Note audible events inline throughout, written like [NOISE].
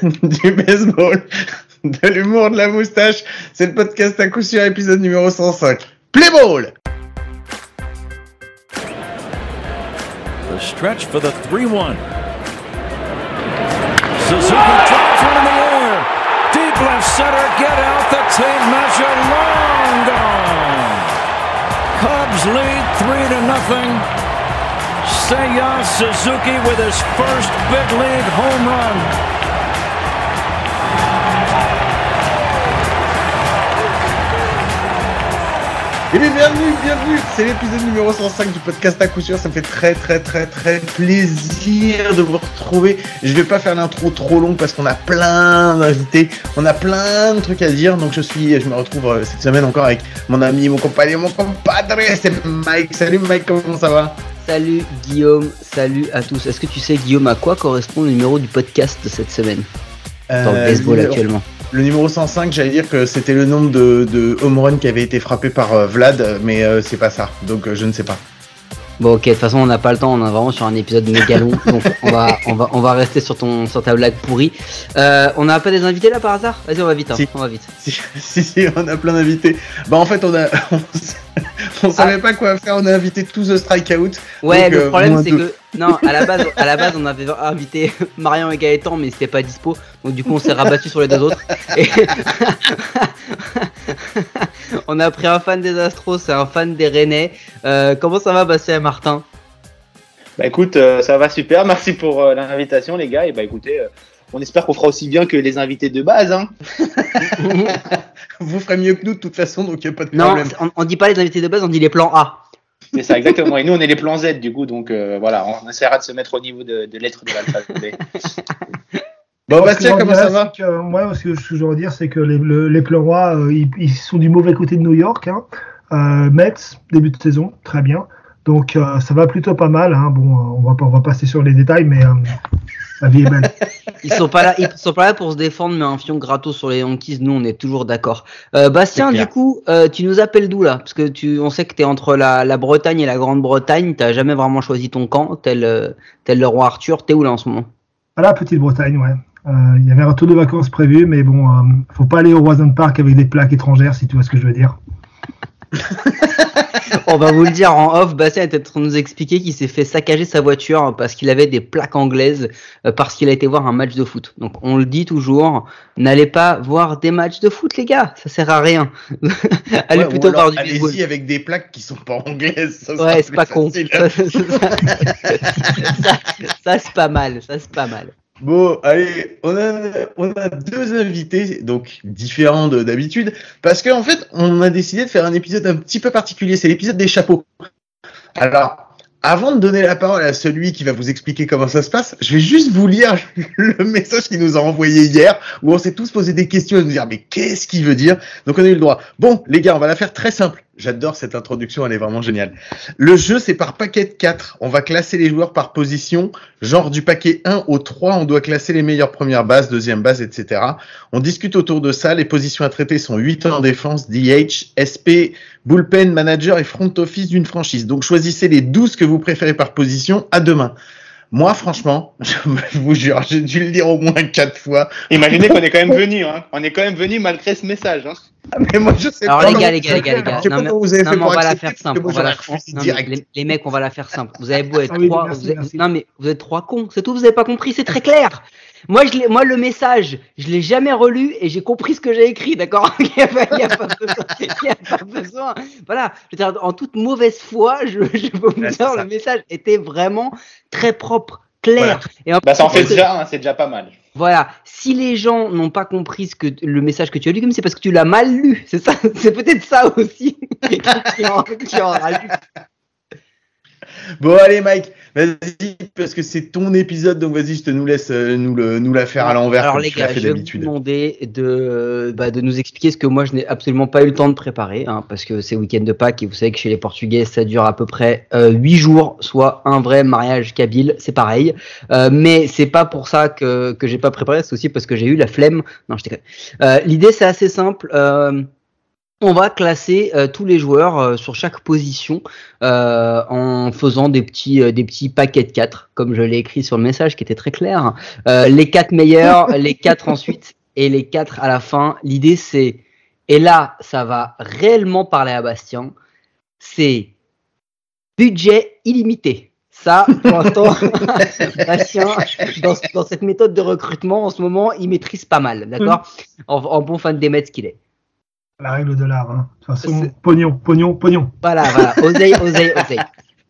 [LAUGHS] du baseball, de l'humour, de la moustache. C'est le podcast à coup sûr, épisode numéro 105. Play ball! The stretch for the 3-1. Suzuki drops one in the air. Deep left center, get out the tape measure, long gone. Cubs lead three to nothing. Seiya Suzuki with his first big league home run. Et bien, bienvenue, bienvenue, c'est l'épisode numéro 105 du podcast à coup sûr, ça me fait très très très très plaisir de vous retrouver. Je vais pas faire l'intro trop long parce qu'on a plein d'invités, on a plein de trucs à dire, donc je suis, je me retrouve euh, cette semaine encore avec mon ami, mon compagnon, mon compadre, c'est Mike. Salut Mike, comment ça va? Salut Guillaume, salut à tous. Est-ce que tu sais Guillaume à quoi correspond le numéro du podcast de cette semaine? Dans le Euh, baseball actuellement. Le numéro 105, j'allais dire que c'était le nombre de, de qui avait été frappé par euh, Vlad, mais euh, c'est pas ça, donc euh, je ne sais pas. Bon ok, de toute façon on n'a pas le temps, on est vraiment sur un épisode méga long, [LAUGHS] donc on va, on va, on va rester sur, ton, sur ta blague pourrie. Euh, on n'a pas des invités là par hasard? Vas-y on va vite, hein, Si. on va vite. Si, si, si, on a plein d'invités. Bah en fait, on a, [LAUGHS] on, savait pas quoi faire. On a invité tous The Strikeout. Ouais, Donc, le euh, problème c'est que non, à la base, à la base on avait invité [LAUGHS] Marion et Gaëtan, mais c'était pas dispo, donc du coup on s'est rabattu sur les deux autres. Et [LAUGHS] on a pris un fan des Astros, c'est un fan des Rennais. Euh, comment ça va, Bastien et Martin? Bah écoute, euh, ça va super, [LAUGHS] merci pour euh, l'invitation les gars, et bah écoutez, euh, on espère qu'on fera aussi bien que les invités de base, hein. [LAUGHS] Vous ferez mieux que nous de toute façon, donc y a pas de Non, problème. on, on dit pas les invités de base, on dit les plans A. C'est ça exactement, et nous on est les plans Z du coup, donc euh, voilà, on essaiera de se mettre au niveau de, de lettres de l'alphabet. Bon, que Bastien, comment ça va que, Moi, ce que, ce que je veux dire, c'est que les, le- les Pleurois, euh, ils, ils sont du mauvais côté de New York. Hein. Euh, Mets, début de saison, très bien. Donc, euh, ça va plutôt pas mal. Hein. Bon, euh, on va, pas- on va passer sur les détails, mais euh, la vie est belle. [LAUGHS] Ils sont pas là, ils sont pas là pour se défendre, mais un fion gratos sur les Yankees, nous on est toujours d'accord. Euh, Bastien, du coup, euh, tu nous appelles d'où là? Parce que tu, on sait que t'es entre la, la Bretagne et la Grande-Bretagne, t'as jamais vraiment choisi ton camp, tel, euh, tel le roi Arthur. T'es où là en ce moment? À la Petite-Bretagne, ouais. Euh, Il y avait un retour de vacances prévu, mais bon, euh, faut pas aller au Roison Park avec des plaques étrangères, si tu vois ce que je veux dire. [LAUGHS] On va vous le dire en off. Bastien était en train de nous expliquer qu'il s'est fait saccager sa voiture parce qu'il avait des plaques anglaises euh, parce qu'il a été voir un match de foot. Donc on le dit toujours, n'allez pas voir des matchs de foot, les gars, ça sert à rien. [LAUGHS] Allez Ouais, ou plutôt voir du baseball. Allez-y avec des plaques qui sont pas anglaises. ça Ouais, c'est pas con. facile. [LAUGHS] Ça, ça, ça- ça, c'est pas mal. Ça, c'est pas mal. Bon, allez, on a, deux invités, donc différents de- d'habitude, parce qu'en fait, on a décidé de faire un épisode un petit peu particulier, c'est l'épisode des chapeaux. Alors, avant de donner la parole à celui qui va vous expliquer comment ça se passe, je vais juste vous lire [LAUGHS] le message qu'il nous a envoyé hier, où on s'est tous posé des questions et nous dire, mais qu'est-ce qu'il veut dire? Donc on a eu le droit. Bon, les gars, on va la faire très simple. J'adore cette introduction, elle est vraiment géniale. Le jeu, c'est par paquet de 4. On va classer les joueurs par position. Genre du paquet 1 au 3, on doit classer les meilleures premières bases, deuxième base, etc. On discute autour de ça. Les positions à traiter sont 8 en défense, DH, SP, bullpen, manager et front office d'une franchise. Donc choisissez les 12 que vous préférez par position à demain. Moi, franchement, [LAUGHS] je vous jure, j'ai dû le dire au moins 4 fois. Imaginez qu'on est quand même [LAUGHS] venu, hein. On est quand même venu malgré ce message, hein. Mais moi, je sais Alors pas les gars, les gars, les gars, les gars. Non mais, comment vous avez non, fait mais on va la faire simple. moi, On va la... non, les, les mecs, on va la faire simple. Vous avez beau être Ah oui, trois, merci, vous êtes- merci. non mais vous êtes trois cons. C'est tout. Vous avez pas compris. C'est très clair. Moi, je moi, le message, je l'ai jamais relu et j'ai compris ce que j'ai écrit, d'accord [LAUGHS] Il n'y a, a a pas besoin. Voilà. Je veux dire, en toute mauvaise foi, je, je peux vous dire, le message était vraiment très propre, clair. Et en Bah ça en fait déjà, hein, c'est déjà pas mal. Voilà, si les gens n'ont pas compris ce que le message que tu as lu, c'est parce que tu l'as mal lu. C'est ça, [LAUGHS] c'est peut-être ça aussi [LAUGHS] qui en, qui en rajoute. Bon, allez, Mike, vas-y, parce que c'est ton épisode, donc vas-y, je te nous laisse euh, nous, le, nous la faire à l'envers. Alors comme les tu gars, je vais vous demander de, bah, de nous expliquer ce que moi je n'ai absolument pas eu le temps de préparer, hein, parce que c'est week-end de Pâques et vous savez que chez les Portugais ça dure à peu près euh, 8 jours, soit un vrai mariage kabyle, c'est pareil. Euh, mais c'est pas pour ça que, que j'ai pas préparé, c'est aussi parce que j'ai eu la flemme. Non, je déconne. Euh, L'idée c'est assez simple. Euh, on va classer euh, tous les joueurs euh, sur chaque position euh, en faisant des petits euh, des petits paquets de 4 comme je l'ai écrit sur le message qui était très clair. Euh, les quatre meilleurs, [LAUGHS] les quatre ensuite et les quatre à la fin. L'idée c'est et là ça va réellement parler à Bastien, c'est budget illimité. Ça, pour l'instant, [LAUGHS] Bastien, dans, dans cette méthode de recrutement, en ce moment, il maîtrise pas mal, d'accord? En, en bon fan des Mets qu'il est. La règle de l'art. Hein. De toute façon, pognon, pognon, pognon. Voilà, voilà. [LAUGHS] Oseille, oseille, oseille.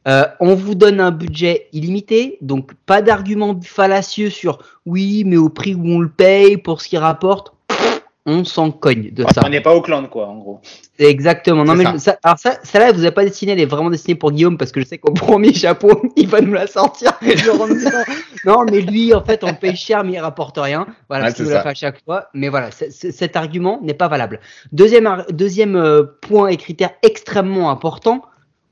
Euh, on vous donne un budget illimité, donc pas d'argument fallacieux sur oui, mais au prix où on le paye pour ce qu'il rapporte. On s'en cogne de ça. On n'est pas Auckland, quoi, en gros. Exactement. Non, mais ça. ça, alors ça, celle-là, elle vous a pas dessiné, elle est vraiment destinée pour Guillaume parce que je sais qu'au [LAUGHS] premier chapeau, il va nous la sortir. Et [LAUGHS] je non, mais lui, en fait, on paye cher, mais il rapporte rien. Voilà, Ouais, ce nous l'a fait à chaque fois. Mais voilà, cet argument n'est pas valable. Deuxième, deuxième euh, point et critère extrêmement important,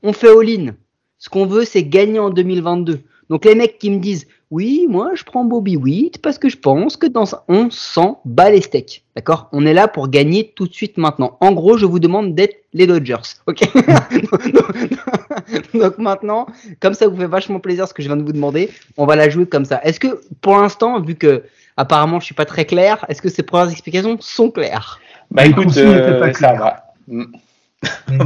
on fait all-in. Ce qu'on veut, c'est gagner en 2022. Donc les mecs qui me disent oui, moi je prends Bobby Witt parce que je pense que dans ça, on s'en bat les steaks. D'accord? On est là pour gagner tout de suite maintenant. En gros, je vous demande d'être les Dodgers. Ok? [LAUGHS] Donc maintenant, comme ça vous fait vachement plaisir ce que je viens de vous demander, on va la jouer comme ça. Est-ce que pour l'instant, vu que apparemment je suis pas très clair, est-ce que ces premières explications sont claires? Bah écoute, euh, pas ça claires. [LAUGHS] va.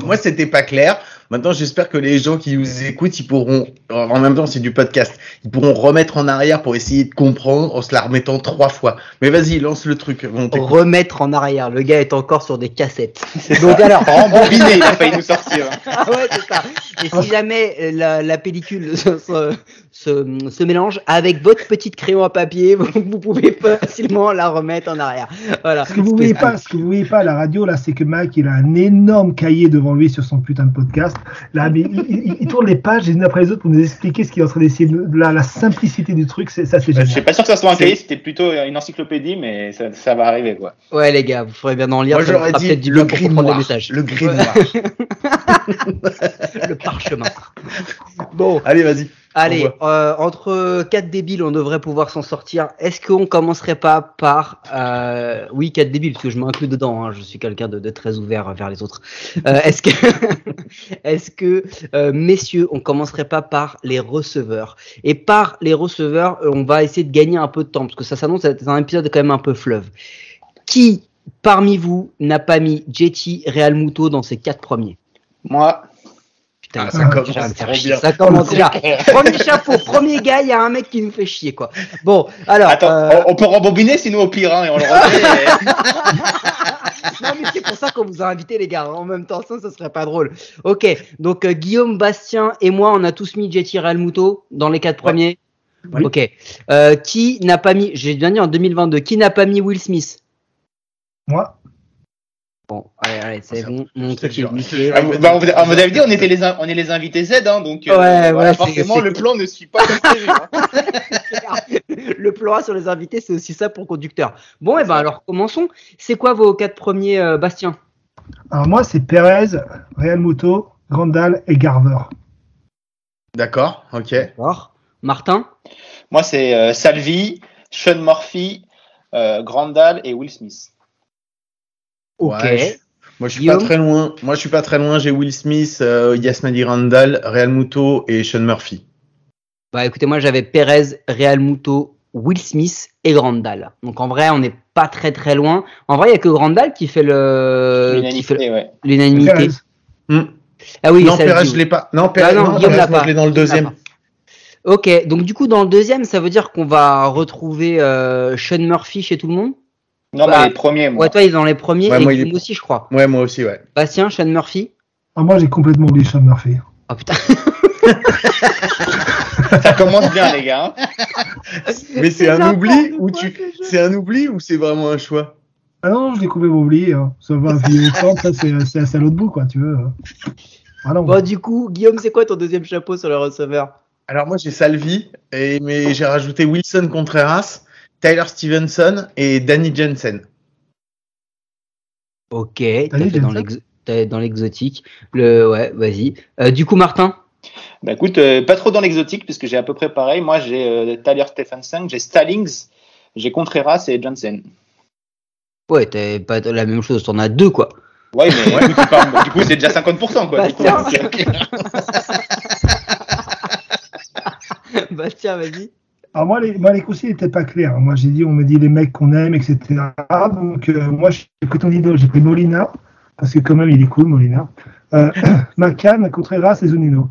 Moi, c'était pas clair. Maintenant, j'espère que les gens qui nous écoutent, ils pourront, en même temps, c'est du podcast, ils pourront remettre en arrière pour essayer de comprendre en se la remettant trois fois. Mais vas-y, lance le truc. On. Remettre en arrière. Le gars est encore sur des cassettes. [LAUGHS] Donc alors, Rembobiné, il a failli nous sortir. Ah [LAUGHS] ouais, c'est ça. Et si jamais euh, la, la pellicule [LAUGHS] se mélange avec votre petite crayon à papier, [LAUGHS] vous, vous pouvez facilement la remettre en arrière. Voilà. Ce que vous voyez pas, ce que vous voyez pas à la radio là, c'est que Mike il a un énorme cahier devant lui sur son putain de podcast. Là, mais il, il- il tourne les pages les unes après les autres pour nous expliquer ce qu'il est en train d'essayer. de- La, la simplicité du truc, c'est ça, c'est Je suis pas sûr que ça soit un cahier, c'était plutôt une encyclopédie, mais ça, ça va arriver, quoi. Ouais, les gars, vous ferez bien d'en lire. Moi, j'aurais dit du le gris noir. Le gris noir. [LAUGHS] le parchemin. Bon, Allez, vas-y. Allez, euh, entre quatre débiles, on devrait pouvoir s'en sortir. Est-ce qu'on commencerait pas par, euh, oui, quatre débiles, parce que je m'inclus dedans. hein, je suis quelqu'un de, de très ouvert vers les autres. Euh, [LAUGHS] est-ce que, [LAUGHS] est-ce que, euh, messieurs, on commencerait pas par les receveurs? Et par les receveurs, on va essayer de gagner un peu de temps, parce que ça s'annonce être un épisode quand même un peu fleuve. Qui parmi vous n'a pas mis Jetty, Real Muto dans ses quatre premiers? Moi, Putain, Ah, ça ça commence à me faire trop chier. bien. Ça commence déjà. [LAUGHS] Premier chapeau, premier gars, il y a un mec qui nous fait chier, quoi. Bon, alors. attends, euh, on, on peut rembobiner sinon au pire, hein, et on le remet. [LAUGHS] Non, mais c'est pour ça qu'on vous a invité, les gars. En même temps, ça, ça serait pas drôle. Ok, donc euh, Guillaume, Bastien et moi, on a tous mis Jetty Real Muto dans les quatre premiers. Oui. Ok. Euh, qui n'a pas mis, j'ai bien dit en 2022, qui n'a pas mis Will Smith? Moi, Bon, allez, allez, c'est Ça- bon. Mon truc est Ah, bah, on vous on vous avait dit, on était les, in- on est les invités Z, hein, donc euh, Ouais, voilà, forcément le plan ne suit pas comme [LAUGHS] prévu. hein. [LAUGHS] le plan A sur les invités, c'est aussi ça pour conducteur. Bon, et ben alors commençons. C'est quoi vos quatre premiers, euh, Bastien? Alors moi c'est Perez, Real Muto, Grandal et Garver. D'accord, ok. D'accord. Martin? Moi, c'est euh, Salvi, Sean Murphy, euh, Grandal et Will Smith. Ok. Ouais, je- Moi, je suis Guillaume pas très loin. Moi, je suis pas très loin. J'ai Will Smith, euh, Yasmani Randall, Real Muto et Sean Murphy. Bah écoutez, moi j'avais Perez, Real Muto, Will Smith et Grandal. Donc en vrai, on n'est pas très très loin. En vrai, il y a que Grandal qui fait le L'unanimité, ouais. Hmm. Ah oui, non, ça, Perez, je l'ai pas. Non, Perez, Ah non, non, Perez, moi, pas. je l'ai dans le deuxième. pas. Ok, donc du coup dans le deuxième, ça veut dire qu'on va retrouver euh, Sean Murphy chez tout le monde? Non, Bah, mais les premiers, moi. Ouais, toi il est dans les premiers Ouais, et moi, il est- Guillaume aussi, je crois. Ouais, moi aussi, ouais. Bastien, Sean Murphy. Ah, moi j'ai complètement oublié Sean Murphy. Oh putain. [LAUGHS] Ça commence bien, les gars. hein. [LAUGHS] Mais c'est un oubli ou tu, c'est un oubli ou c'est vraiment un choix? Ah non, je l'ai complètement oublié. Hein. Ça va, c'est c'est- c'est à l'autre bout quoi, tu veux. hein. Ah non. Bon du coup, Guillaume, c'est quoi ton deuxième chapeau sur le receveur? Alors moi, j'ai Salvi, et, mais j'ai rajouté Wilson Contreras, Tyler Stevenson et Danny Jensen. Ok, fait dans l'exotique. Le ouais, vas-y. Euh, du coup, Martin? Bah écoute, euh, pas trop dans l'exotique, puisque j'ai à peu près pareil. Moi, j'ai euh, Tyler Stephenson, j'ai Stallings, j'ai Contreras et Johnson. Ouais, t'as pas la même chose, t'en as deux quoi. Ouais, mais du coup, tu parles- du coup, c'est déjà 50%, quoi. Bah, du coup. tiens. [LAUGHS] Vas-y. Alors moi, les, moi, les conseils n'étaient pas clairs. Moi, j'ai dit, on me dit les mecs qu'on aime, etc. Donc, euh, moi, j'ai pris ton idole, j'ai pris Molina, parce que quand même, il est cool, Molina. Euh, [COUGHS] McCann, Contreras et Zunino.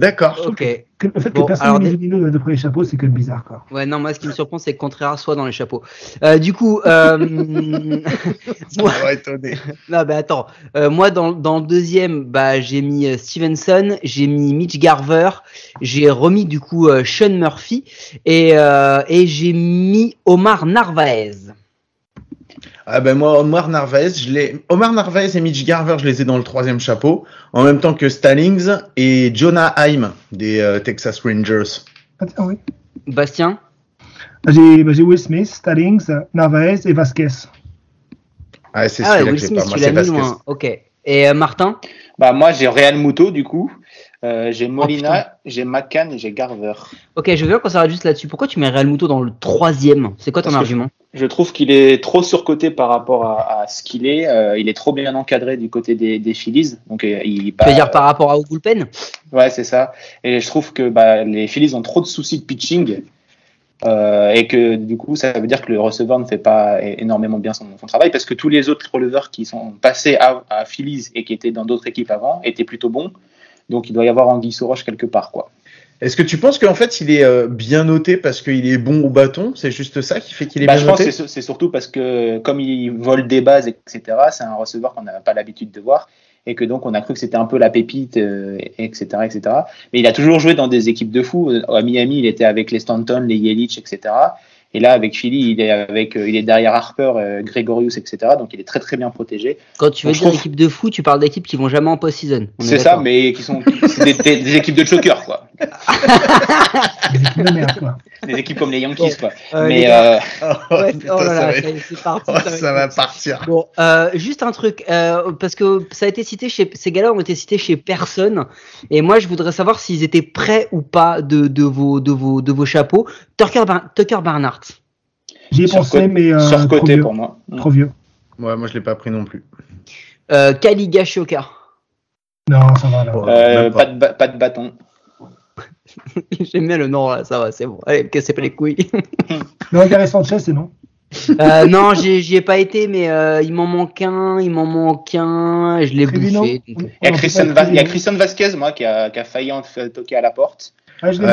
D'accord. Ok. Que- Le fait Bon, que personne alors, des- les deux premiers chapeaux, c'est quand même bizarre, quoi. Ouais, non, moi, ce qui me surprend, c'est que Contreras soit dans les chapeaux. Euh, du coup, euh, [LAUGHS] Ça moi, m'aurait étonné. [LAUGHS] non, bah attends. Euh, moi, dans, dans le deuxième, bah, j'ai mis euh, Stevenson, j'ai mis Mitch Garver, j'ai remis du coup euh, Sean Murphy et, euh, et j'ai mis Omar Narvaez. Ah ben moi, Omar Narvaez, je l'ai. Omar Narvaez et Mitch Garver, je les ai dans le troisième chapeau, en même temps que Stallings et Jonah Heim des euh, Texas Rangers. Ah, tiens, oui. Bastien? Bah, J'ai bah, j'ai Will Smith, Stallings, Narvaez et Vasquez. Ah, c'est Ah ouais, celui-là Will que j'ai Smith, pas. Moi, tu l'as c'est mis Vasquez. Ok. Et euh, Martin? Bah, moi, j'ai Real Muto, du coup. Euh, j'ai Molina, j'ai McCann et j'ai Garver. Ok, je veux qu'on s'arrête juste là-dessus. Pourquoi tu mets Real Muto dans le troisième? C'est quoi ton Parce argument? Je trouve qu'il est trop surcoté par rapport à, à ce qu'il est. Euh, il est trop bien encadré du côté des, des Phillies. Donc, euh, il, Tu bah, veux dire par rapport à au bullpen Ouais, c'est ça. Et je trouve que bah, les Phillies ont trop de soucis de pitching. euh, et que du coup, ça veut dire que le receveur ne fait pas énormément bien son, son travail parce que tous les autres releveurs qui sont passés à, à Phillies et qui étaient dans d'autres équipes avant étaient plutôt bons. Donc il doit y avoir Anguille sous roche quelque part. Quoi. Est-ce que tu penses qu'en fait il est euh, bien noté parce qu'il est bon au bâton? C'est juste ça qui fait qu'il est Bah, bien je pense que noté c'est c'est surtout parce que comme il vole des bases, etc., c'est un receveur qu'on n'a pas l'habitude de voir et que donc on a cru que c'était un peu la pépite, euh, etc., etc. Mais il a toujours joué dans des équipes de fous. À Miami, il était avec les Stanton, les Yelich, etc. Et là, avec Philly, il est avec, euh, il est derrière Harper, euh, Gregorius, etc. Donc il est très très bien protégé. Quand tu veux Donc, dire trouve- équipe de fou, tu parles d'équipes qui vont jamais en post-season. On est C'est ça, mais qui sont des- des équipes de choker, quoi. Des équipes de merde, quoi. Des équipes comme les Yankees, quoi. Euh, mais gars, euh, Oh, ouais, [LAUGHS] putain, oh là ça là, va c'est parti. [LAUGHS] oh, ça va ça être- va partir. Bon, euh, juste un truc, euh, parce que ça a été cité chez ces gars-là ont été cités chez personne, et moi je voudrais savoir s'ils étaient prêts ou pas de, de vos de vos de vos chapeaux. Tucker, Bar- Tucker Barnhart. J'y ai pensé, mais euh, trop surcoté vieux. pour moi. Trop vieux. Ouais, moi je l'ai pas pris non plus. Euh, Kaliga Shoka. Non, ça va là. Ouais. Euh, pas. pas. de, pas de bâton. [LAUGHS] J'aime bien le nom là, ça va, c'est bon. Allez, cassez pas les couilles. Non, Gary Sanchez, c'est non. Euh, non, j'y j'y ai pas été, mais euh, il m'en manque un, il m'en manque un, je l'ai bouffé. donc, euh, Il y a Christian, pas Va- il y a Trevino. Christian Vasquez, moi, qui a, qui a failli en toquer à la porte. Ah, je mis.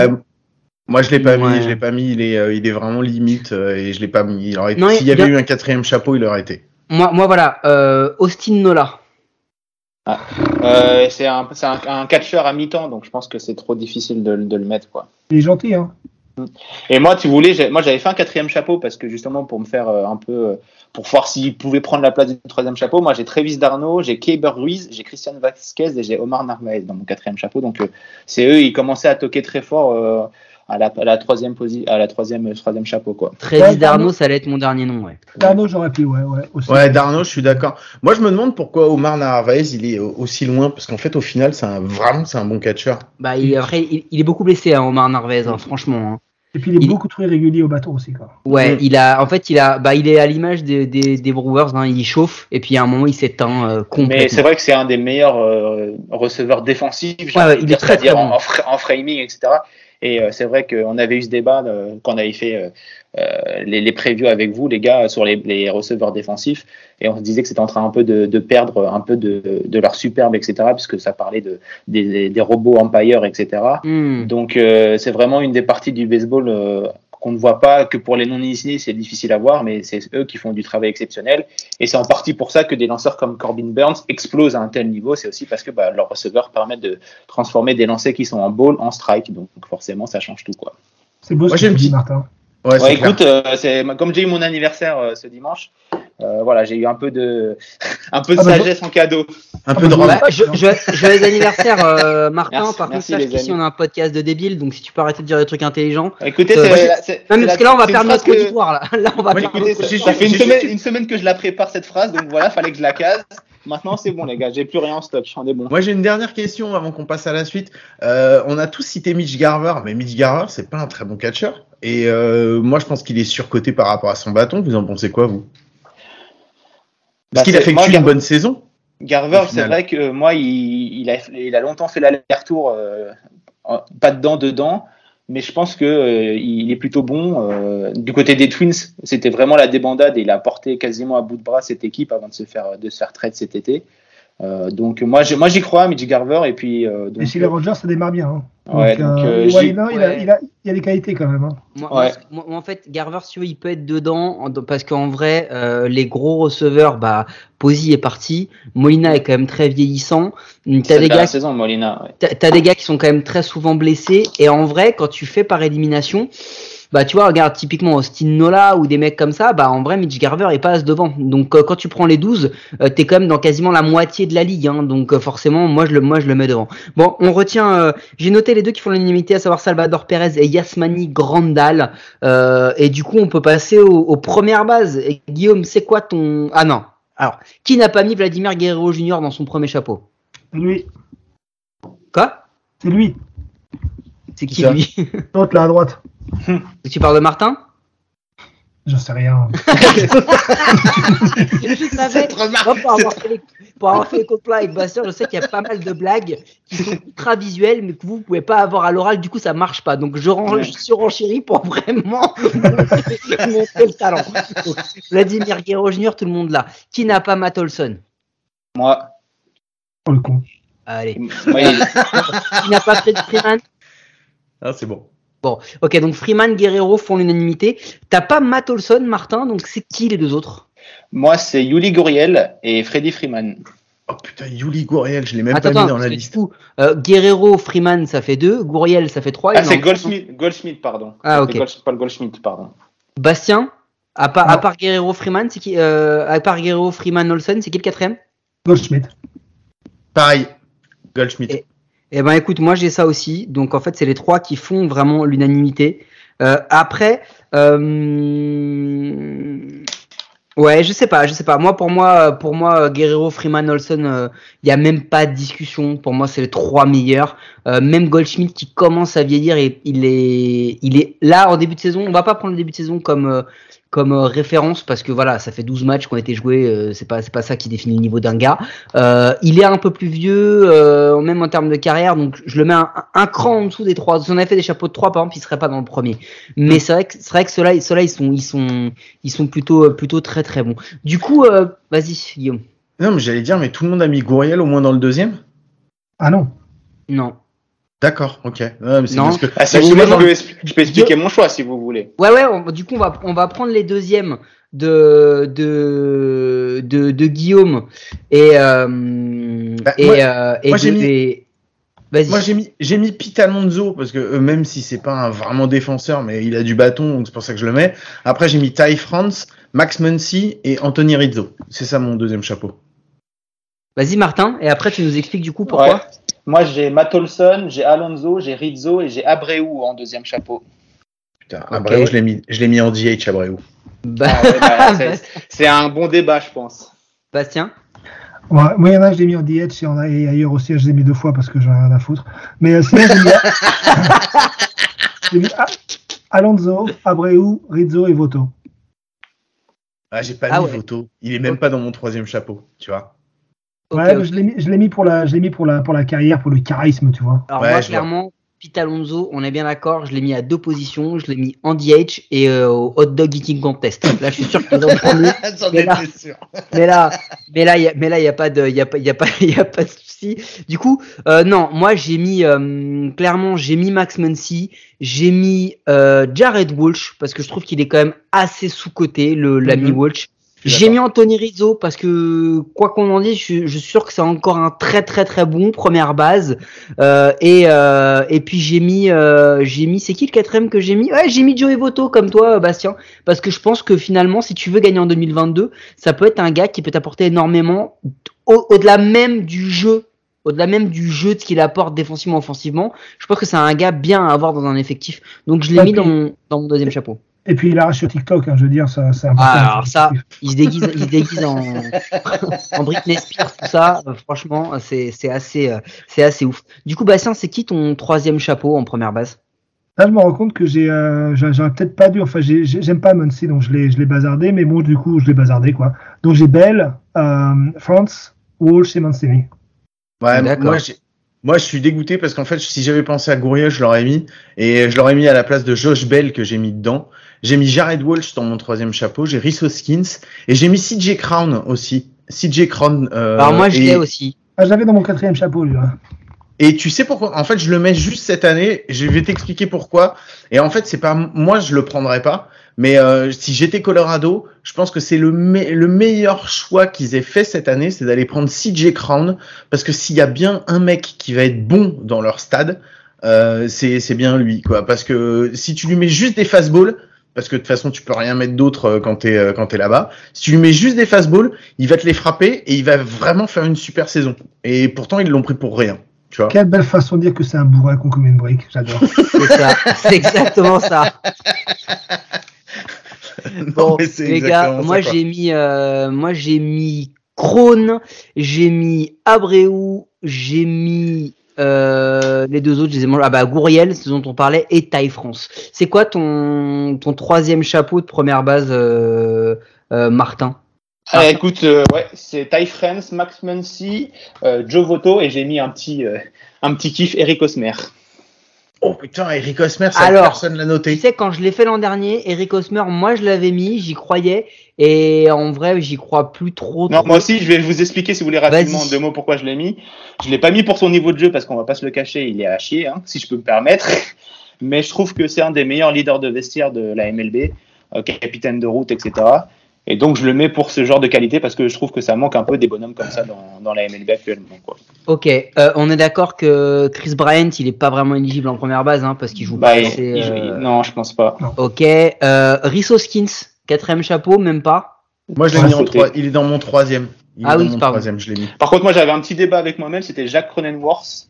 moi je l'ai pas Ouais. mis, je l'ai pas mis. Il est, euh, il est vraiment limite euh, et je l'ai pas mis. Il aurait- Non, S'il il- y avait bien- eu un quatrième chapeau, il aurait été. Moi, moi voilà, euh, Austin Nola. Euh, c'est un, c'est un, un catcheur à mi-temps, donc je pense que c'est trop difficile de, de le mettre. quoi. Il est gentil, hein. Et moi, tu voulais, moi j'avais fait un quatrième chapeau parce que justement pour me faire euh, un peu, euh, pour voir s'il pouvait prendre la place du troisième chapeau, moi j'ai Travis Darno, j'ai Keber Ruiz, j'ai Christian Vasquez et j'ai Omar Narvaez dans mon quatrième chapeau. Donc euh, c'est eux, ils commençaient à toquer très fort euh, à, la, à la troisième posi- à la troisième, troisième chapeau quoi. Darno, Darno. ça allait être mon dernier nom, ouais. Darno, j'aurais pris, ouais, ouais. Aussi. Ouais, Darno, je suis d'accord. Moi, je me demande pourquoi Omar Narvaez il est euh, aussi loin parce qu'en fait, au final, c'est un vraiment c'est un bon catcheur. Bah, il, après, il, il est beaucoup blessé, hein, Omar Narvaez, hein, franchement. hein. Et puis il est Il- beaucoup trop irrégulier au bateau aussi, quoi. Ouais, Mm. il a, en fait, il a, bah, il est à l'image des, des, des Brewers, hein, il chauffe, et puis à un moment, il s'éteint euh, Mais complètement. c'est vrai que c'est un des meilleurs euh, receveurs défensifs, Ouais, ouais, il est très, très bon. en framing, etc. Et euh, c'est vrai qu'on avait eu ce débat euh, quand on avait fait euh, les, les previews avec vous, les gars, sur les, les receveurs défensifs, et on se disait que c'était en train un peu de, de perdre un peu de, de leur superbe, etc. Puisque ça parlait de, des, des robots empire, etc. Hmm. Donc euh, c'est vraiment une des parties du baseball euh, qu'on ne voit pas, que pour les non-initiés c'est difficile à voir, mais c'est eux qui font du travail exceptionnel. Et c'est en partie pour ça que des lanceurs comme Corbin Burns explosent à un tel niveau. C'est aussi parce que bah, leurs receveurs permettent de transformer des lancers qui sont en ball en strike. Donc forcément ça change tout. quoi. C'est beau Moi, ce que tu dis, Martin. Ouais, Ouais, écoute, euh, c'est comme j'ai eu mon anniversaire euh, ce dimanche, euh, voilà, j'ai eu un peu de, [LAUGHS] un peu de Ah bah, sagesse en cadeau. un Ah, peu de bah, robe. Bah, je, je, joyeux anniversaire, euh, Martin. Merci, Par contre, sache les qu'ici, on a un podcast de débiles, donc si tu peux arrêter de dire des trucs intelligents. Écoutez, Euh, c'est, moi, c'est Non, mais parce que là, on va perdre notre que- auditoire, là. Là, on va perdre Écoutez, notre ça, fait une semaine, une semaine que je la prépare cette phrase, donc voilà, fallait que je la case. Maintenant, c'est bon, les gars, j'ai plus rien en stock, on est bon. Moi, j'ai une dernière question avant qu'on passe à la suite. Euh, on a tous cité Mitch Garver, mais Mitch Garver, c'est pas un très bon catcheur. Et euh, moi, je pense qu'il est surcoté par rapport à son bâton. Vous en pensez quoi, vous? Parce Bah, qu'il a fait moi, Gar- bonne saison. Garver, c'est vrai que moi, il, il a, il a longtemps fait l'aller-retour, euh, pas dedans, dedans, mais je pense que euh, il est plutôt bon. euh, du côté des Twins, c'était vraiment la débandade et il a porté quasiment à bout de bras cette équipe avant de se faire, de se faire trade cet été. Euh, donc moi, je- moi j'y crois, Mitch Garver, et puis euh, donc, Et chez les Rangers, ça démarre bien. Hein. Ouais, Donc, donc, euh, euh, ouais, j'ai- il, a, il, a, il a des qualités quand même. Hein. Moi, Ouais. moi, moi, en fait, Garver, si tu veux, il peut être dedans parce qu'en vrai, euh, les gros receveurs, bah, Posey est parti, Molina est quand même très vieillissant. T'as c'est des la gars, saison, Molina. t'as des gars qui sont quand même très souvent blessés. Et en vrai, quand tu fais par élimination, bah, tu vois, regarde typiquement Austin Nola ou des mecs comme ça, bah, en vrai, Mitch Garver il passe devant. Donc, euh, quand tu prends les 12, euh, t'es quand même dans quasiment la moitié de la ligue. Hein, donc, euh, forcément, moi, je le, moi, je le mets devant. Bon, on retient. J'ai noté les deux qui font l'unanimité, à savoir Salvador Perez et Yasmani Grandal. Et du coup, on peut passer aux, aux premières bases. Et Guillaume, c'est quoi ton Ah non. Alors, qui n'a pas mis Vladimir Guerrero Jr. dans son premier chapeau? C'est lui. Quoi? C'est lui. C'est qui Ça. lui [LAUGHS] L'autre là à droite. [LAUGHS] Tu parles de Martin? Je sais rien. [LAUGHS] Je savais. Moi, pour, avoir fait les, pour avoir fait les copains avec Bastien, je sais qu'il y a pas mal de blagues qui sont ultra visuelles, mais que vous pouvez pas avoir à l'oral. Du coup, ça marche pas. Donc, je, ren- Ouais. je surenchéris pour vraiment montrer, le talent. Donc, Vladimir Guerrero Jr., tout le monde là. Qui n'a pas Matt Olson? Moi, Oh le con. Allez. moi, il- Qui n'a pas Fred Freeman? Ah, c'est bon. Bon, ok, donc Freeman, Guerrero font l'unanimité. T'as pas Matt Olson, Martin, donc c'est qui les deux autres? Moi, c'est Yuli Guriel et Freddy Freeman. Oh putain, Yuli Gouriel, je l'ai même Attends, pas mis attends, dans la liste. du coup, euh, Guerrero, Freeman, ça fait deux. Gouriel, ça fait trois. Ah, c'est Goldsmith, Goldsmith, pardon. Ah, ok. Paul Goldschmidt, pardon. Bastien, à part, à part Guerrero Freeman, c'est qui euh, À part Guerrero Freeman Olsen, c'est qui le quatrième? Goldschmidt. Pareil, Goldschmidt. Et- Eh ben écoute, moi j'ai ça aussi. Donc en fait, c'est les trois qui font vraiment l'unanimité. Euh, après, euh... ouais, je sais pas, je sais pas. Moi, pour moi, pour moi, Guerrero, Freeman, Olsen, il y a même pas de discussion. Pour moi, c'est les trois meilleurs. Euh, même Goldschmidt qui commence à vieillir et il est, il est là en début de saison. On va pas prendre le début de saison comme euh, comme euh, référence parce que voilà, ça fait 12 matchs qui ont été joués. euh, c'est pas c'est pas ça qui définit le niveau d'un gars. Euh, il est un peu plus vieux, euh, même en termes de carrière, donc je le mets un, un cran en dessous des trois. Si on avait fait des chapeaux de trois, par exemple, il serait pas dans le premier. Mais c'est vrai que c'est vrai que ceux-là, ceux-là, ils sont ils sont ils sont plutôt plutôt très très bons. Du coup, euh, vas-y Guillaume. Non, mais j'allais dire, mais tout le monde a mis Gouriel au moins dans le deuxième? Ah non. Non. D'accord, ok. Mais Non. que- Ah, si vous voulez, je peux, expli- je peux expliquer mon choix si vous voulez. Ouais ouais. on- du coup, on va on va prendre les deuxièmes de de de, de Guillaume et euh, Bah, et, moi- euh, et moi, de- j'ai mis- et- Vas-y. Moi j'ai mis j'ai mis Pete Alonso parce que euh, même si c'est pas un vraiment défenseur mais il a du bâton donc c'est pour ça que je le mets. Après j'ai mis Ty France, Max Muncy et Anthony Rizzo. C'est ça mon deuxième chapeau. Vas-y Martin. Et après, tu nous expliques du coup pourquoi? Ouais. Moi, j'ai Matt Olson, j'ai Alonso, j'ai Rizzo et j'ai Abreu en deuxième chapeau. Putain. Abreu je l'ai mis je l'ai mis en DH Abreu. Bah, Ah ouais, bah, [LAUGHS] c'est- c'est un bon débat, je pense. Bastien? Ouais, moi, il y en a, je l'ai mis en DH et, en, et ailleurs aussi, je l'ai mis deux fois parce que j'en ai rien à foutre. Mais euh, sinon, j'ai mis, [LAUGHS] j'ai mis A- Alonso, Abreu, Rizzo et Voto. Ah j'ai pas Ah mis ouais. Voto. Il est même pas dans mon troisième chapeau, tu vois. Ouais, je l'ai mis, je l'ai mis pour la, je l'ai mis pour la, pour la carrière, pour le charisme, tu vois. Alors Ouais, moi clairement, Pete Alonso, on est bien d'accord, je l'ai mis à deux positions, je l'ai mis en DH et euh, au hot dog eating contest. Là, je suis sûr qu'il est dans [LAUGHS] le premier. [LAUGHS] J'en Mais là- étais sûr. Mais là, mais là, y a, mais là, il y a pas de, il y a pas, il y a pas, [LAUGHS] il y a pas de souci. Du coup, euh, non, moi j'ai mis euh, clairement, j'ai mis Max Muncy, j'ai mis euh, Jared Walsh parce que je trouve qu'il est quand même assez sous coté, le l'ami Mhm. Walsh. J'ai mis Anthony Rizzo parce que quoi qu'on en dise, je, je suis sûr que c'est encore un très très très bon première base. Euh, et euh, et puis j'ai mis euh, j'ai mis c'est qui le quatrième que j'ai mis? Ouais, j'ai mis Joey Voto comme toi Bastien parce que je pense que finalement si tu veux gagner en 2022, ça peut être un gars qui peut t'apporter énormément au- au-delà même du jeu au-delà même du jeu de ce qu'il apporte défensivement offensivement, je pense que c'est un gars bien à avoir dans un effectif. Donc je l'ai mis dans mon, dans mon deuxième chapeau. Et puis il arrache sur TikTok, hein, je veux dire, ça, c'est important. Ah, alors ça, il se déguise, il se déguise en, en Britney Spears, tout ça. euh, franchement, c'est c'est assez, euh, c'est assez ouf. Du coup, Bastien, c'est qui ton troisième chapeau en première base? Là, je me rends compte que j'ai, euh, j'a- j'aurais peut-être pas dû, enfin, j'ai- j'ai- j'aime pas Muncy, donc je l'ai, je l'ai bazardé, mais bon, du coup, je l'ai bazardé, quoi. Donc j'ai Bell, euh, France, Walsh et Mancini. Ouais, D'accord. moi, moi, je suis dégoûté parce qu'en fait, si j'avais pensé à Gourieux, je l'aurais mis. Et je l'aurais mis à la place de Josh Bell que j'ai mis dedans. J'ai mis Jared Walsh dans mon troisième chapeau. J'ai Rhys Hoskins. Et j'ai mis CJ Crown aussi. CJ Crown. euh, Alors moi je et- l'ai aussi. Ah, je l'avais dans mon quatrième chapeau, lui. hein. Et tu sais pourquoi? En fait, je le mets juste cette année. Je vais t'expliquer pourquoi. Et en fait, c'est pas moi, je le prendrais pas. Mais euh, si j'étais Colorado, je pense que c'est le, me- le meilleur choix qu'ils aient fait cette année, c'est d'aller prendre CJ Crown. Parce que s'il y a bien un mec qui va être bon dans leur stade, euh, c'est c'est bien lui, quoi. Parce que si tu lui mets juste des fastballs, parce que de toute façon tu peux rien mettre d'autre euh, quand t'es euh, quand t'es là-bas. Si tu lui mets juste des fastballs, il va te les frapper et il va vraiment faire une super saison. Et pourtant ils l'ont pris pour rien, tu vois. Quelle belle façon de dire que c'est un bourrin qu'on commet une break. J'adore. [LAUGHS] C'est ça. C'est exactement ça. [LAUGHS] Non, Bon, les gars, exactement moi j'ai mis, euh, moi j'ai mis Krone, j'ai mis Abreu, j'ai mis euh, les deux autres, je les ai mangés. Ah bah Gouriel, c'est ce dont on parlait, et Taille France. C'est quoi ton ton troisième chapeau de première base, euh, euh, Martin? Ah, écoute, euh, ouais, c'est Ty France, Max Muncy, Joe Votto et j'ai mis un petit, un petit kiff Eric Osmer. Oh putain, Eric Osmer, ça Alors, personne l'a Tu noté. sais, quand je l'ai fait l'an dernier, Eric Osmer, moi je l'avais mis, j'y croyais, et en vrai, j'y crois plus trop. Non, trop. moi aussi, je vais vous expliquer si vous voulez rapidement en deux mots pourquoi je l'ai mis. Je l'ai pas mis pour son niveau de jeu parce qu'on va pas se le cacher, il est à chier, hein, si je peux me permettre. [LAUGHS] Mais je trouve que c'est un des meilleurs leaders de vestiaire de la MLB, euh, capitaine de route, etc. Et donc je le mets pour ce genre de qualité parce que je trouve que ça manque un peu des bonhommes comme ça dans, dans la MLB actuellement. Quoi. Ok, euh, on est d'accord que Chris Bryant, il est pas vraiment éligible en première base, hein, parce qu'il joue Bah, pas il- assez, il- euh, Non, je pense pas. Ok, euh, Hoskins, quatrième chapeau, même pas. Moi, je l'ai Ouais, mis en sauté. trois. Il est dans mon troisième. Il Ah oui, pardon. troisième, je l'ai mis. Par contre, moi j'avais un petit débat avec moi-même, c'était Jacques Cronenworth.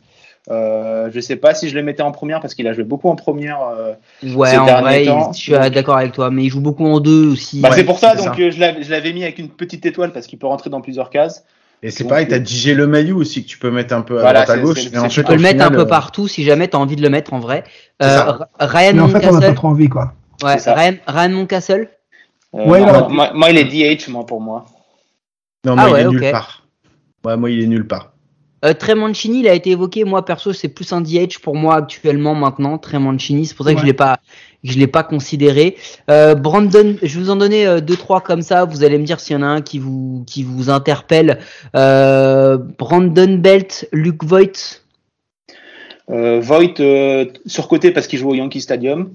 Euh, je sais pas si je le mettais en première parce qu'il a joué beaucoup en première. euh, Ouais, Ces en derniers vrai, temps, je suis d'accord avec toi, mais il joue beaucoup en deux aussi. Bah, Ouais, c'est pour ça, donc ça. euh, je l'avais mis avec une petite étoile parce qu'il peut rentrer dans plusieurs cases. Et c'est pareil, t'as DJ Le Maillot aussi que tu peux mettre un peu à Voilà, droite à gauche. ensuite, Tu peux le mettre un peu euh, partout si jamais t'as envie de le mettre en vrai. Euh, Ryan Mais en fait, on pas Moncastle. trop envie, quoi. Ouais. Ryan, Ryan Moncastle. Euh, Ouais, moi, non. moi- moi, il est DH, moi, pour moi. Non, moi, Ah il ouais, est nulle part. Ouais, moi, il est nulle part. Euh, Trey Mancini, il a été évoqué. Moi, perso, c'est plus un DH pour moi actuellement maintenant. Trey Mancini, c'est pour ça que Ouais. je l'ai pas, que je l'ai pas considéré. Euh, Brandon, je vais vous en donner euh, deux trois comme ça. Vous allez me dire s'il y en a un qui vous qui vous interpelle. Euh, Brandon Belt, Luke Voigt. Euh, Voigt, euh, surcoté parce qu'il joue au Yankee Stadium.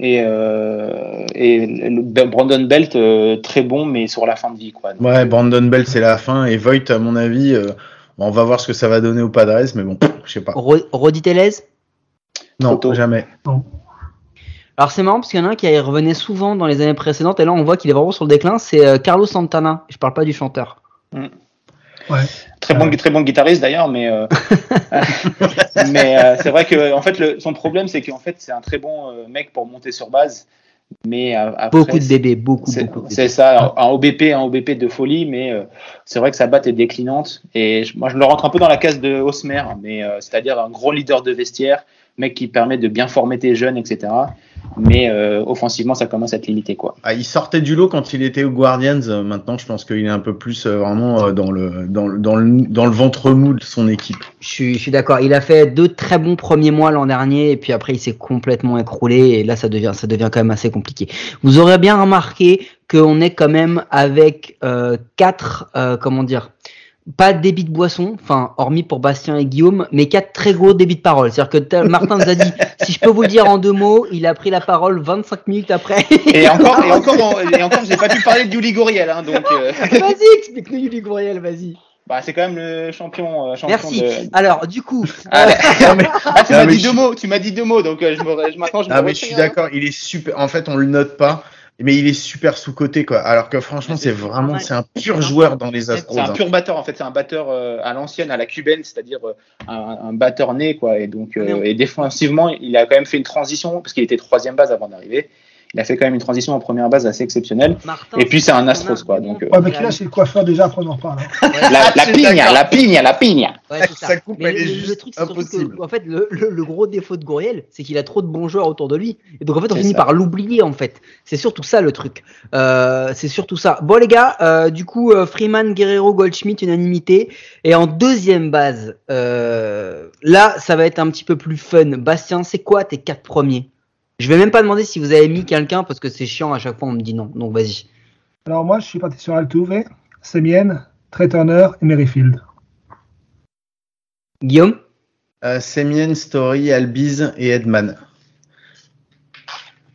Et, euh, et le- le- Brandon Belt, euh, très bon, mais sur la fin de vie. Quoi. Donc, Ouais, Brandon Bell, c'est la fin. Et Voigt, à mon avis, euh, on va voir ce que ça va donner au Padres, mais bon, je sais pas. Ro- Rodi Tellez? Non, jamais. Alors c'est marrant parce qu'il y en a un qui revenait souvent dans les années précédentes et là on voit qu'il est vraiment sur le déclin. C'est euh, Carlos Santana. Je parle pas du chanteur. Ouais. Très bon, très bon guitariste d'ailleurs, mais, euh, [LAUGHS] [LAUGHS] mais euh, c'est vrai que en fait, le, son problème, c'est qu'en fait, c'est un très bon euh, mec pour monter sur base. Mais après, Beaucoup de bébés, beaucoup, C'est beaucoup. ça, un OBP, un OBP de folie, mais euh, c'est vrai que sa batte est déclinante. Et je- moi, je le rentre un peu dans la case de Osmer, mais euh, c'est-à-dire un gros leader de vestiaire, mec qui permet de bien former tes jeunes, etc. Mais euh, offensivement, ça commence à être limité, quoi. Ah, il sortait du lot quand il était aux Guardians. Euh, Maintenant, je pense qu'il est un peu plus euh, vraiment euh, dans le dans le dans le dans le ventre mou de son équipe. Je suis, je suis d'accord. Il a fait deux très bons premiers mois l'an dernier et puis après il s'est complètement écroulé et là ça devient ça devient quand même assez compliqué. Vous aurez bien remarqué qu'on est quand même avec euh, quatre euh, comment dire pas de débit de boisson, enfin hormis pour Bastien et Guillaume, mais quatre très gros débits de parole. C'est-à-dire que Martin nous a dit [LAUGHS] si je peux vous le dire en deux mots, il a pris la parole 25 minutes après. Et encore, et encore, [LAUGHS] et encore, j'ai pas pu parler de Yuli Goriel, hein, donc euh, [LAUGHS] vas-y, explique-nous Yuli Gouriel, vas-y. bah, c'est quand même le champion. euh, champion Merci. de- Alors du coup, Ah, Non, mais- ah, tu m'as dit je- deux mots, tu m'as dit deux mots, donc euh, je me, maintenant je me Ah mais je suis hein. d'accord, il est super. En fait, on le note pas, mais il est super sous coté quoi. Alors que franchement, c'est- vraiment, c'est un pur joueur dans les Astros. C'est un hein. pur batteur en fait, c'est un batteur euh, à l'ancienne, à la cubaine, c'est-à-dire euh, un, un batteur né quoi. Et donc euh, et défensivement, il a quand même fait une transition parce qu'il était troisième base avant d'arriver. Il a fait quand même une transition en première base assez exceptionnelle. Martin, Et puis, c'est un Astros, quoi, donc, euh, Ouais, mais qui là, c'est le coiffeur déjà, après on en reparle. hein. Ouais, La, la pigne, la pigne, la pigne. ouais, ça. Coupe, Mais elle est le, le juste truc, c'est surtout impossible. que, en fait, le, le- le gros défaut de Gouriel, c'est qu'il a trop de bons joueurs autour de lui. Et donc, en fait, on finit ça. par l'oublier, en fait. C'est surtout ça, le truc. Euh, c'est surtout ça. Bon, les gars, euh, du coup, euh, Freeman, Guerrero, Goldschmidt, unanimité. Et en deuxième base, euh, là, ça va être un petit peu plus fun. Bastien, c'est quoi tes quatre premiers? Je vais même pas demander si vous avez mis quelqu'un, parce que c'est chiant, à chaque fois, on me dit non. Donc, vas-y. Alors moi, je suis parti sur Altuve, Semien, Trey Turner et Merrifield. Guillaume? Euh, Semien, Story, Albiz et Edman.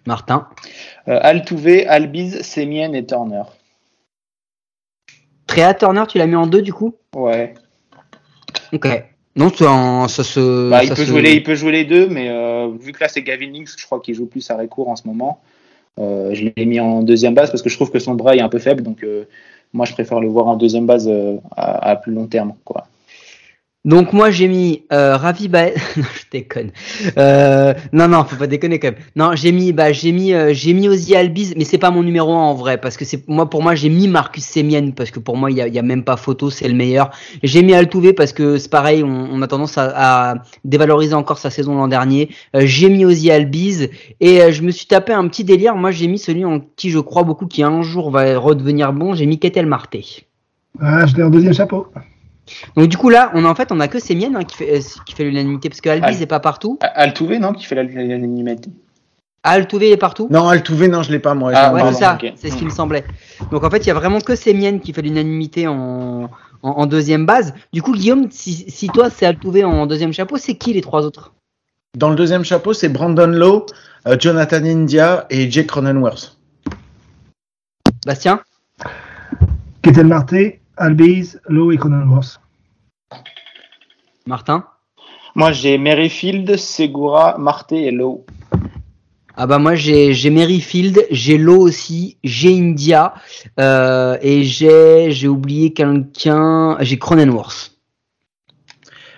Martin? Euh, Altuve, Albiz, Semien et Turner. Tréa Turner, tu l'as mis en deux, du coup? Ouais. Ok. Non, un- ça se. Bah, il, ça peut se- jouer les, il peut jouer les deux, mais euh, vu que là c'est Gavin Lynx, je crois qu'il joue plus à Récourt en ce moment. Euh, je l'ai mis en deuxième base parce que je trouve que son bras est un peu faible, donc euh, moi je préfère le voir en deuxième base à, à plus long terme. Quoi. Donc moi j'ai mis euh, Ravi Baez. [LAUGHS] non, je déconne. Euh, non non, faut pas déconner quand même. Non, j'ai mis bah j'ai mis euh, j'ai mis Ozzy Albiz, mais c'est pas mon numéro 1 en vrai parce que c'est moi pour moi j'ai mis Marcus Semien parce que pour moi il y a, y a même pas photo, c'est le meilleur. J'ai mis Altuve parce que c'est pareil, on, on a tendance à, à dévaloriser encore sa saison l'an dernier. Euh, j'ai mis Ozzy Albiz et euh, je me suis tapé un petit délire. Moi j'ai mis celui en qui je crois beaucoup qui un jour va redevenir bon. J'ai mis Ketel Marte. Ah, je l'ai en deuxième chapeau. Donc du coup là, on a en fait on a que Semien hein, qui fait euh, qui fait l'unanimité parce que Albiz Ah. est pas partout. Altuve, non, qui fait la- l'animité. Altuve est partout? Non, Altuve, non, je l'ai pas, moi. Ah, Ouais, c'est ça, c'est ce qui me semblait. Donc en fait, il y a vraiment que Semien qui fait l'unanimité en, en, en deuxième base. Du coup, Guillaume, si, si toi c'est Altuve en deuxième chapeau, c'est qui les trois autres? Dans le deuxième chapeau, c'est Brandon Lowe, euh, Jonathan India et Jake Cronenworth. Bastien? Ketel Marte, Albiz, Lowe et Cronenworth. Martin? Moi j'ai Merrifield, Segura, Marte et Lowe. Ah bah moi j'ai j'ai Merrifield, j'ai Lowe aussi, j'ai India euh, et j'ai j'ai oublié quelqu'un, j'ai Cronenworth.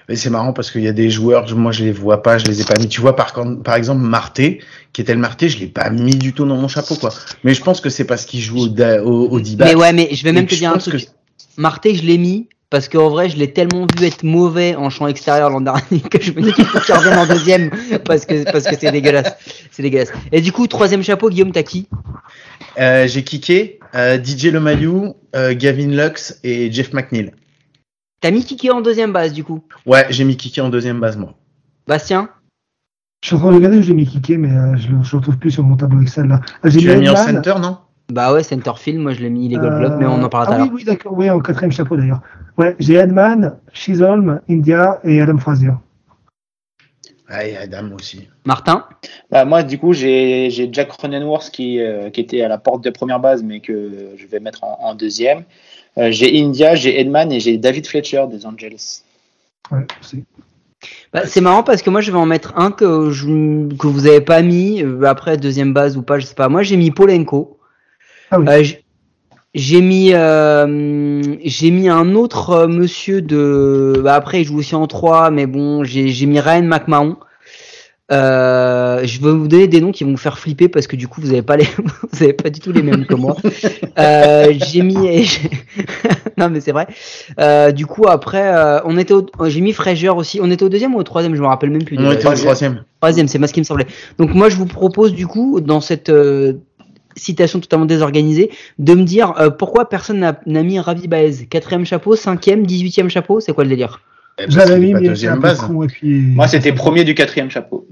Mais c'est marrant parce qu'il y a des joueurs, moi je les vois pas, je les ai pas mis. Tu vois, par, exemple, Marte, qui était le Marte, je l'ai pas mis du tout dans mon chapeau, quoi. Mais je pense que c'est parce qu'il joue au, au. Mais ouais, mais je vais même te dire un truc. que- Marte, je l'ai mis parce qu'en vrai, je l'ai tellement vu être mauvais en champ extérieur l'an dernier que je me dis qu'il faut qu'il revienne en deuxième parce que parce que c'est dégueulasse. C'est dégueulasse. Et du coup, troisième chapeau, Guillaume, t'as qui? Euh, j'ai kické euh, DJ Lemayou, euh, Gavin Lux et Jeff McNeil. T'as mis Kiki en deuxième base, du coup? Ouais, j'ai mis kické en deuxième base, moi. Bastien? Je suis en train de regarder où j'ai mis Kiké, mais euh, je ne le retrouve plus sur mon tableau Excel là. Ah, j'ai Tu l'as mis en Edman. center, non? Bah ouais, Centerfield, moi je l'ai mis les Gold Euh, Gloves, mais on en parlera tout Ah à oui, l'heure. oui, d'accord, oui, en quatrième chapeau d'ailleurs. Ouais, j'ai Edman, Chisholm, India et Adam Frazier. Ah, et Adam aussi. Martin? Bah, moi du coup j'ai j'ai Jack Cronenworth qui, euh, qui était à la porte de première base mais que je vais mettre en, en deuxième. Euh, j'ai India, j'ai Edman et j'ai David Fletcher des Angels. Ouais, c'est. Bah, c'est marrant parce que moi je vais en mettre un que, je, que vous avez pas mis. euh, Après, deuxième base ou pas, je sais pas. Moi j'ai mis Polenko. Ah oui. Euh, j'ai mis euh, j'ai mis un autre euh, monsieur de bah après il joue aussi en 3 mais bon j'ai j'ai mis Ryan McMahon euh, je vais vous donner des noms qui vont vous faire flipper parce que du coup vous avez pas les [LAUGHS] vous avez pas du tout les mêmes que moi euh, j'ai mis [LAUGHS] non mais c'est vrai euh, du coup après euh, on était au- j'ai mis Frazier aussi on était au deuxième ou au troisième? Je me rappelle même plus On était au troisième. Troisième, c'est moi ce qui me semblait. Donc moi je vous propose du coup dans cette euh, citation totalement désorganisée de me dire euh, pourquoi personne n'a mis Ravi Baez? Quatrième chapeau, cinquième, dix-huitième chapeau, c'est quoi le délire? Eh, Je l'avais mis, mais un peu base. con, et puis... Moi c'était premier du quatrième chapeau.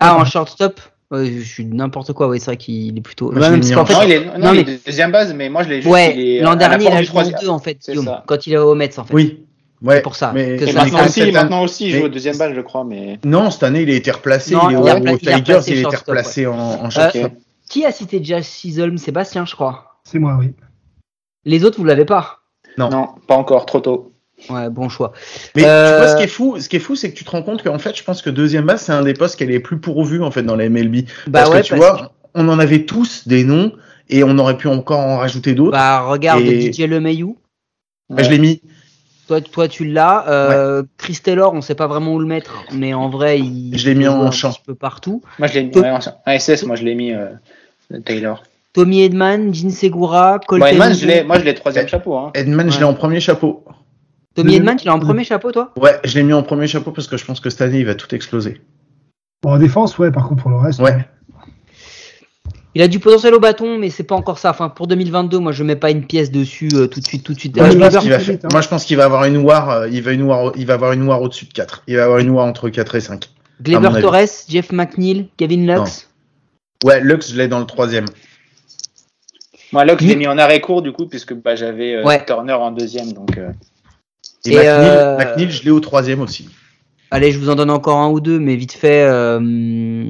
Ah en shortstop? Ouais, je suis n'importe quoi, oui c'est vrai qu'il est plutôt. Moi, Ouais, parce en fait, non, il est, non, non, il est mais- deuxième base, mais moi je l'ai juste. ouais, l'an dernier il a joué deux en fait, C'est Guillaume, ça. quand il est au Mets en fait. Oui. Ouais. C'est pour ça Mais, que ça- maintenant aussi, maintenant aussi, il joue mais- au deuxième base, je crois, mais. Non, cette année, il a été replacé. Non, il est il au, Tigers, il a été replacé en, en Euh, shortstop. Qui a cité déjà Chisholm Sébastien, je crois. C'est moi, oui. Les autres vous l'avez pas? Non. Non, pas encore, trop tôt. Ouais, bon choix. Mais Euh, tu vois, ce qui est fou, ce qui est fou, c'est que tu te rends compte qu'en fait, je pense que deuxième base, c'est un des postes qui est les plus pourvus en fait dans la MLB. Bah parce ouais, que tu parce vois, on en avait tous des noms et on aurait pu encore en rajouter d'autres. Bah regarde Et- DJ LeMayu. Bah, je l'ai mis. Toi, toi tu l'as. Euh, Chris Taylor, on sait pas vraiment où le mettre, mais en vrai, il. Je l'ai mis en un champ. petit peu partout. Moi, je l'ai mis ouais, en en SS, moi, je l'ai mis euh, Taylor. Tommy Edman, Gene Segura, Colton. Moi, Edman, je l'ai, moi, je l'ai troisième chapeau. Hein. Edman, je l'ai en premier chapeau. Tommy Edman, tu l'as en premier chapeau, toi? Ouais, je l'ai mis en premier chapeau parce que je pense que cette année, il va tout exploser. Bon, en défense, ouais, par contre, pour le reste. Ouais. Il a du potentiel au bâton, mais c'est pas encore ça. Enfin, pour 2022, moi, je mets pas une pièce dessus euh, tout de suite, tout de suite. Ouais, je Moi, je pense qu'il va très faire- vite, hein. Moi, je pense qu'il va avoir une war, euh, il va une war, il va avoir une war au-dessus de 4. Il va avoir une war entre 4 et 5. à Gleyber mon avis. Torres, Jeff McNeil, Kevin Lux. Ouais, Lux, je l'ai dans le troisième. Moi, Locke, je l'ai mis en arrêt court, du coup, puisque bah, j'avais euh, Ouais. Turner en deuxième. Donc, euh, Et, Et, McNeil, euh, McNeil, je l'ai au troisième aussi. Allez, je vous en donne encore un ou deux, mais vite fait. euh,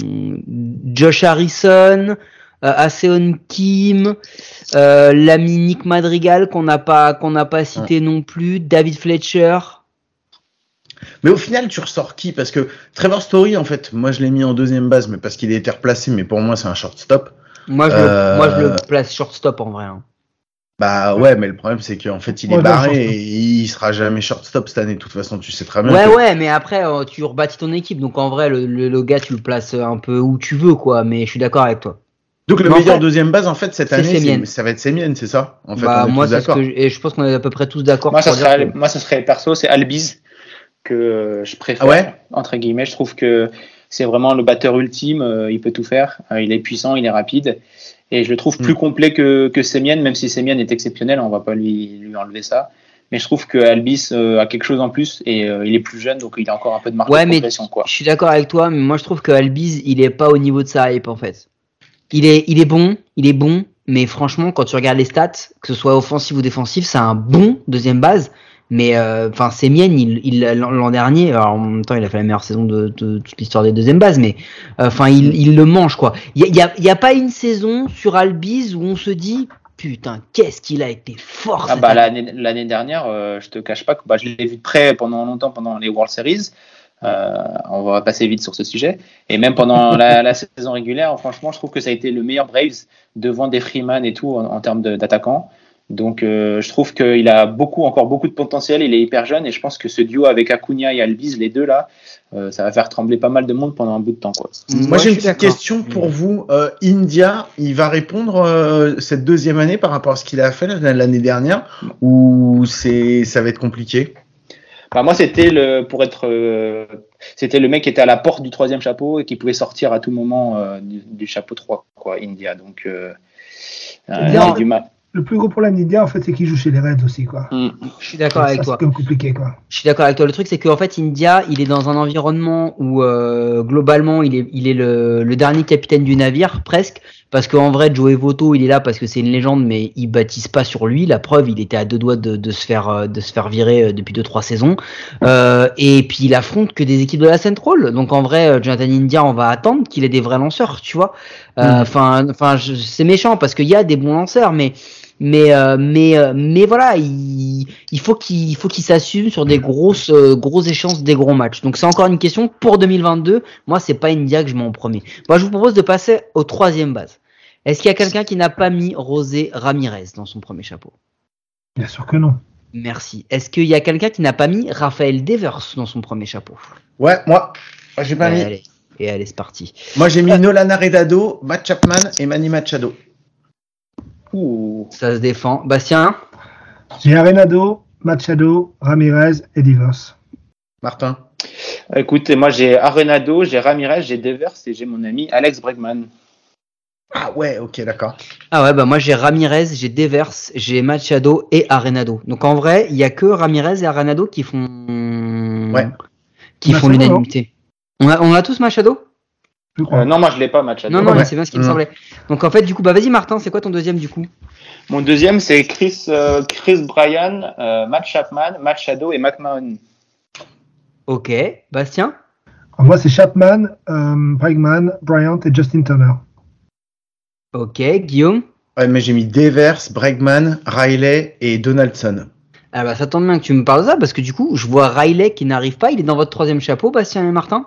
Josh Harrison, euh, Aseon Kim, euh, l'ami Nick Madrigal qu'on n'a pas qu'on n'a pas cité non plus, David Fletcher. Mais au final, tu ressors qui? Parce que Trevor Story, en fait, moi, je l'ai mis en deuxième base, mais parce qu'il a été replacé, mais pour moi, c'est un shortstop. Moi, je, Euh, le, moi, je le place shortstop en vrai. hein. Bah ouais, mais le problème, c'est qu'en fait, il Ouais, est barré et il sera jamais shortstop cette année. De toute façon, tu sais très bien. Ouais, que- ouais, mais après, euh, tu rebâtis ton équipe. Donc en vrai, le, le, le gars, tu le places un peu où tu veux, quoi. Mais je suis d'accord avec toi. Donc le Mais en meilleur fait, deuxième base, en fait, cette c'est année, c'est- Semien. ça va être Semien, c'est ça? En fait, bah, on est moi, tous ce que je- et je pense qu'on est à peu près tous d'accord. moi, ça serait, que- moi, ça serait perso, c'est Albiz que je préfère, Ah ouais entre guillemets. Je trouve que c'est vraiment le batteur ultime. euh, il peut tout faire. Euh, il est puissant, il est rapide. Et je le trouve Mm. plus complet que, que Semien, même si Semien est exceptionnel. On va pas lui, lui enlever ça. Mais je trouve que Albis euh, a quelque chose en plus et il est plus jeune, donc il a encore un peu de marge Ouais, de mais. Quoi. Je suis d'accord avec toi, mais moi je trouve que Albiz, il est pas au niveau de sa hype en fait. Il est, il est bon, il est bon, mais franchement, quand tu regardes les stats, que ce soit offensif ou défensif, c'est un bon deuxième base. Mais euh, enfin, c'est mienne. Il, il l'an dernier, alors en même temps, il a fait la meilleure saison de, de toute l'histoire des deuxièmes bases, mais euh, enfin, il, il le mange quoi. Il y a, y a- y a pas une saison sur Albiz où on se dit putain, qu'est-ce qu'il a été fort. Ah bah, année. l'année, dernière, euh, je te cache pas que bah, je l'ai vu de près pendant longtemps pendant les World Series. Euh, on va passer vite sur ce sujet. Et même pendant [LAUGHS] la, la saison régulière, franchement, je trouve que ça a été le meilleur Braves devant des Freeman et tout en, en termes d'attaquants. Donc, euh, je trouve qu'il a beaucoup, encore beaucoup de potentiel. Il est hyper jeune et je pense que ce duo avec Acuna et Albiz, les deux là, euh, ça va faire trembler pas mal de monde pendant un bout de temps. Quoi. Moi, j'ai une petite question pour vous. Euh, India, il va répondre euh, cette deuxième année par rapport à ce qu'il a fait l'année dernière ou c'est ça va être compliqué? Bah, moi, c'était le pour être, euh, c'était le mec qui était à la porte du troisième chapeau et qui pouvait sortir à tout moment euh, du, du chapeau 3, quoi, India. Donc, euh, euh, du mal. Le plus gros problème d'India, en fait, c'est qu'il joue chez les Reds aussi, quoi. Mm. Je suis d'accord Ça, avec c'est toi. comme compliqué, quoi. Je suis d'accord avec toi. Le truc, c'est qu'en fait, India, il est dans un environnement où euh, globalement, il est, il est le, le dernier capitaine du navire, presque. Parce qu'en vrai, Joey Voto, il est là parce que c'est une légende, mais ils bâtissent pas sur lui. La preuve, il était à deux doigts de, de se faire euh, de se faire virer euh, depuis deux trois saisons. Euh, et puis il affronte que des équipes de la Central. Donc en vrai, euh, Jonathan India, on va attendre qu'il ait des vrais lanceurs, tu vois. Euh, Mhm. Enfin, enfin, je- c'est méchant parce qu'il y a des bons lanceurs, mais mais euh, mais euh, mais voilà, il, il faut qu'il il faut qu'il s'assume sur des grosses euh, grosses échéances, des gros matchs. Donc c'est encore une question pour 2022. Moi, c'est pas India que je mets en premier. Moi, je vous propose de passer au troisième base. Est-ce qu'il y a quelqu'un qui n'a pas mis Rosé Ramirez dans son premier chapeau? Bien sûr que non. Merci. Est-ce qu'il y a quelqu'un qui n'a pas mis Raphaël Devers dans son premier chapeau? Ouais, moi, moi, j'ai pas Et mis. allez, et allez, c'est parti. Moi j'ai mis Nolan Aredado, Matt Chapman et Manny Machado. Ouh. Ça se défend. Bastien J'ai Arenado, Machado, Ramirez et Divers. Martin. Écoute, moi j'ai Arenado, j'ai Ramirez, j'ai Devers et j'ai mon ami Alex Bregman. Ah ouais, ok, d'accord. Ah ouais, bah moi j'ai Ramirez, j'ai Devers, j'ai Machado et Arenado. Donc en vrai, il y a que Ramirez et Arenado qui font Ouais. qui Machado, font l'unanimité. On a, on a tous Machado? Euh, non, moi je l'ai pas, Machado. Non, non, ouais. mais c'est bien ce qui me Mm. semblait. Donc en fait, du coup, bah vas-y Martin, c'est quoi ton deuxième du coup? Mon deuxième c'est Chris, euh, Chris Bryan, euh, Matt Chapman, Machado et McMahon. Ok. Bastien? Alors, Moi, c'est Chapman, euh, Bregman, Bryant et Justin Turner. Ok. Guillaume? Ouais, mais j'ai mis Devers, Bregman, Riley et Donaldson. Ah bah ça tombe bien que tu me parles de ça parce que du coup, je vois Riley qui n'arrive pas. Il est dans votre troisième chapeau, Bastien et Martin?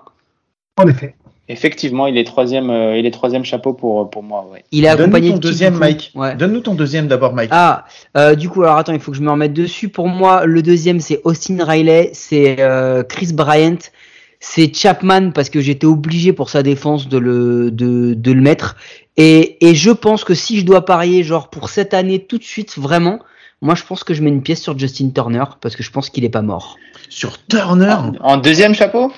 En effet. Effectivement, il est troisième, euh, il est troisième chapeau pour, pour moi. Ouais. Il est Donne-nous accompagné ton de deuxième, coup Mike. Ouais. Donne-nous ton deuxième d'abord, Mike. Ah, euh, du coup, alors attends, il faut que je me remette dessus. Pour moi, le deuxième, c'est Austin Riley, c'est euh, Chris Bryant, c'est Chapman, parce que j'étais obligé pour sa défense de le, de, de le mettre. Et, et je pense que si je dois parier, genre pour cette année, tout de suite, vraiment, moi je pense que je mets une pièce sur Justin Turner, parce que je pense qu'il est pas mort. Sur Turner. En deuxième chapeau?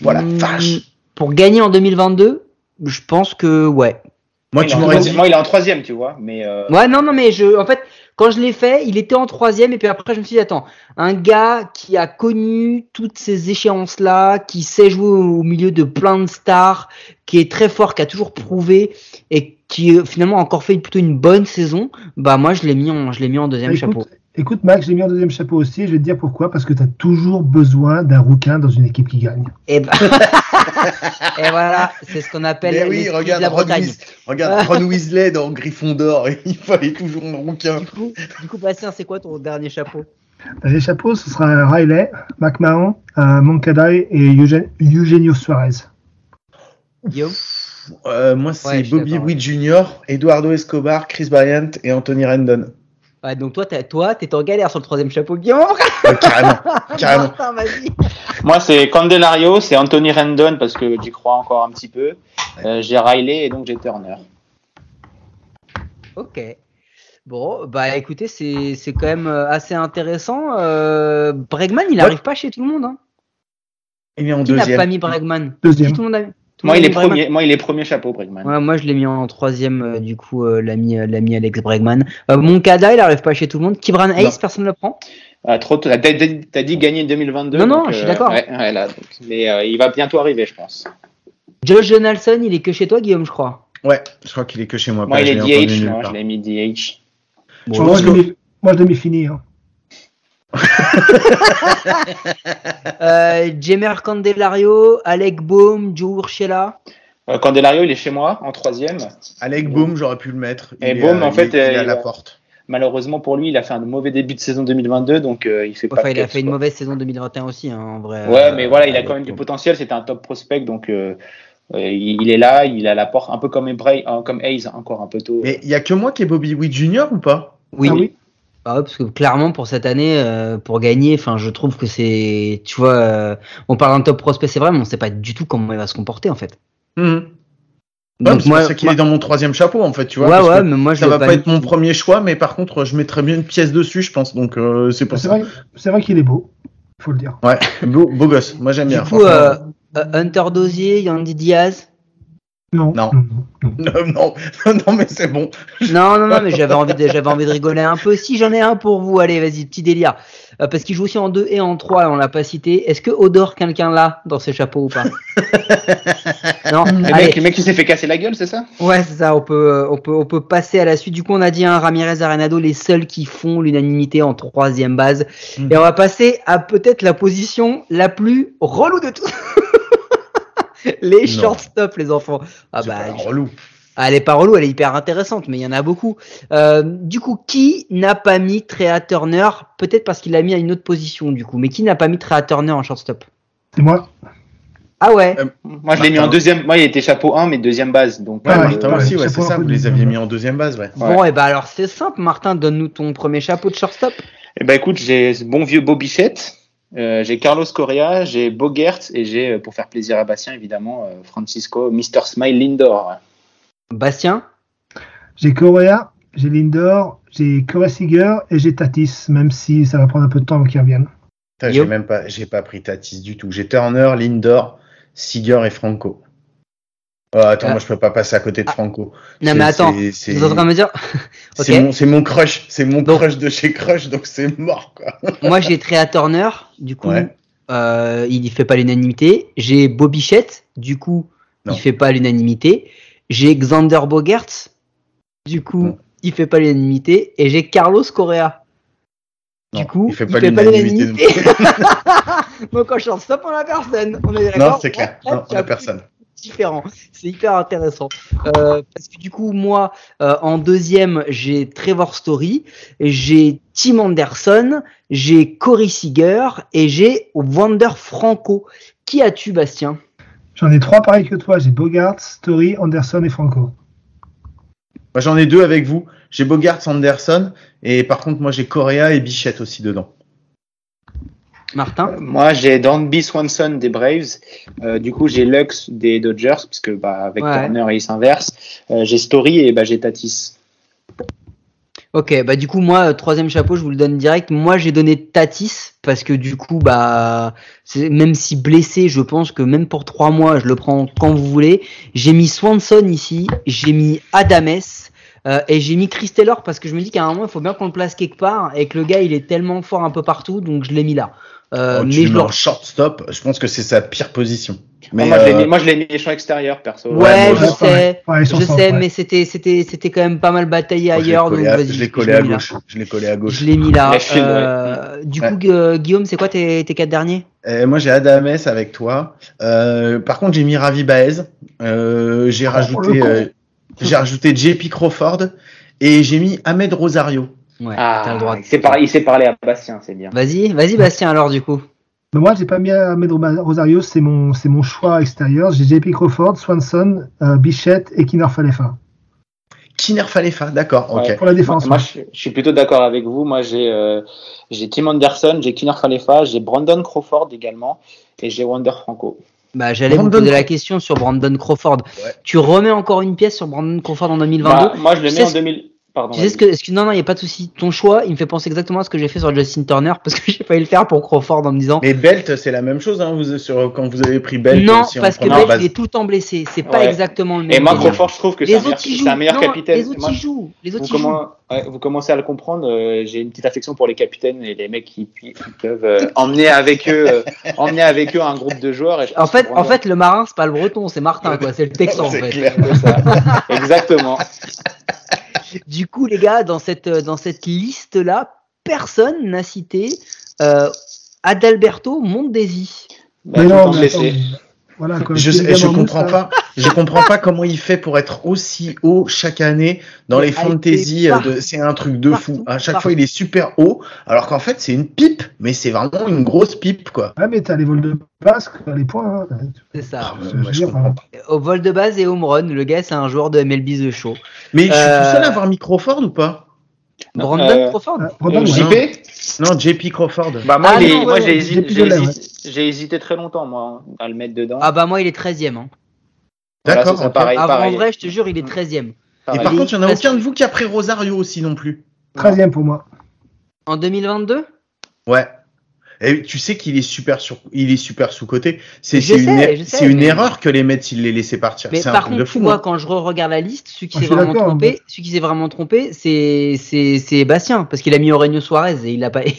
Voilà, Hmm, vache. Pour gagner en 2022, je pense que ouais. Moi, tu m'aurais dit. moi, il est en troisième, tu vois. Mais euh, Ouais, non, non, mais je, en fait, quand je l'ai fait, il était en troisième, et puis après, je me suis dit, attends, un gars qui a connu toutes ces échéances-là, qui sait jouer au milieu de plein de stars, qui est très fort, qui a toujours prouvé, et qui euh, finalement a encore fait plutôt une bonne saison, bah moi, je l'ai mis en, je l'ai mis en deuxième Écoute, chapeau. Écoute, Max, j'ai mis en deuxième chapeau aussi. Je vais te dire pourquoi. Parce que tu as toujours besoin d'un rouquin dans une équipe qui gagne. Et, bah... [LAUGHS] et voilà, c'est ce qu'on appelle Mais oui, regarde, de la Ron, Bretagne. Weas- regarde Ron Weasley dans Gryffondor, [LAUGHS] il fallait toujours un rouquin. Du coup, du coup, Bastien, c'est quoi ton dernier chapeau? Les chapeaux, ce sera Riley, McMahon, euh, Moncadai et Eugen- Eugenio Suarez. Guillaume? Euh, moi, c'est Ouais, Bobby Witt Jr., Eduardo Escobar, Chris Bryant et Anthony Rendon. Ouais, donc toi, t'as- toi, t'es en galère sur le troisième chapeau, Guillaume. Ouais, carrément, [LAUGHS] carrément. Martin, vas-y. moi, c'est Candelario, c'est Anthony Rendon parce que j'y crois encore un petit peu. Euh, j'ai Riley et donc j'ai Turner. Ok. Bon, bah écoutez, c'est c'est quand même euh, assez intéressant. Euh, Bregman, il Ouais. arrive pas chez tout le monde. Hein. Il est en Qui n'a pas mis Bregman? Deuxième. Tout le monde a- le Moi, il est premier. Moi, il est premier chapeau, Bregman. Ouais, moi, je l'ai mis en troisième, euh, du coup, euh, l'ami euh, l'ami Alex Bregman. Euh, Moncada, il arrive pas chez tout le monde. Kibran Hayes, Non. personne ne le prend. Ah, trop tôt. T'as dit gagner 2022. Non, non, donc, je suis d'accord. ouais, ouais, là, donc, mais euh, il va bientôt arriver, je pense. Josh Donaldson, il est que chez toi, Guillaume, je crois. Ouais, je crois qu'il est que chez moi. Moi, pas, il je est DH. je l'ai mis DH. Bon, je moi, je l'ai mis fini. hein. [LAUGHS] Euh, Jemer Candelario, Alec Baum, Joe Urshela. Euh, Candelario, il est chez moi, en troisième. Alec Baum, j'aurais pu le mettre. Et Il est, Baum, en fait, il est euh, à la porte. Malheureusement pour lui, il a fait un mauvais début de saison 2022, donc euh, il fait pas Enfin, il a fait une mauvaise saison 2021 aussi, hein, en vrai. Ouais, Euh, mais voilà, il a quand même du potentiel. C'était un top prospect, donc il est là, il a la porte, un peu comme Ebray, comme Hayes, encore un peu tôt. Mais il y a que moi qui est Bobby Witt Jr. ou pas? Oui. Ah oui. Bah ouais, parce que clairement pour cette année, euh, pour gagner, enfin je trouve que c'est, tu vois, euh, on parle d'un top prospect, c'est vrai, mais on sait pas du tout comment il va se comporter en fait. Mhm. Ouais, c'est ça qu'il moi- est dans mon troisième chapeau en fait, tu vois. ouais parce ouais, que mais moi je ça va pas être mon premier choix, mais par contre, je mettrais bien une pièce dessus, je pense. Donc euh, c'est pour C'est ça. vrai, c'est vrai qu'il est beau, faut le dire. Ouais, beau, beau gosse. Moi j'aime Du bien. coup, euh, euh, Hunter Dozier, Yandy Diaz. Non, Non. non, non. Non, [LAUGHS] non, [LAUGHS] non, mais c'est bon. Non non non, mais j'avais envie de, j'avais envie de rigoler un peu. Si j'en ai un pour vous, allez vas-y, petit délire. Euh, parce qu'il joue aussi en 2 et en 3, on l'a pas cité. Est-ce que Odor quelqu'un là dans ses chapeaux ou pas? [LAUGHS] Non. Le mec, le mec qui s'est fait casser la gueule, c'est ça? Ouais, c'est ça, on peut, on, peut, on peut passer à la suite. Du coup, on a dit un Ramirez Arenado, les seuls qui font l'unanimité en troisième base. Mhm. Et on va passer à peut-être la position la plus relou de tout. [LAUGHS] les shortstop, les enfants. Ah bah, pas relou. ah, elle est pas relou, elle est hyper intéressante, mais il y en a beaucoup. Euh, du coup, qui n'a pas mis Trea Turner? Peut-être parce qu'il l'a mis à une autre position, du coup. Mais qui n'a pas mis Trea Turner en shortstop? C'est moi. Ah ouais Moi, je l'ai mis en Martin. deuxième. Moi, il était chapeau 1, mais deuxième base. Donc, Ouais, Ah ouais, Martin ouais, aussi, ouais, c'est ça. Vous les aviez mis en deuxième base, ouais. Bon, et bah alors c'est simple, Martin, donne-nous ton premier chapeau de shortstop. Eh ben, écoute, j'ai ce bon vieux Bobichette. Euh, j'ai Carlos Correa, j'ai Bogert et j'ai, euh, pour faire plaisir à Bastien, évidemment, euh, Francisco, Mr. Smile Lindor. Bastien J'ai Correa, j'ai Lindor, j'ai Corey Seager et j'ai Tatis, même si ça va prendre un peu de temps avant qu'il revienne. Putain, J'ai même pas, j'ai pas pris Tatis du tout. J'ai Turner, Lindor, Seager et Franco. Oh, attends, Ah. moi je peux pas passer à côté de Franco. Non mais attends, c'est- c'est- vous êtes en train de me dire. [LAUGHS] C'est mon, c'est mon crush, c'est mon Donc- crush de chez Crush, donc c'est mort quoi. Moi j'ai Trea Turner, du coup Ouais. euh, il fait pas l'unanimité. J'ai Bobichette, du coup Non. il fait pas l'unanimité. J'ai Xander Bogerts, du coup Non. il fait pas l'unanimité. Et j'ai Carlos Correa. Du Non, coup, il fait pas l'unanimité Donc [LAUGHS] quand je chante stop, on a personne. On est Non, c'est clair. Ouais, Non, on tu a as personne. différent. C'est hyper intéressant. Euh, parce que du coup, moi, euh, en deuxième, j'ai Trevor Story, j'ai Tim Anderson, j'ai Corey Seager et j'ai Wander Franco. Qui as-tu, Bastien? J'en ai trois pareils que toi. J'ai Bogart, Story, Anderson et Franco. Moi, j'en ai deux avec vous. J'ai Bogart, Anderson, et par contre, moi, j'ai Correa et Bichette aussi dedans. Martin? Moi, j'ai Danby Swanson des Braves. Euh, du coup, j'ai Lux des Dodgers, puisque bah, avec Ouais. Turner, il s'inverse. Euh, j'ai Story et bah, j'ai Tatis. Ok, bah du coup moi euh, troisième chapeau, je vous le donne direct. Moi j'ai donné Tatis parce que du coup bah même si blessé, je pense que même pour trois mois, je le prends quand vous voulez. J'ai mis Swanson ici, j'ai mis Adames euh, et j'ai mis Chris Taylor parce que je me dis qu'à un moment il faut bien qu'on le place quelque part et que le gars il est tellement fort un peu partout, donc je l'ai mis là. Euh, Oh, mais en shortstop, je pense que c'est sa pire position. Mais moi, je l'ai euh, mis, moi, je l'ai mis champ extérieur, perso. Ouais, je sais, Ouais, je sais, ouais. mais c'était c'était c'était quand même pas mal bataillé moi, je l'ai ailleurs, donc à- je l'ai collé à mis là. gauche. Je l'ai collé à gauche. Je l'ai mis là. Euh, Du Ouais. coup, Gu- Guillaume, c'est quoi tes, tes quatre derniers? Moi, j'ai Adames avec toi. Euh, par contre, j'ai mis Ravi Baez. Euh, j'ai rajouté, euh, j'ai rajouté JP Crawford et j'ai mis Ahmed Rosario. Ouais, Ah, t'as le droit. il s'est parlé, à Bastien, c'est bien. Vas-y, vas-y, Bastien, alors, du coup. Mais moi, j'ai pas mis Ahmed Rosario, c'est mon, c'est mon choix extérieur. J'ai JP Crawford, Swanson, euh, Bichette et Kinner Falefa. Kiner Falefa, d'accord. Pour la défense. Moi, je, je suis plutôt d'accord avec vous. Moi, j'ai euh, j'ai Tim Anderson, j'ai Kinner Falefa, j'ai Brandon Crawford également, et j'ai Wander Franco. Bah, j'allais vous Brandon poser la question sur Brandon Crawford. Ouais. Tu remets encore une pièce sur Brandon Crawford en 2022 Bah, moi, je le mets en ce- 2000. Pardon. Tu sais ce que, ce que- non, non, il y a pas de souci. Ton choix, il me fait penser exactement à ce que j'ai fait sur Justin Turner parce que [LAUGHS] j'ai failli le faire pour Crawford en me disant. Mais Belt, c'est la même chose, hein, vous, sur, quand vous avez pris Belt. non, parce que base. il est tout le temps blessé. C'est pas Ouais. exactement le même. Et moi. Crawford, je trouve que c'est les un, meilleur- un Non, capitaine. Les autres, Moi, ils jouent. Les autres, vous, jouent. ouais, vous commencez à le comprendre. euh, j'ai une petite affection pour les capitaines et les mecs qui, qui peuvent euh, [LAUGHS] emmener avec eux, euh, emmener avec eux un groupe de joueurs. et En fait, en fait, le marin, c'est pas le breton, c'est Martin, quoi. C'est le texan, [LAUGHS] en C'est fait. clair. c'est ça. Exactement. Du coup, les gars, dans cette, dans cette liste-là, personne n'a cité euh, Adalberto Mondesi. Bah, Mais non, mais voilà, quand Je, sais- comprends pas. Je comprends pas comment il fait pour être aussi haut chaque année dans les fantasy. euh, C'est un truc de fou. À chaque partout. fois, il est super haut, alors qu'en fait, c'est une pipe, mais c'est vraiment une grosse pipe, quoi. Ouais, mais t'as les vols de passe, t'as les points. hein. C'est ça. Ah, dire, hein. Au vol de base et home run, le gars, c'est un joueur de MLB The Show. Mais je suis Euh, tout seul à avoir mis Crawford ou pas? Brandon Euh, Crawford Ah, Brandon, Euh. JP Non, JP Crawford. Bah moi, Ah il est- non, moi ouais, j'ai ouais, hésité, hésité- j'ai hésité très longtemps moi à le mettre dedans. Ah bah moi, il est 13ème. Hein. Voilà, D'accord. c'est ça, ok. pareil, Ah, en vrai, je te jure, il est 13ème. Et pareil. par contre, il n'y en a aucun de vous qui a pris Rosario aussi non plus. 13 pour moi. En 2022 Ouais. Et tu sais qu'il est super sur, il est super sous côté. C'est une, er- je sais, c'est une mais- erreur que les Mets ils les laissaient partir. Mais C'est un par truc contre, de fou. vois, hein. quand je regarde la liste, celui qui Ah, s'est vraiment trompé, celui qui s'est vraiment trompé, c'est c'est c'est Bastien parce qu'il a mis Aurelio Suarez et il a pas. [LAUGHS]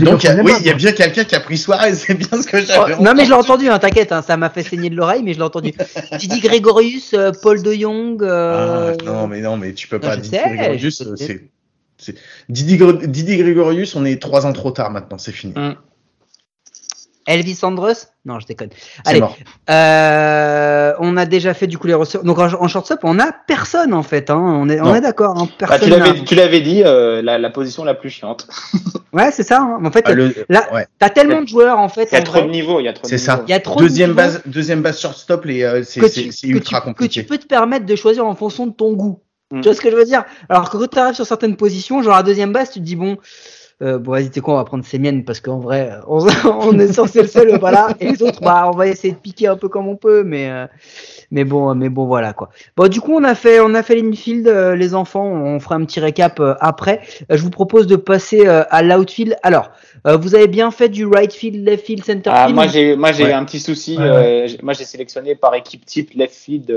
Donc, il y a- pas oui, il y a bien quelqu'un qui a pris Suarez. [LAUGHS] C'est bien ce que Oh, j'avais. non mais je l'ai entendu, hein, t'inquiète, hein, ça m'a fait saigner de l'oreille, mais je l'ai entendu. [LAUGHS] Didi Grégorius, euh, Paul De Jong. euh, Ah, non, mais non, mais tu peux Non, pas. Didi sais, Grégorius, c'est. C'est- Didi, Didi Grégorius, on est trois ans trop tard maintenant, c'est fini. Mm. Elvis Andrus Non, je déconne. Allez, mort. euh, on a déjà fait du coup les receveurs. Donc en, en shortstop, on a personne en fait. Hein. On est, on est d'accord. Hein. Bah, Personne. tu l'avais tu l'avais dit euh, la, la position la plus chiante. [LAUGHS] Ouais, c'est ça. hein. En fait, Ah, le- là, ouais. t'as tellement de joueurs en fait. Il y a trop vrai, de niveaux, il y a trop C'est ça. niveaux. Il y a trop de Deuxième base, deuxième base shortstop, les, euh, c'est que c'est- tu, c'est que ultra tu- que compliqué. tu peux te permettre de choisir en fonction de ton goût. Mm. Tu vois ce que je veux dire? Alors que quand tu arrives sur certaines positions, genre à deuxième base, tu te dis bon, euh, bon vas-y, t'es quoi, on va prendre ces miennes parce qu'en vrai, euh, on, [LAUGHS] on est censé le seul, voilà. Et les autres, bah, on va essayer de piquer un peu comme on peut, mais euh, mais bon, mais bon, voilà quoi. Bon, du coup, on a fait, on a fait l'infield, euh, les enfants. On fera un petit récap euh, après. Euh, je vous propose de passer euh, à l'outfield. Alors, euh, vous avez bien fait du right field, left field, center Ah, field. moi j'ai moi j'ai Ouais. un petit souci. Ouais, euh, moi j'ai sélectionné par équipe type left field.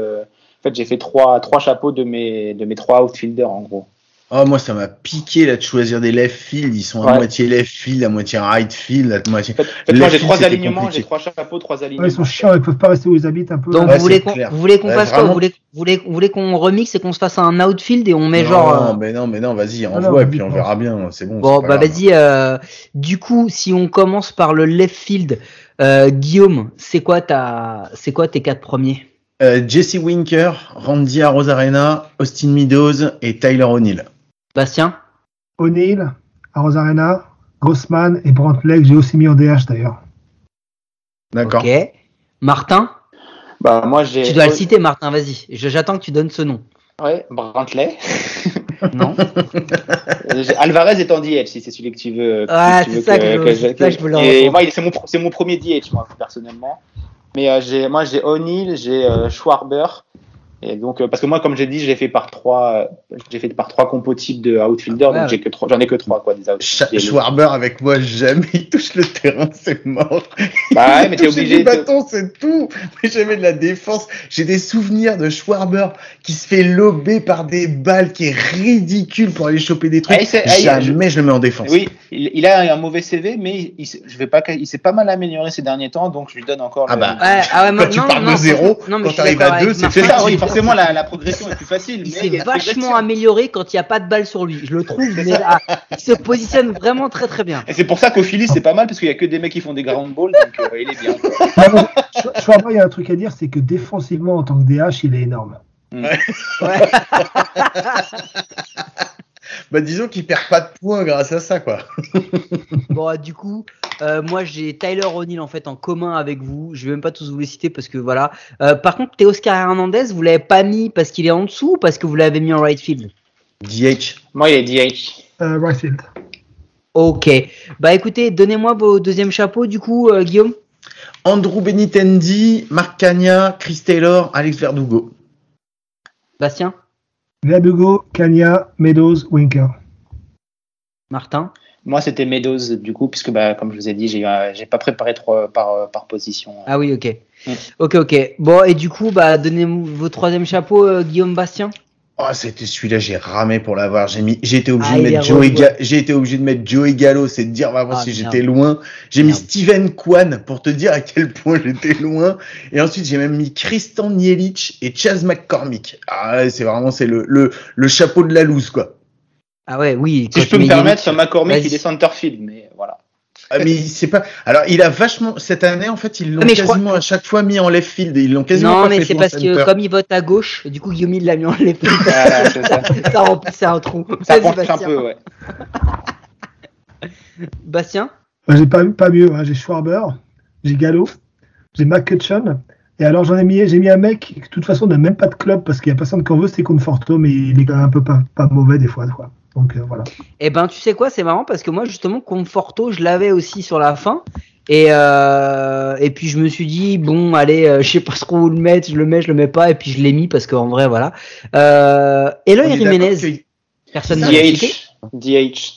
En fait j'ai fait trois trois chapeaux de mes de mes trois outfielders en gros. Oh, moi, ça m'a piqué là de choisir des left field. Ils sont à Ouais. moitié left field, à moitié right field, à moitié. En fait, moi j'ai trois alignements, j'ai trois chapeaux, trois alignements. Ouais, ils sont chiants, ils peuvent pas rester où ils habitent un peu. Donc Ouais, vous voulez vous voulez qu'on Ouais, fasse quoi vraiment. Vous voulez vous voulez vous voulez qu'on remixe et qu'on se fasse un outfield et on met non, genre euh, mais non, mais non, vas-y, non, envoie et vas-y, puis on verra bien. C'est bon. bon bah vas-y euh, du coup si on commence par le left field euh, Guillaume c'est quoi ta c'est quoi tes quatre premiers? Euh, Jesse Winker, Randy Arozarena, Austin Meadows et Tyler O'Neill. Bastien? O'Neill, Arena, Grossman et Brantley, que j'ai aussi mis en DH d'ailleurs. D'accord. ok Martin? Bah, moi, j'ai. Tu dois le citer, Martin, vas-y. Je- J'attends que tu donnes ce nom. Ouais, Brantley. [LAUGHS] Non [LAUGHS] Alvarez est en DH, si c'est celui que tu veux. que tu c'est ça que je- que Et moi, c'est mon, c'est mon premier DH, moi, personnellement. Mais euh, j'ai, moi, j'ai O'Neill, j'ai euh, Schwarber. Et donc, euh, parce que moi, comme j'ai dit, j'ai fait par trois, euh, j'ai fait par trois compos types de outfielder, donc ouais. j'ai que trois, j'en ai que trois, quoi, des outfielders. Schwarber avec moi, jamais il touche le terrain, c'est mort. Bah ouais, mais t'es obligé du de. bâton, c'est tout. Mais jamais de la défense. J'ai des souvenirs de Schwarber qui se fait lober par des balles, qui est ridicule pour aller choper des trucs. Ah, ah, il- jamais je le mets en défense. Oui, il, il a un mauvais CV, mais il, s'est- je vais pas, il s'est pas mal amélioré ces derniers temps, donc je lui donne encore. Ah le- bah, Ouais, ah ouais, Quand moi- tu non, pars de non, zéro, non, quand t'arrives à deux, c'est ça, oui, facile. Forcément, la, la progression est plus facile. Il mais s'est vachement amélioré quand il n'y a pas de balle sur lui. Je le trouve, mais là, il se positionne vraiment très très bien. Et c'est pour ça qu'au Philly, c'est pas mal, parce qu'il y a que des mecs qui font des ground balls, donc euh, il est bien. Schwarber, il y a un truc à dire, c'est que défensivement, en tant que DH, il est énorme. Ouais. [LAUGHS] Bah, disons qu'il perd pas de points grâce à ça, quoi. [LAUGHS] Bon, du coup, euh, moi j'ai Tyler O'Neill en fait en commun avec vous. Je vais même pas tous vous les citer parce que voilà. Euh, par contre, Teoscar Hernandez, vous l'avez pas mis parce qu'il est en dessous ou parce que vous l'avez mis en right field? DH. Moi, il est DH. Euh, right field. Ok. Bah écoutez, donnez-moi vos deuxièmes chapeaux du coup, euh, Guillaume. Andrew Benitendi, Marc Cagna, Chris Taylor, Alex Verdugo. Bastien, Verdugo, Kanya, Meadows, Winker. Martin? Moi, c'était Meadows, du coup, puisque, bah, comme je vous ai dit, j'ai euh, j'ai pas préparé trois par, euh, par position. Ah oui, ok. Mm. Ok, ok. Bon, et du coup, bah donnez vos troisième chapeaux, euh, Guillaume Bastien? Oh, c'était celui-là, j'ai ramé pour l'avoir. J'ai mis, j'ai été obligé Ah, de mettre Joey, re- Ga- j'ai été obligé de mettre Joey Gallo, c'est de dire vraiment Ah, si j'étais loin. J'ai mis. Steven Kwan pour te dire à quel point j'étais loin. Et ensuite, j'ai même mis Tristan Nielic et Chaz McCormick. Ah, ouais, c'est vraiment, c'est le, le, le chapeau de la loose, quoi. Ah ouais, oui. Si je peux me permettre, sur McCormick, il est centerfield, mais voilà. Ah, mais c'est pas, alors, il a vachement, cette année, en fait, ils l'ont Ah, quasiment à chaque fois mis en left field. Ils l'ont quasiment Non, pas mais c'est parce que comme il vote à gauche, du coup Guillaume il l'a mis en left field. C'est ça. [LAUGHS] ça remplissait un trou. Ça penche un Bastien. peu, ouais. [LAUGHS] Bastien j'ai pas, pas mieux. hein. J'ai Schwarber, j'ai Gallo, j'ai McCutcheon. Et alors, j'en ai mis, j'ai mis un mec qui, de toute façon, n'a même pas de club parce qu'il n'y a personne qu'on veut, c'est Conforto, mais il est quand même un peu pas, pas mauvais des fois. quoi. Donc, euh, voilà. Eh ben, tu sais quoi, c'est marrant parce que moi, justement, Conforto, je l'avais aussi sur la fin. Et, euh, et puis, je me suis dit, bon, allez, euh, je sais pas trop où le mettre, je le mets, je le mets pas. Et puis, je l'ai mis parce qu'en vrai, voilà. Euh, Eloy Jiménez, que- personne ne l'a cité. DH. DH.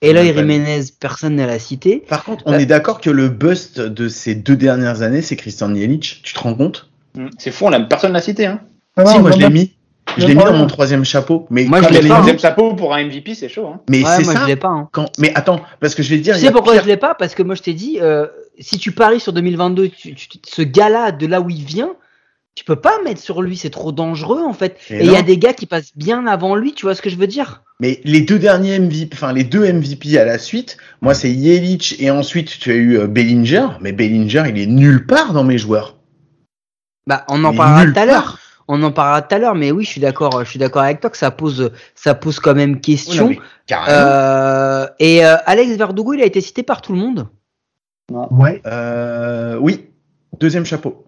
Eloy Jiménez, personne ne l'a cité. Par contre, on Euh, est d'accord que le bust de ces deux dernières années, c'est Christian Nielic. Tu te rends compte? Hmm. C'est fou, on l'a, personne l'a cité. Hein. Ah, si, non, moi, non, je l'ai mis. Je l'ai mis dans mon troisième chapeau. Mais Moi, je l'ai pas, venue- Deuxième chapeau pour un MVP, c'est chaud. Hein. Mais Ouais, c'est ça. je l'ai pas. hein. Quand... Mais attends, parce que je vais te dire. Tu sais pourquoi pire- je l'ai pas? Parce que moi je t'ai dit, euh, si tu paries sur 2022, tu- tu- ce gars-là, de là où il vient, tu peux pas mettre sur lui, c'est trop dangereux en fait. Et il y a des gars qui passent bien avant lui, tu vois ce que je veux dire? Mais les deux derniers MVP, enfin les deux MVP à la suite, moi c'est Yelich et ensuite tu as eu euh, Bellinger. Mais Bellinger, il est nulle part dans mes joueurs. Bah, on en parlera tout à l'heure. On en parlera tout à l'heure, mais oui, je suis d'accord. Je suis d'accord avec toi que ça pose, ça pose quand même question. non. Euh, et euh, Alex Verdugo, il a été cité par tout le monde? Ouais. Euh, oui, deuxième chapeau.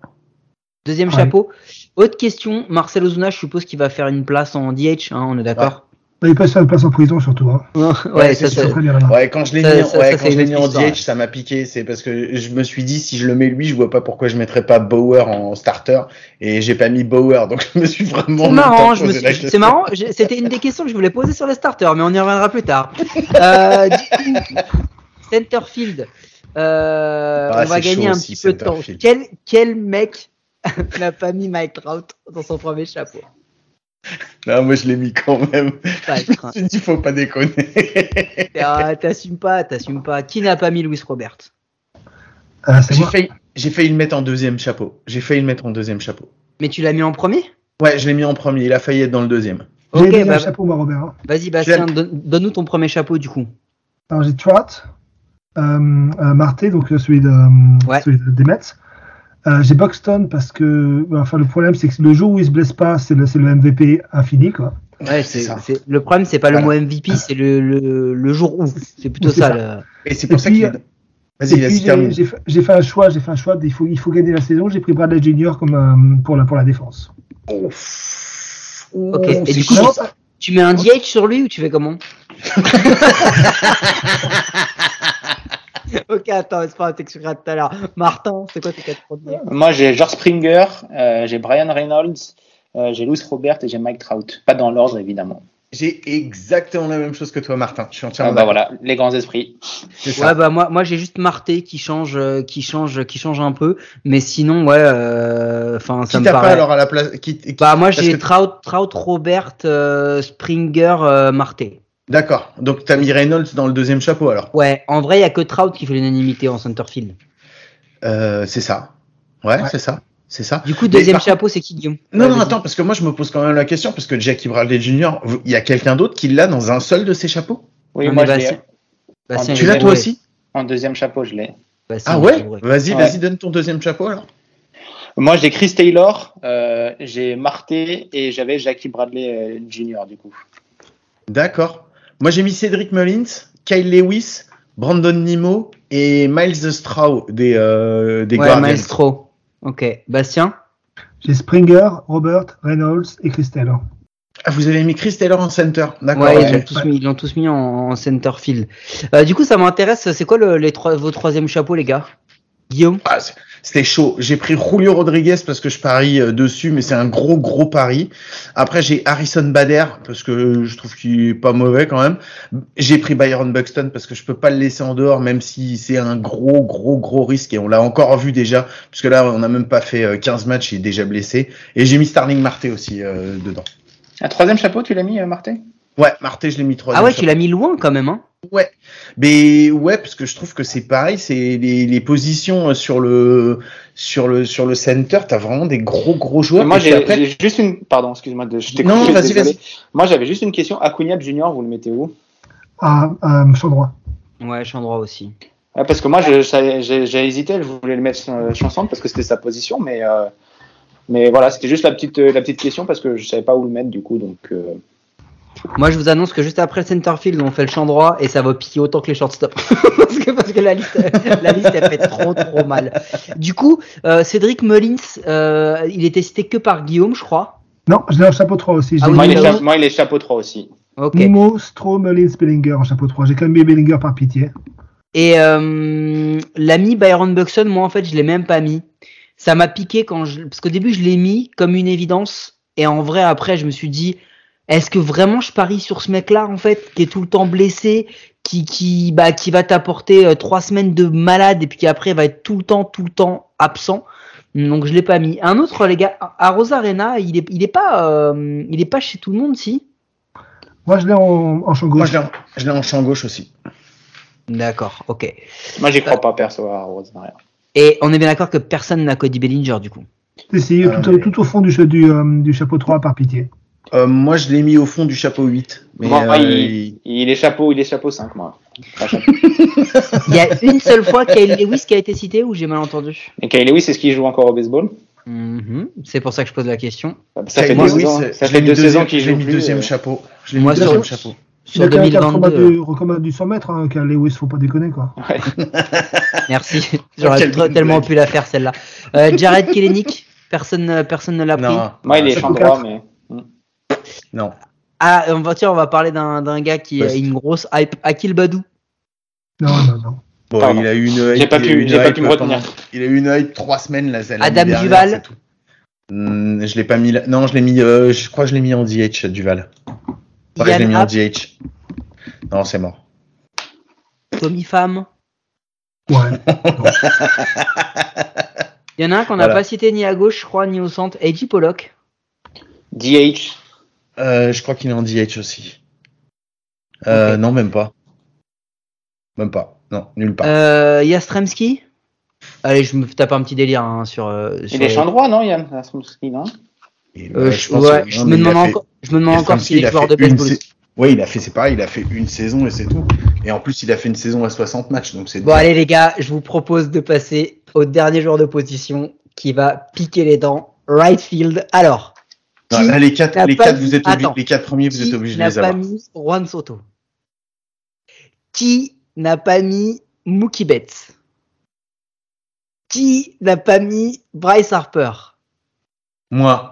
Deuxième Ouais. chapeau. Autre question, Marcel Ozuna, je suppose qu'il va faire une place en DH, hein, on est d'accord? Il passe en prison surtout. Hein. Ouais, c'est ça, sûr. ça- bien. Ouais, quand je l'ai mis, ça- ouais, ça, quand je mis en. DH, ça m'a piqué. C'est parce que je me suis dit, si je le mets lui, je vois pas pourquoi je mettrais pas Bauer en starter. Et j'ai pas mis Bauer, donc je me suis vraiment. C'est marrant, je me suis- c'est marrant. C'était une des questions que je voulais poser sur les starters, mais on y reviendra plus tard. Euh, Centerfield, euh, Ah, on va gagner un petit peu de temps. Quel, quel mec [LAUGHS] n'a pas mis Mike Trout dans son premier chapeau? Non, moi je l'ai mis quand même. [LAUGHS] Je me dis, faut pas déconner. [LAUGHS] Ah, T'assumes pas, t'assumes pas. Qui n'a pas mis Louis Robert? Ah, J'ai failli, le mettre en deuxième chapeau. J'ai failli le mettre en deuxième chapeau. Mais tu l'as mis en premier? Ouais, je l'ai mis en premier. Il a failli être dans le deuxième. J'ai Ok, le deuxième bah, chapeau, moi, Robert. hein. vas-y Bastien, donne- donne-nous ton premier chapeau du coup. Alors, j'ai Trout, euh, euh, Marté, donc euh, celui, de, euh, Ouais. celui de- des Mets. Euh, j'ai Buxton parce que enfin, le problème, c'est que le jour où il se blesse pas, c'est le, c'est le MVP infini. Quoi. Ouais, c'est le problème c'est pas Voilà. le mot MVP, c'est le, le, le jour où. C'est plutôt ça. ça. le- Et c'est pour Et ça qu'il euh, j'ai termine. j'ai fait, un choix, j'ai fait un choix. Il faut, il faut gagner la saison. J'ai pris Bradley Junior comme euh, pour la pour la défense. Ok, et du coup, tu mets un DH sur lui ou tu fais comment? [LAUGHS] [LAUGHS] Ok, attends, c'est pas un texte tout à l'heure. Martin, c'est quoi tes quatre premiers? Moi, j'ai George Springer, euh, j'ai Brian Reynolds, euh, j'ai Louis Robert et j'ai Mike Trout. Pas dans l'ordre, évidemment. J'ai exactement la même chose que toi, Martin. Je suis Ah, entièrement bah d'accord. voilà, les grands esprits. Ça. Ouais, bah moi, moi j'ai juste Marté qui change, euh, qui change, qui change un peu, mais sinon, ouais, euh, enfin, ça Qui me t'a pas paraît. alors à la place qui, qui- Bah moi j'ai que- Trout, Trout, Robert, euh, Springer, euh, Marté. D'accord. Donc t'as mis Reynolds dans le deuxième chapeau alors. Ouais, en vrai, il y a que Trout qui fait l'unanimité en centerfield. Euh, c'est ça. Ouais, Ouais. c'est ça. C'est ça. Du coup, deuxième par chapeau, c'est qui Guillaume? Non, Ouais, non, attends, parce que moi je me pose quand même la question, parce que Jackie Bradley Jr., il y a quelqu'un d'autre qui l'a dans un seul de ses chapeaux? Oui, Non, moi, je l'ai. Bastien, Tu l'as toi aussi? En deuxième chapeau, je l'ai. Ah ouais? Vas-y, Ouais. vas-y, donne ton deuxième chapeau alors. Moi, j'ai Chris Taylor, euh, j'ai Marté et j'avais Jackie Bradley euh, Jr. du coup. D'accord. Moi j'ai mis Cédric Mullins, Kyle Lewis, Brandon Nimo et Miles Straw des, euh, des Ouais, Guardians. Maestro. Ok, Bastien J'ai Springer, Robert, Reynolds et Chris Taylor. Ah, vous avez mis Chris Taylor en center. D'accord. Ouais, ils l'ont tous mis, ils l'ont tous mis en, en center field. Euh, du coup, ça m'intéresse. C'est quoi le, les trois, vos troisième chapeaux, les gars? Guillaume? Ah, C'était chaud. J'ai pris Julio Rodriguez parce que je parie euh, dessus, mais c'est un gros gros pari. Après j'ai Harrison Bader parce que je trouve qu'il est pas mauvais quand même. J'ai pris Byron Buxton parce que je peux pas le laisser en dehors, même si c'est un gros gros gros risque et on l'a encore vu déjà, puisque là on n'a même pas fait euh, 15 matchs, il est déjà blessé. Et j'ai mis Starling Marte aussi euh, dedans. Un troisième chapeau, tu l'as mis, euh, Marté Ouais, Marte je l'ai mis troisième. Ah ouais, tu l'as mis loin quand même, hein Ouais, mais ouais, parce que je trouve que c'est pareil, c'est les, les positions euh, sur le sur le sur le center, t'as vraiment des gros gros joueurs. Moi, Et j'ai après- juste une. Pardon, excuse-moi de. Je t'ai Non, vas-y, vas-y. Moi, j'avais juste une question. Acuna Junior, vous le mettez où? Ah, euh, champ droit. Ouais, champ droit aussi. Ouais, Parce que moi, j'ai hésité. Je voulais le mettre euh, chanson parce que c'était sa position, mais. euh, Mais voilà, c'était juste la petite, la petite question parce que je savais pas où le mettre du coup. Donc, euh, Moi, je vous annonce que juste après le center field, on fait le champ droit et ça va piquer autant que les shortstop. [LAUGHS] parce, que, parce que la liste, la liste, elle fait trop, trop mal. Du coup, euh, Cédric Mullins, euh, il était cité que par Guillaume, je crois. Non, je l'ai en chapeau 3 aussi. Ah oui, moi, il est moi, il est chapeau 3 aussi. Ok. Nimo, Stro, Mullins, Bellinger en chapeau 3. J'ai quand même mis Bellinger par pitié. Et euh, l'ami Byron Buxton, moi en fait, je l'ai même pas mis. Ça m'a piqué quand je, parce qu'au début je l'ai mis comme une évidence, et en vrai après je me suis dit, est-ce que vraiment je parie sur ce mec-là en fait, qui est tout le temps blessé, qui qui bah qui va t'apporter euh, trois semaines de malade et puis qui après va être tout le temps tout le temps absent? Donc je l'ai pas mis. Un autre les gars, à Rosarena, il est il est pas euh, il est pas chez tout le monde si? Moi, je l'ai en, en champ Moi gauche. je l'ai en- je l'ai en champ gauche aussi. D'accord, ok. Moi, j'y crois pas perso à Rosemary. Et on est bien d'accord que personne n'a Cody Bellinger du coup. Si, Ah, tout, mais- tout au fond du, du, euh, du chapeau 3 par pitié. Euh, moi je l'ai mis au fond du chapeau 8. Mais Moi, euh, il, il est chapeau, il est chapeau 5 moi. Chapeau. [LAUGHS] Il y a une seule fois Kyle Lewis qui a été cité ou j'ai mal entendu Et Kyle Lewis, est-ce qu'il joue encore au baseball Mhm. C'est pour ça que je pose la question. Ça fait Kyle deux euh, ça je l'ai fait mis deux deuxième- saisons qu'il je l'ai joue mis plus. deuxième euh, chapeau. Je l'ai Moi, mis sur- deuxième chapeau. Sur a quand même 2022. du, recommande du 100 mètres, hein, qu'à Lewis, faut pas déconner, quoi. ouais. [LAUGHS] Merci. [LAUGHS] J'aurais tellement pu la faire celle-là. Euh, Jared Kelenic, personne, personne ne l'a pris. Non, Moi, il est champ droit, mais. Non. Ah, on va, tiens, on va parler d'un d'un gars qui a une grosse hype. Akil Badou. Non, non, non. Bon, Pardon. il a eu une. J'ai pas pu- une j'ai pas hype pu me pendant- retenir. Il a eu une hype trois semaines là. Adam dernière, Duval. c'est tout. Hmm, je l'ai pas mis. là- Non, je l'ai mis. euh, je crois que je l'ai mis en DH Duval. Ouais, je l'ai mis en DH. Non, c'est mort. Tommy Pham. Ouais. [LAUGHS] Il y en a un qu'on n'a Voilà. pas cité ni à gauche, je crois, ni au centre. AJ Pollock. DH. Euh, je crois qu'il est en DH aussi. Euh. Non, même pas. Même pas. Non, nulle part. Euh, Yastremski. Allez, je me tape un petit délire hein, sur. euh, sur Il est les- champ droit, non, Yann non? Je, ouais, me demande fait- encore, je me demande encore Yastrzemski, s'il il est a joueur de baseball. sa- Oui, il a fait, c'est pareil, il a fait une saison et c'est tout. Et en plus, il a fait une saison à 60 matchs, donc c'est. Bon, allez, les gars, je vous propose de passer au dernier joueur de position qui va piquer les dents. Right field. Alors, Non, qui là, les quatre, n'a les pas quatre, mis- vous êtes obligés, Attends. les quatre premiers, vous qui êtes obligés de n'a les pas avoir. mis Juan Soto? Qui n'a pas mis Mookie Betts? Qui n'a pas mis Bryce Harper? Moi.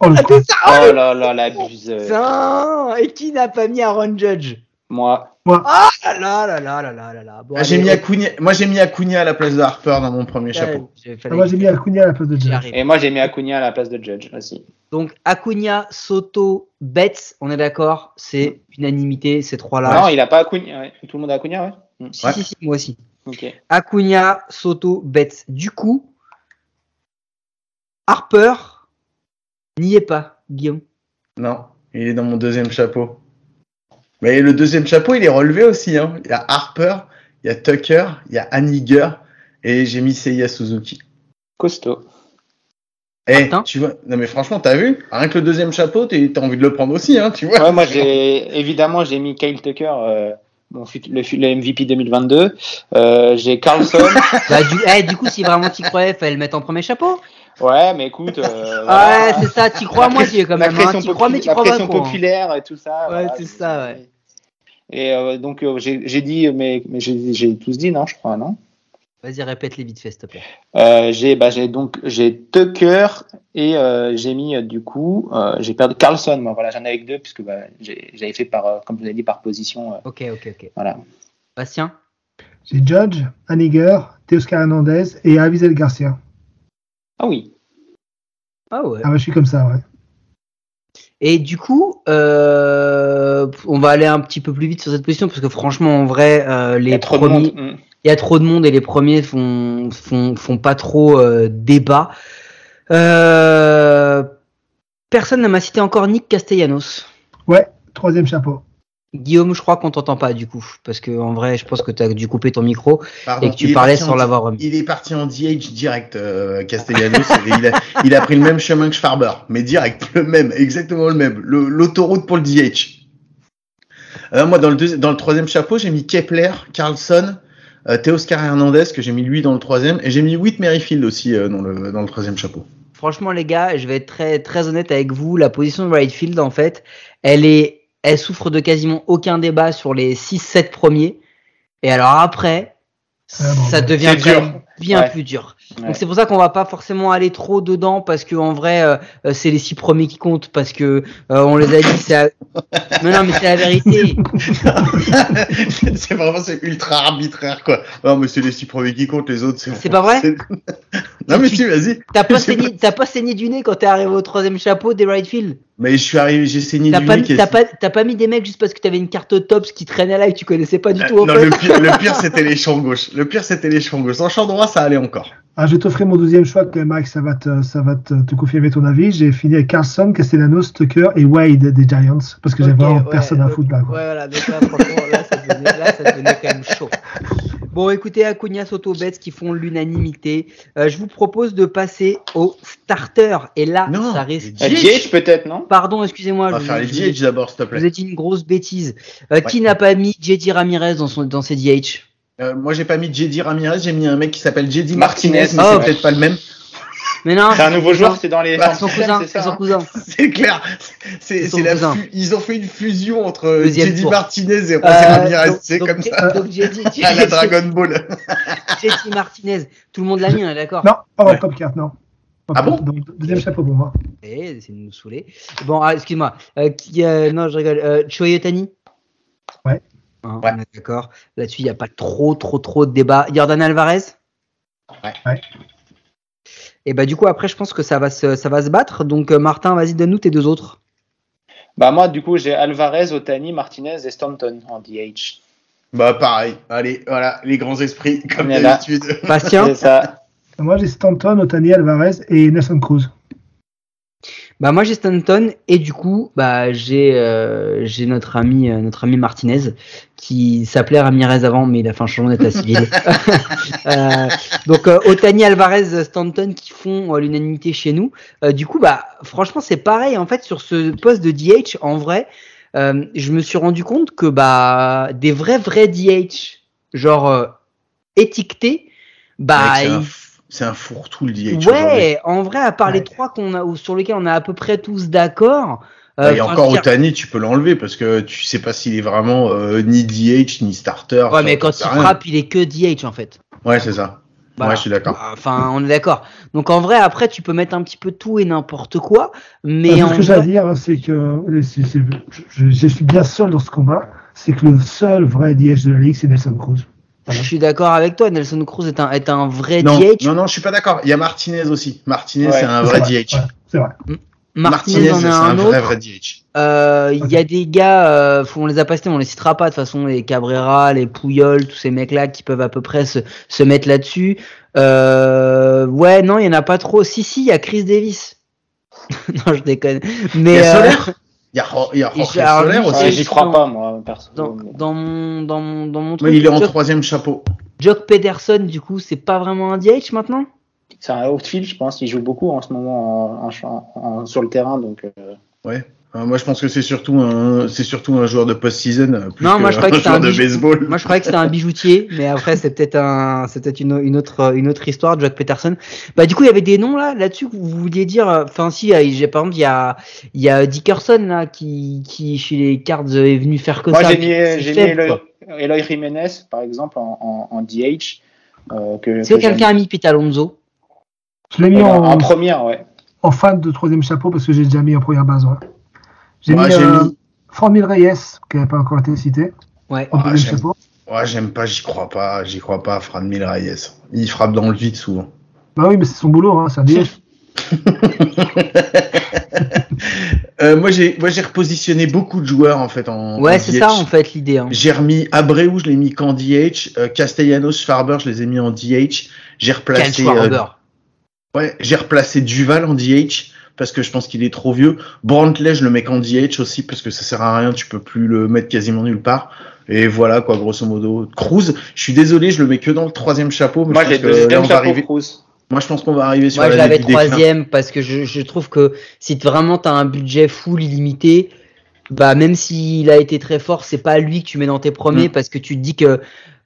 Oh, Ah, ça Oh là là, l'abuseur. Putain Et qui n'a pas mis Aaron Judge? Moi. Moi. Ah là là là là là là là. Ah, j'ai mis Acuna... Moi j'ai mis Acuna à la place de Harper dans mon premier chapeau. Ah, moi j'ai mis Acuna à la place de Judge. Et moi j'ai mis Acuna à la place de Judge aussi. Donc Acuna, Soto, Betts, on est d'accord, c'est mm. unanimité ces trois-là. Non, il a pas Acuna. Tout le monde a Acuna, ouais. Mm. Si, si, si, moi aussi. Okay. Acuna, Soto, Betts. Du coup, Harper n'y est pas, Guillaume. Non, il est dans mon deuxième chapeau. Mais le deuxième chapeau, il est relevé aussi. Hein. Il y a Harper, il y a Tucker, il y a Haniger et j'ai mis Seiya Suzuki. Costaud. Eh, tu vois, non mais franchement, t'as vu? Rien que le deuxième chapeau, t'as envie de le prendre aussi, hein, tu vois Ouais, moi, j'ai évidemment, j'ai mis Kyle Tucker, euh, mon fut- le, fut- le MVP 2022. Euh, j'ai Carlson. [LAUGHS] Bah, du, eh, du coup, si vraiment t'y croyais, fallait le mettre en premier chapeau. ouais, mais écoute. euh, Ouais, voilà. c'est ça, t'y crois, La moi, press- j'y ai quand même. Hein. T'y crois, mais t'y la crois pas. pression populaire et tout ça. Ouais, voilà, c'est ça, ouais. Et euh, donc, euh, j'ai j'ai dit, mais, mais j'ai j'ai tous dit, non, je crois, non? Vas-y, répète-les vite fait, s'il te plaît. Euh, j'ai bah, j'ai donc j'ai Tucker et euh, j'ai mis euh, du coup euh, j'ai perdu Carlson moi voilà j'en ai avec deux puisque bah, j'avais fait par euh, comme je vous ai dit par position euh, Ok, ok, ok. voilà Bastien? J'ai Judge, Haniger, Teoscar Hernandez et Avizel Garcia. ah oui Ah ouais. Ah ouais, je suis comme ça, ouais. Et du coup, euh, on va aller un petit peu plus vite sur cette position parce que franchement, en vrai, euh, les premiers, monde. Mm. Il y a trop de monde et les premiers font font, font pas trop euh, débat. Euh, personne ne m'a cité encore Nick Castellanos. Ouais, troisième chapeau. Guillaume, je crois qu'on t'entend pas du coup, parce que en vrai, je pense que tu as dû couper ton micro Pardon, et que tu parlais sans l'avoir remis. Il est parti en DH direct, euh, Castellanos. et il, a, il a pris le même chemin que Farber, mais direct, le même, exactement le même. Le- L'autoroute pour le DH. Euh, moi, dans le, deuxi- dans le troisième chapeau, j'ai mis Kepler, Carlson, euh, Teoscar Hernandez, que j'ai mis lui dans le troisième, et j'ai mis Whit Merrifield aussi euh, dans, le, dans le troisième chapeau. Franchement, les gars, je vais être très, très honnête avec vous. La position de right field, en fait, elle est, elle souffre de quasiment aucun débat sur les 6-7 premiers. Et alors après, Ah, bon, ça devient quand dur. Bien Ouais. plus dur. Ouais. Donc c'est pour ça qu'on va pas forcément aller trop dedans parce que en vrai, euh, euh, c'est les six premiers qui comptent parce que euh, on les a dit. C'est mais [LAUGHS] non, mais c'est la vérité. [LAUGHS] c'est vraiment c'est ultra arbitraire quoi. Non mais c'est les six premiers qui comptent, les autres c'est. C'est pas vrai [LAUGHS] Non mais si, vas-y. T'as pas saigné, t'as pas saigné du nez quand t'es arrivé au troisième chapeau des right field? Mais je suis arrivé, j'ai saigné du pas, nez. t'as pas, pas mis des mecs juste parce que t'avais une carte tops qui traînait là et que tu connaissais pas du tout. Euh, en non, fait? le pire, le pire c'était les champs gauche. Le pire c'était les champs gauche. En champ droit, ça allait encore. Ah, je vais t'offrir mon deuxième choix, Mike, ça va te, ça va te, te confirmer ton avis. J'ai fini avec Carlson, Castellanos, Tucker et Wade des Giants, parce que j'ai Ok, vraiment ouais, personne à foutre là. quoi. Ouais, voilà, donc là, franchement, là, ça devenait, là, ça devenait quand même chaud. Bon, écoutez, Acuna, Soto, Betts qui font l'unanimité. Euh, je vous propose de passer au starter. Et là, Non, ça Euh, DH peut-être non? Pardon, excusez-moi. On va je- faire les DH d'abord, s'il te vous plaît. ai dit une grosse bêtise. Euh, Qui n'a pas mis JD Ramirez dans, son, dans ses DH Euh, moi, j'ai pas mis JD Ramirez, j'ai mis un mec qui s'appelle JD Martinez. Martinez, mais Oh. c'est peut-être pas le même. Mais non, c'est un nouveau joueur c'est dans les Bah, c'est son cousin. c'est son hein cousin. [LAUGHS] C'est clair. C'est la fu- Ils ont fait une fusion entre JD tour. Martinez et José Euh, Ramirez. donc- C'est donc- comme ça. Donc, [LAUGHS] À la Dragon Ball. [LAUGHS] JD Martinez. Tout le monde l'a mis, on est d'accord Non, pas dans Ouais. 4, non. Ah bon Donc, Deuxième chapeau pour moi. Eh, c'est de nous saouler. Bon, ah, excuse-moi. Euh, qui, euh, non, je rigole. Euh, Shohei Ohtani Ouais. Hein, Ouais. On est d'accord. Là-dessus, il n'y a pas trop, trop, trop de débat. Jordan Alvarez? Ouais. Ouais. Et bah, du coup, après, je pense que ça va se, ça va se battre. Donc, euh, Martin, vas-y, donne-nous tes deux autres. bah moi du coup j'ai Alvarez Otani Martinez et Stanton en DH Bah, pareil. Allez, voilà, les grands esprits, [LAUGHS] comme d'habitude. Bastien? C'est ça Moi, j'ai Stanton, Otani, Alvarez et Nelson Cruz. Bah moi j'ai Stanton et du coup bah j'ai euh, j'ai notre ami euh, notre ami Martinez qui s'appelait Ramirez avant mais il a fait un changement d'état civil. Euh, donc euh, Otani Alvarez Stanton qui font euh, l'unanimité chez nous. Euh, du coup bah franchement c'est pareil en fait sur ce poste de DH en vrai euh, je me suis rendu compte que bah des vrais vrais DH genre euh, étiquetés bah ils- C'est un fourre-tout le DH. Ouais, en vrai, à part les Ouais. trois qu'on a, ou sur lesquels on est à peu près tous d'accord. Bah, euh, et enfin, encore Otani, tu peux l'enlever parce que tu sais pas s'il est vraiment euh, ni DH ni starter. Ouais, mais quand il rien. frappe, il est que DH en fait. Ouais, c'est ça. Voilà. Ouais, je suis d'accord. Enfin, on est d'accord. Donc en vrai, après, tu peux mettre un petit peu tout et n'importe quoi, mais en ce que j'ai à dire, c'est que je, je suis bien seul dans ce combat. C'est que le seul vrai DH de la ligue, c'est Nelson Cruz. Je suis d'accord avec toi. Nelson Cruz est un, est un vrai Non, DH. non, non, je suis pas d'accord. Il y a Martinez aussi. Martinez, Ouais, c'est un vrai vrai, DH. ouais, c'est vrai. Martinez, en c'est a un un vrai, autre. vrai DH. Euh, Il y a des gars, euh, faut- on les a pas cités, on les citera pas de toute façon, les Cabrera, les Pouillol, tous ces mecs-là qui peuvent à peu près se, se mettre là-dessus. Euh, ouais, non, il y en a pas trop. Si, si, il y a Chris Davis. [LAUGHS] non, je déconne. Il Mais y a euh, Solaire. Il y a, il y a Jorge Soler aussi. J'y crois dans- pas, moi, perso. dans, dans mon dans mon dans mon Mais truc, il est en Jock, troisième chapeau. Jock Pederson, du coup, c'est pas vraiment un DH maintenant? C'est un outfield, je pense. Il joue beaucoup en ce moment en- en- en- sur le terrain. Donc, euh, Ouais. Moi, je pense que c'est surtout un, c'est surtout un joueur de post-season. euh, plus Non, moi, je croyais que un joueur un de bijou- baseball. Moi, je croyais que c'était un bijoutier, mais après, c'est peut-être un, c'est peut-être une, une autre, une autre histoire, Jock Peterson. Bah, du coup, il y avait des noms là, là-dessus que vous vouliez dire. euh, Enfin, si, j'ai par exemple, il y a, il y a Dickerson là, qui, qui chez les Cards est venu faire que moi, ça. j'ai qui- mis, c'est j'ai mis Eloy, Jiménez, par exemple, en, en, en DH. euh, que, Est-ce que que j'aime. quelqu'un a mis Pete Alonso Je l'ai mis Eh ben, en, en première, ouais. en fin de troisième chapeau parce que j'ai déjà mis en première base. ouais. J'ai mis, euh, mis- Franmil Reyes, qui n'avait pas encore été cité, Ouais. deuxième j'aime. chapeau. Ouais, j'aime pas, j'y crois pas, j'y crois pas, Fran Mil Reyes. Il frappe dans le vide souvent. Bah oui, mais c'est son boulot, hein, c'est un DH. [LAUGHS] [LAUGHS] Euh, moi, j'ai, moi, j'ai repositionné beaucoup de joueurs en fait en. Ouais, c'est ça en fait l'idée. Hein. J'ai remis Abreu, je l'ai mis qu'en DH. Euh, Castellanos, Farber, je les ai mis en DH. J'ai replacé. Euh, ouais, j'ai replacé Duval en DH parce que je pense qu'il est trop vieux. Brantley, je le mets qu'en DH aussi parce que ça sert à rien, tu peux plus le mettre quasiment nulle part. Et voilà quoi, grosso modo. Cruz, je suis désolé, je le mets que dans le troisième chapeau. Mais Moi, je j'ai pense deuxième chapeau arriver. Cruz. Moi, je pense qu'on va arriver sur Moi, je la l'avais troisième parce que je, je trouve que si vraiment t'as un budget full illimité, bah même s'il a été très fort, c'est pas lui que tu mets dans tes premiers Mm. parce que tu te dis que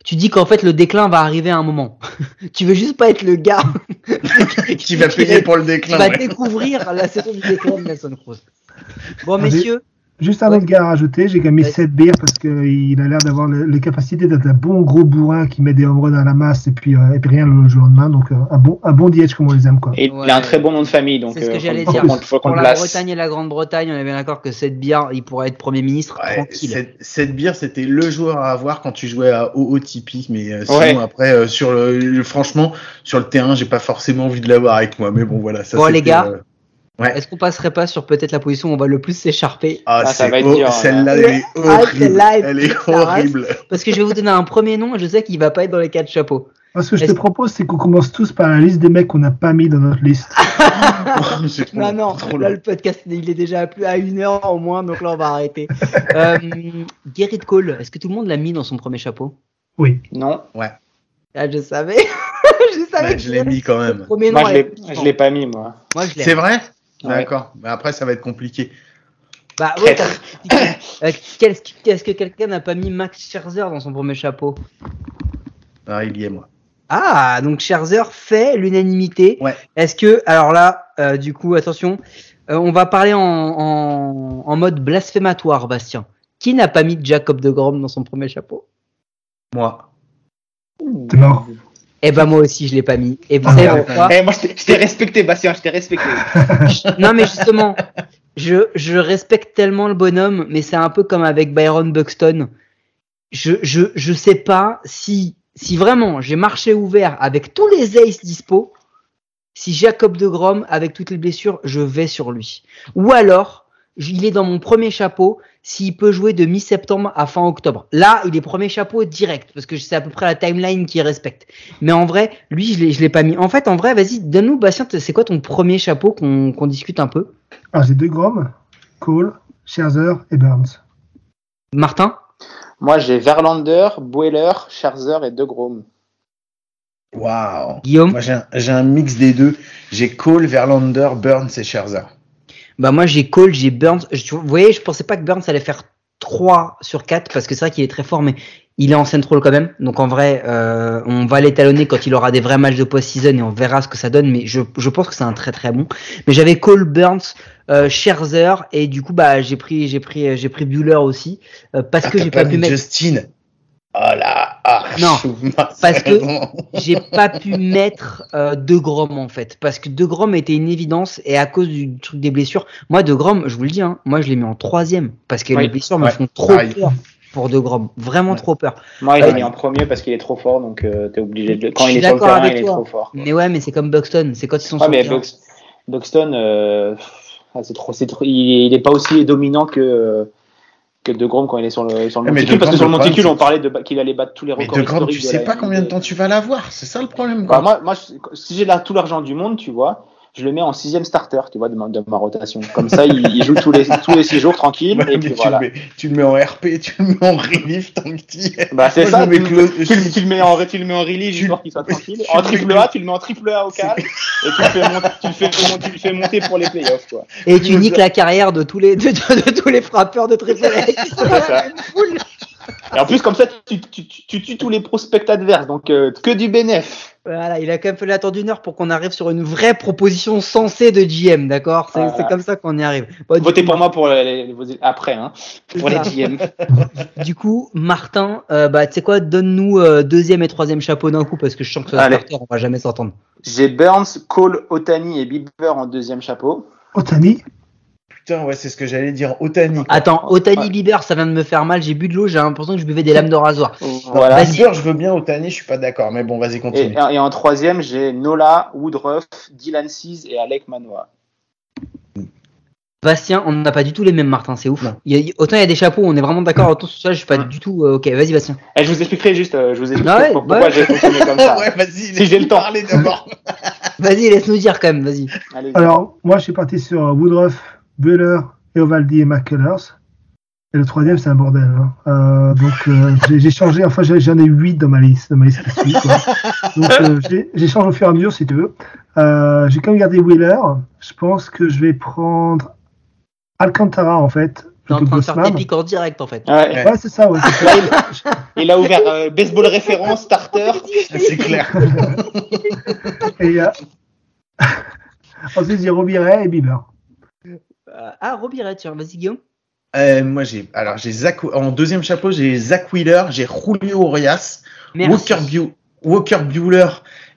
tu dis qu'en fait le déclin va arriver à un moment. [LAUGHS] tu veux juste pas être le gars [LAUGHS] qui va [LAUGHS] payer pour le qui déclin. va ouais. découvrir la saison du déclin de Nelson Cruz. Bon messieurs, Juste un Ouais. autre gars à rajouter, j'ai quand même mis Vas-y. Seth Beer parce qu'il a l'air d'avoir le- les capacités d'être un bon gros bourrin qui met des home runs à la masse et puis, euh, et puis rien le jour lendemain. Donc euh, un bon, un bon DH comme on les aime. Quoi. Et Ouais. il a un très bon nom de famille, donc c'est ce que euh, j'allais dire. Pour le la place. Bretagne et la Grande-Bretagne, on est bien d'accord que cette bière, il pourrait être Premier ministre Ouais, tranquille. cette, cette bière, c'était le joueur à avoir quand tu jouais à OOTP, mais euh, sinon Ouais. après, euh, sur le, franchement, sur le terrain, j'ai pas forcément envie de l'avoir avec moi, mais bon voilà. Ça, Bon, les gars. Ouais. Est-ce qu'on passerait pas sur peut-être la position où on va le plus s'écharper ah, Ah, ça va être dur, celle-là, Ouais. elle est Ah, horrible. elle est race. horrible. Parce que je vais vous donner un premier nom, je sais qu'il va pas être dans les quatre chapeaux. Moi, ce que je te propose, c'est qu'on commence tous par la liste des mecs qu'on n'a pas mis dans notre liste. [LAUGHS] Trop Non, non, trop là long. le podcast il est déjà à plus à une heure au moins, donc là on va arrêter. [LAUGHS] euh, Gerrit Cole, est-ce que tout le monde l'a mis dans son premier chapeau? Oui. Non, Ah, je savais. [LAUGHS] je savais Ouais, que je l'ai mis quand même. Premier nom moi je l'ai, être je l'ai pas mis, moi. Moi je l'ai. C'est vrai? Ouais. D'accord. Mais après, ça va être compliqué. Bah ouais. Euh, qu'est-ce que- Est-ce que quelqu'un n'a pas mis Max Scherzer dans son premier chapeau? Ah, il y est, moi. Ah, donc Scherzer fait l'unanimité. Ouais. Est-ce que, alors là, euh, du coup, attention, euh, on va parler en, en, en mode blasphématoire, Bastien. Qui n'a pas mis Jacob de Grom dans son premier chapeau? Moi. T'es mort. Eh ben moi aussi, je l'ai pas mis. Et vous Ah, savez pourquoi Eh, moi, je t'ai- respecté, Bastien, je t'ai respecté. [LAUGHS] Non, mais justement, je, je respecte tellement le bonhomme, mais c'est un peu comme avec Byron Buxton. Je, je, je sais pas si, si vraiment j'ai marché ouvert avec tous les aces dispo, si Jacob de Grom, avec toutes les blessures, je vais sur lui. Ou alors, il est dans mon premier chapeau s'il peut jouer de mi-septembre à fin octobre. Là, il est premier chapeau direct, parce que c'est à peu près la timeline qu'il respecte. Mais en vrai, lui, je l'ai, je l'ai pas mis. En fait, en vrai, vas-y, donne-nous, Bastien, c'est quoi ton premier chapeau qu'on, discute un peu? Alors j'ai deux Grom, Cole, Scherzer et Burns. Martin? Moi, j'ai Verlander, Bueller, Scherzer et De Grom. Waouh. Guillaume? Moi, j'ai un, j'ai un mix des deux. J'ai Cole, Verlander, Burns et Scherzer. Bah moi j'ai Cole, j'ai Burns. Je- vous voyez, je pensais pas que Burns allait faire 3 sur 4 parce que c'est vrai qu'il est très fort, mais il est en central quand même. Donc en vrai, euh, on va l'étalonner quand il aura des vrais matchs de post-season et on verra ce que ça donne. Mais je, je pense que c'est un très très bon. Mais j'avais Cole, Burns, euh, Scherzer et du coup bah j'ai pris j'ai pris j'ai pris Bueller aussi euh, parce Ah, que j'ai pas, pu mettre. Justin. Oh là. Ah, Non, [LAUGHS] parce que- j'ai pas pu mettre euh, De Grom en fait parce que De Grom était une évidence et à cause du truc des blessures moi De Grom je vous le dis hein, moi je l'ai mis en troisième parce que Oui. les blessures me font trop pareil. peur pour De Grom vraiment Ouais. trop peur Moi, il est mis en premier parce qu'il est trop fort, donc euh, t'es obligé de. Quand il est sur le terrain, avec il est toi. trop fort. quoi. mais ouais mais c'est comme Buxton c'est quand ils sont Ouais, sur mais terrain. Bux- Buxton, euh, ah, c'est trop, c'est trop, il, il est pas aussi dominant que que De Grom quand il est sur le sur le mais monticule, parce que sur le le monticule, on parlait qu'il allait battre tous les Mais records de Grom, tu sais pas combien de temps tu vas l'avoir, c'est ça le problème. Bah, moi, si j'ai là tout l'argent du monde, tu vois, je le mets en sixième starter, tu vois, de ma, de ma rotation. Comme ça, il, il joue tous les tous les six jours tranquille, Ouais, et puis tu, voilà. le mets, tu le mets en RP, tu le mets en relief tant que t'y es. Bah c'est ça. Tu, le- clo- tu le- tu le mets en tu le mets en release Tu- histoire qu'il soit tranquille. En triple A, tu le mets en triple A au calme et tu le fais monter, tu le fais, tu le fais monter pour les playoffs quoi. et tu niques la carrière de tous les de, de- de tous les frappeurs de triple A la ça. Et en plus comme ça tu, tu, tu, tu tues tous les prospects adverses donc euh, que du bénéf. Voilà, il a quand même fallu attendre une heure pour qu'on arrive sur une vraie proposition sensée de GM, d'accord? C'est Voilà. comme ça qu'on y arrive. Bon, Votez coup, pour moi pour les, après hein, pour les ça. GM. [LAUGHS] Du coup, Martin, euh, bah, tu sais quoi, donne-nous euh, deuxième et troisième chapeau d'un coup parce que je sens que starter, on va jamais s'entendre. J'ai Burns, Cole, Otani et Bieber en deuxième chapeau. Otani, Putain, ouais, c'est ce que j'allais dire. Otani. quoi. Attends, Otani Ouais. Bieber, ça vient de me faire mal, j'ai bu de l'eau, j'ai l'impression que je buvais des lames de rasoir. Voilà. Vas-y. Bieber, je veux bien. Otani, je suis pas d'accord. Mais bon, vas-y, continue. et en troisième j'ai Nola, Woodruff, Dylan Cease et Alec Manoa. Bastien, on n'a pas du tout les mêmes, Martin, c'est ouf. Non. Il y a- il- autant il y a des chapeaux, on est vraiment d'accord, autant sur ça, je suis pas du tout. euh, ok, vas-y, Bastien. Et je vous expliquerai juste, euh, je vous expliquerai Ah ouais, pourquoi ouais. j'ai fonctionné comme ça. [LAUGHS] ouais, vas-y. Si j'ai le temps. Parler d'abord. [LAUGHS] Vas-y, laisse-nous dire quand même, vas-y. Alors, moi, je suis parti sur euh, Woodruff, Bueller, Eovaldi et McCullers. Et le troisième, c'est un bordel. hein. Euh, donc, euh, j'ai changé, enfin, j'en ai huit dans ma liste, dans ma liste suit. quoi. Donc, euh, j'ai- j'échange au fur et à mesure, si tu veux. Euh, j'ai quand même gardé Wheeler. Je pense que je vais prendre Alcantara, en fait. T'es en train de faire pics en direct en fait. Ouais. Ouais. Ouais, c'est ça, ouais. c'est ça. [LAUGHS] Il a ouvert euh, baseball référence, starter. C'est clair. [LAUGHS] Et, euh, [LAUGHS] ensuite, j'ai Robiret et Bieber. Ah, Robiret, tiens, vas-y Guillaume. Euh, moi, j'ai, alors, j'ai Zach, en deuxième chapeau, j'ai Zach Wheeler, j'ai Julio Urias. Walker, Bu- Walker Bueller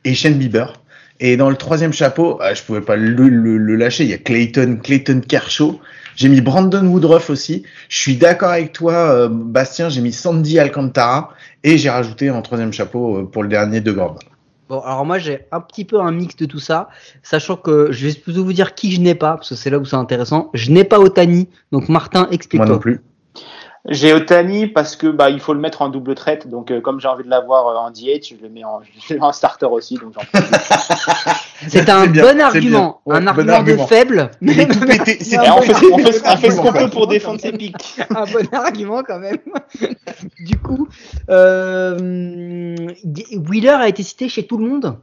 et Shane Bieber. Et dans le troisième chapeau, euh, je pouvais pas le, le- le lâcher. Il y a Clayton, Clayton Kershaw. J'ai mis Brandon Woodruff aussi. Je suis d'accord avec toi, euh, Bastien. J'ai mis Sandy Alcantara et j'ai rajouté en troisième chapeau euh, pour le dernier de Gordon. Bon, alors moi j'ai un petit peu un mix de tout ça, sachant que je vais plutôt vous dire qui je n'ai pas, parce que c'est là où c'est intéressant. Je n'ai pas Otani, donc Martin, Moi non explique-toi. plus. J'ai Otani parce que bah il faut le mettre en double traite. Donc euh, comme j'ai envie de l'avoir euh, en DH, je le mets en, [LAUGHS] je le mets en starter aussi. Donc. [LAUGHS] C'est un bien, bon argument. Ouais, un bon argument argument. de faible, est tout pété. [LAUGHS] On fait, on fait, on fait ce qu'on peut pour défendre ses pics. un bon argument quand même. du coup, euh, Wheeler a été cité chez tout le monde?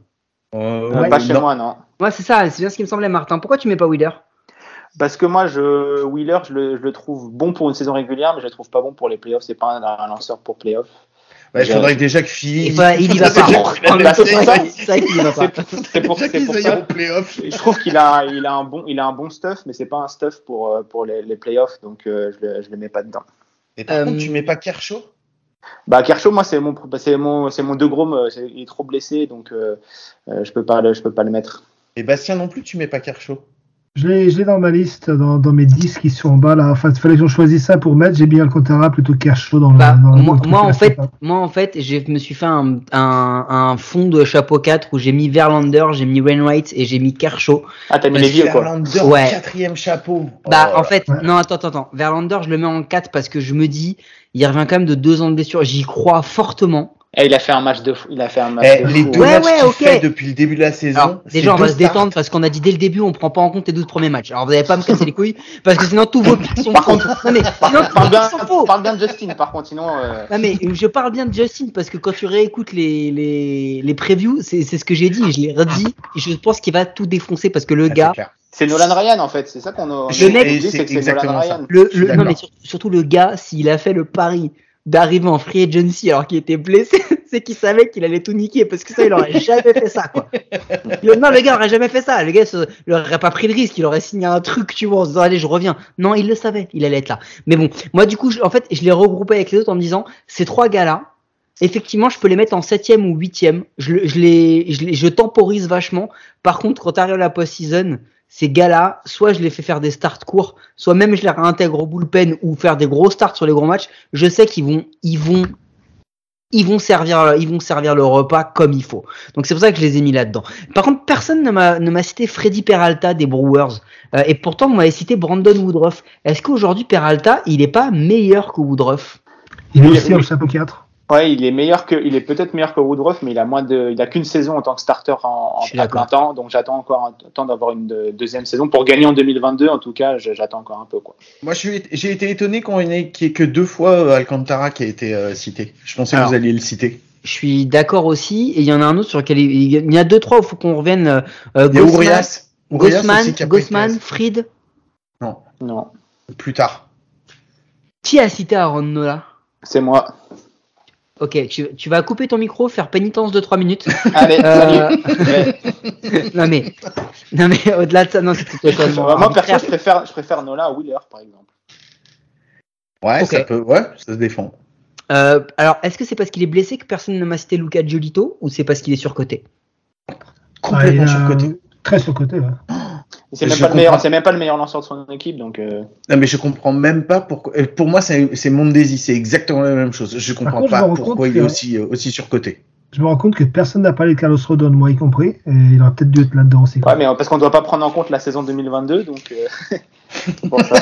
Ouais, pas chez non. moi non. Ouais, c'est ça, c'est bien ce qui me semblait, Martin. Pourquoi tu mets pas Wheeler? Parce que moi, je, Wheeler, je le, je le trouve bon pour une saison régulière, mais je le trouve pas bon pour les playoffs. C'est pas un, un lanceur pour playoffs. Ouais, il faudrait que déjà que Philly. il, va, il y va pas. Bah, c'est pour, pour ça. playoff. Je trouve qu'il a, il a un bon, il a un bon stuff, mais c'est pas un stuff pour, euh, pour les, les playoffs, donc euh, je, le, je le mets pas dedans. Et par Euh, contre, tu mets pas Kershaw? Bah Kershaw, moi c'est mon, c'est mon, c'est mon deux gros, il est trop blessé, donc euh, euh, je peux pas, le, je peux pas le mettre. Et Bastien non plus, tu mets pas Kershaw? Je l'ai je l'ai dans ma liste, dans, dans mes 10 qui sont en bas là. Enfin, il fallait que j'en choisisse ça pour mettre. J'ai mis Alcantara plutôt que Kershaw dans le. Bah, dans moi, truc moi, en fait, moi en fait, je me suis fait un, un, un fond de chapeau 4 où j'ai mis Verlander, j'ai mis Wainwright et j'ai mis Kershaw. Ah t'as mis les vieux quoi. Verlander, Ouais. quatrième chapeau. Bah, Oh en fait, Ouais. non, attends, attends, attends. Verlander, je le mets en 4 parce que je me dis, il revient quand même de deux ans de blessure. J'y crois fortement. Eh, il a fait un match de fou. Il a fait un match Eh, de les fou. deux Ouais, matchs ouais, qu'il ok. fait depuis le début de la saison. Alors, déjà, on va se starts. détendre parce qu'on a dit dès le début, on prend pas en compte les 12 premiers matchs. Alors, vous n'allez pas me casser les couilles parce que sinon, tous vos pics sont faux. contre, non, mais, sinon, Parle bien, pics sont faux. parle bien de Justin, par contre, sinon. euh, Non mais je parle bien de Justin parce que quand tu réécoutes les, les, les previews, c'est c'est ce que j'ai dit, je l'ai redit, je pense qu'il va tout défoncer parce que le Ah, gars. C'est Nolan Ryan en fait, c'est ça qu'on a. Et dit, c'est c'est que c'est exactement Nolan ça. Ryan. le, le- non mais sur- surtout le gars, s'il a fait le pari d'arriver en free agency alors qu'il était blessé, [LAUGHS] c'est qu'il savait qu'il allait tout niquer parce que ça, il aurait jamais fait ça quoi. Le- [LAUGHS] non le gars aurait jamais fait ça, le gars il aurait pas pris le risque, il aurait signé un truc tu vois en se disant allez je reviens. Non il le savait, il allait être là. Mais bon, moi du coup, je- en fait, je l'ai regroupé avec les autres en me disant ces trois gars là. effectivement, je peux les mettre en septième ou huitième. Je, je les, je, les- je temporise vachement. Par contre, quand t'arrives à la post-season, ces gars-là, soit je les fais faire des starts courts, soit même je les réintègre au bullpen ou faire des gros starts sur les gros matchs. Je sais qu'ils vont, ils vont, ils vont servir, ils vont servir le repas comme il faut. Donc c'est pour ça que je les ai mis là-dedans. Par contre, personne ne m'a, ne m'a cité Freddy Peralta des Brewers. Euh, et pourtant, vous m'avez cité Brandon Woodruff. Est-ce qu'aujourd'hui, Peralta, il est pas meilleur que Woodruff? Il est aussi en chapeau 4. Ouais, il est meilleur que, il est peut-être meilleur que Woodruff, mais il a moins de, il a qu'une saison en tant que starter en, en à plein d'accord. temps, donc j'attends encore un temps d'avoir une de- deuxième saison pour gagner en 2022. En tout cas, j'attends encore un peu quoi. Moi, je suis- j'ai été étonné qu'on ait qu'il y ait que deux fois euh, Alcantara qui a été euh, cité. Je pensais Alors. que vous alliez le citer. Je suis d'accord aussi. Et il y en a un autre sur lequel il il y a deux, trois où il faut qu'on revienne. euh, Il y a Gossman, Urias. Gossman, Gossman, Fried. Non, Plus tard. Qui a cité Aaron Nola? C'est moi. Ok, tu, tu vas couper ton micro, faire pénitence de 3 minutes. [LAUGHS] Allez, Euh, salut. Ouais. [LAUGHS] non mais, non mais au-delà de ça, non, c'était totalement. Moi, perso, je préfère, je préfère Nola à Wheeler, par exemple. Ouais, ça peut. Ouais, ça se défend. Euh, alors, est-ce que c'est parce qu'il est blessé que personne ne m'a cité Luca Giolito ou c'est parce qu'il est surcoté? Complètement a- surcoté. Très surcoté, ouais. C'est même, pas le comprends. meilleur- c'est même pas le meilleur lanceur de son équipe, donc. euh, Non, mais je comprends même pas pourquoi. euh, Pour moi, c'est c'est Mondesi, c'est exactement la même chose. Je comprends contre, pas pourquoi il est que- aussi, euh, aussi surcoté. Je me rends compte que personne n'a parlé de Carlos Rodon, moi y compris, et il aurait peut-être dû être là-dedans aussi. quoi. Ouais, mais parce qu'on doit pas prendre en compte la saison 2022, donc. euh, [LAUGHS] pour ça.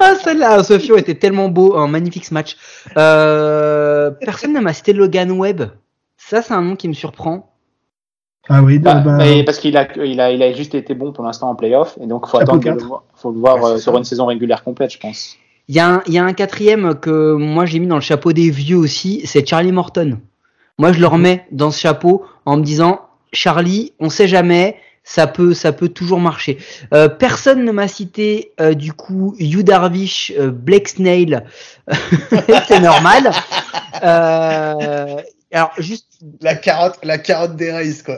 Ah, celle-là, Sofio était tellement beau, un magnifique match. Euh, personne ne m'a cité Logan Webb. Ça, c'est un nom qui me surprend. Ah oui, Bah, bah, mais parce qu'il a, il a, il a juste été bon pour l'instant en playoff, et donc faut Chapeau attendre de le voir, faut le voir Ouais, euh, sur ça. une saison régulière complète, je pense. Il y, a un, il y a un quatrième que moi j'ai mis dans le chapeau des vieux aussi, c'est Charlie Morton. Moi je le remets dans ce chapeau en me disant Charlie, on sait jamais, ça peut, ça peut toujours marcher. Euh, personne ne m'a cité euh, du coup Hugh Darvish, euh, Blake Snail, [LAUGHS] c'est normal. Alors juste La carotte, la carotte des Rays, quoi.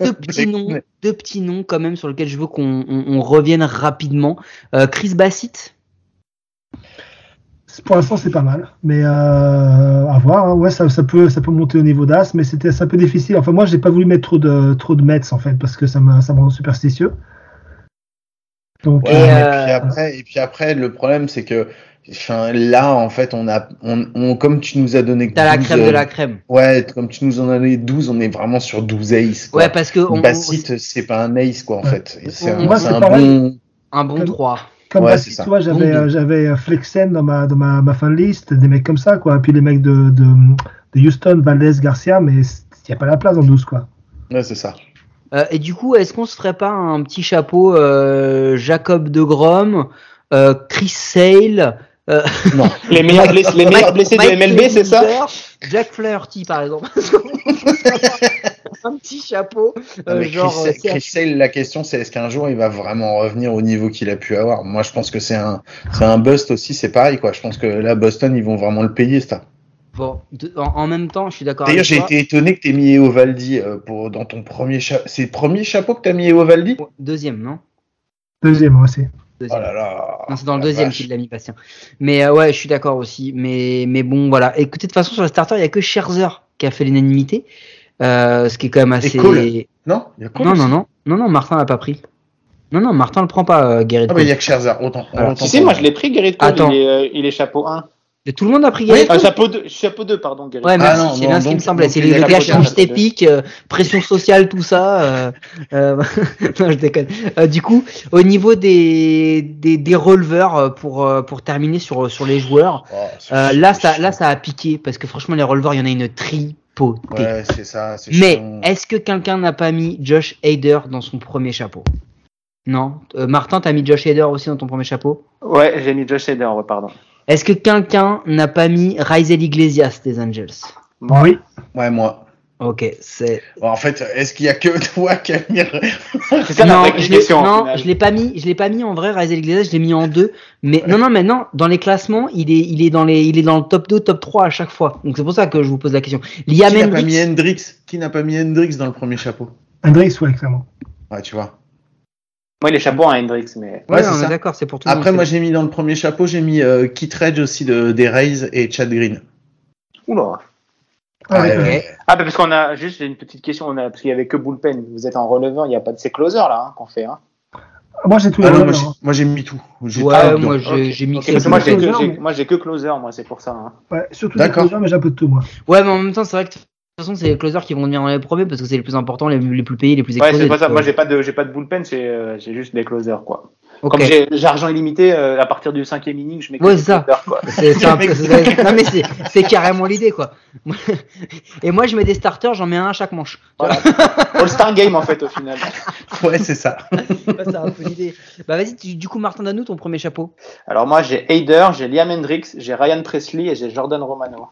deux petits noms, [LAUGHS] deux petits noms quand même sur lesquels je veux qu'on on- on revienne rapidement. Euh, Chris Bassett. pour l'instant c'est pas mal. Mais euh, à voir, hein. ouais, ça, ça, peut, ça peut monter au niveau d'As, mais c'était c'est un peu difficile. Enfin, moi j'ai pas voulu mettre trop de, trop de Mets en fait, parce que ça me, ça me rend superstitieux. Donc, Ouais, Et, et, euh, puis après, et puis après, le problème, c'est que, enfin, là, en fait, on a, on, on- comme tu nous as donné. T'as la 12, crème de euh, la crème. Ouais, comme tu nous en as donné 12, on est vraiment sur 12 aces. Quoi. Ouais, parce que on, Bassett, c'est pas un ace, quoi, en fait. Et C'est un, moi, un bon. un bon 3. comme ouais, ça. tu vois, j'avais, Bon, euh, j'avais Flexen dans ma, dans ma, ma fan list, des mecs comme ça, quoi. Puis les mecs de, de, de Houston, Valdez, Garcia, mais il n'y a pas la place en 12, quoi. Ouais, c'est ça. Euh, et du coup, est-ce qu'on se ferait pas un petit chapeau euh, Jacob de Grom, euh, Chris Sale, euh, Non. [LAUGHS] Les meilleurs, blessés, les meilleurs Mike- blessés de MLB, c'est ça Jack Flaherty, par exemple. [LAUGHS] un petit chapeau, euh, genre. Chris, Chris Sale, la question, c'est est-ce qu'un jour il va vraiment revenir au niveau qu'il a pu avoir? Moi, je pense que c'est un, c'est un bust aussi, c'est pareil, quoi. Je pense que là, Boston, ils vont vraiment le payer, ça. Bon, de- en, en même temps, je suis d'accord D'ailleurs, j'ai été étonné que t'aies mis Eovaldi euh, pour dans ton premier chapeau. C'est le premier chapeau que t'as mis Eovaldi? Deuxième, non? Deuxième aussi. Oh Deuxième. là là. Non, c'est dans le deuxième qu'il l'a mis, Bastien. Mais euh, ouais, je suis d'accord aussi. Mais, mais bon, voilà. Écoutez, de toute façon, sur le starter, il n'y a que Scherzer qui a fait l'unanimité. Euh, ce qui est quand même assez. Cole. Non, il y a quoi non, aussi non, non, non, non, Martin l'a pas pris. Non, non, Martin le prend pas, euh, Garrett Ah Cole. il y a que Scherzer, autant. Tu sais, moi je l'ai pris, Garrett Cole, Attends. il est, euh, il est chapeau 1. Et Tout le monde a pris Garrett Ah, chapeau 2, chapeau 2, pardon, Garrett Ouais, Ah merci, non, c'est bien ce qui me semblait. C'est il le est gars chapeau change deux. épique, euh, pression sociale, tout ça. euh, euh, [LAUGHS] non, je déconne. Euh, du coup, au niveau des, des, des releveurs, euh, pour, euh, pour terminer sur, sur les joueurs, Oh, euh, là, ça, là, ça a piqué parce que franchement, les releveurs, il y en a une tripotée. Ouais, c'est ça, c'est Mais est-ce que quelqu'un n'a pas mis Josh Hader dans son premier chapeau? Non? Euh, Martin, t'as mis Josh Hader aussi dans ton premier chapeau? Ouais, j'ai mis Josh Hader, pardon. Est-ce que quelqu'un n'a pas mis Raisel Iglesias des Angels? Moi, Oui. Ouais, moi. Ok, c'est. Bon, en fait, est-ce qu'il y a que [LAUGHS] toi qui as mis C'est ça la non, vraie je l'ai, non, je l'ai pas mis, je l'ai pas mis en vrai. Raisel Iglesias, je l'ai mis en deux. Mais non, non, mais non, dans les classements, il est, il est dans les, il est dans le top 2, top 3 à chaque fois. Donc c'est pour ça que je vous pose la question. Liam Qui n'a pas mis Hendrix? Qui n'a pas mis Hendrix dans le premier chapeau? Hendrix, ouais, clairement. Ouais, tu vois. Moi, les chapeaux à Hendrix, mais. Ouais, Ouais, c'est on ça. est d'accord, c'est pour tout Après, moi, j'ai mis dans le premier chapeau, j'ai mis euh, Kit Redge aussi de, des Rays et Chad Green. Oula. Ah, Ouais. Ah, bah, parce qu'on a juste une petite question, on a, parce qu'il y avait que bullpen. Vous êtes en releveur, il n'y a pas de ces closers là hein, qu'on fait. Hein. Moi, j'ai tout Ah les non, moi, releveurs, j'ai- hein. moi, j'ai mis tout. Ouais, moi j'ai que moi, j'ai mais- que closer, moi, c'est pour ça. hein. Ouais, surtout les D'accord. closers, mais j'ai un peu de tout, moi. Ouais, mais en même temps, c'est vrai que toute façon, c'est les closers qui vont venir dans les premiers parce que c'est les plus importants, les, les plus payés, les plus Ouais, exposés. c'est pas ça. Moi, euh, j'ai pas de, j'ai pas de bullpen, c'est, euh, j'ai juste des closers, quoi. Comme j'ai j'ai argent illimité, euh, à partir du cinquième inning, je mets Ouais, des c'est ça. closers, quoi. [LAUGHS] C'est c'est un peu- [LAUGHS] c'est- non mais c'est c'est carrément l'idée quoi. [LAUGHS] Et moi je mets des starters, j'en mets un à chaque manche. Voilà. All-Star Game, en fait, au final. Ouais, c'est ça. Ouais, c'est un peu l'idée. Bah vas-y, tu- du coup Martin donne-nous ton premier chapeau. Alors, moi, j'ai Hader, j'ai Liam Hendricks, j'ai Ryan Presley et j'ai Jordan Romano.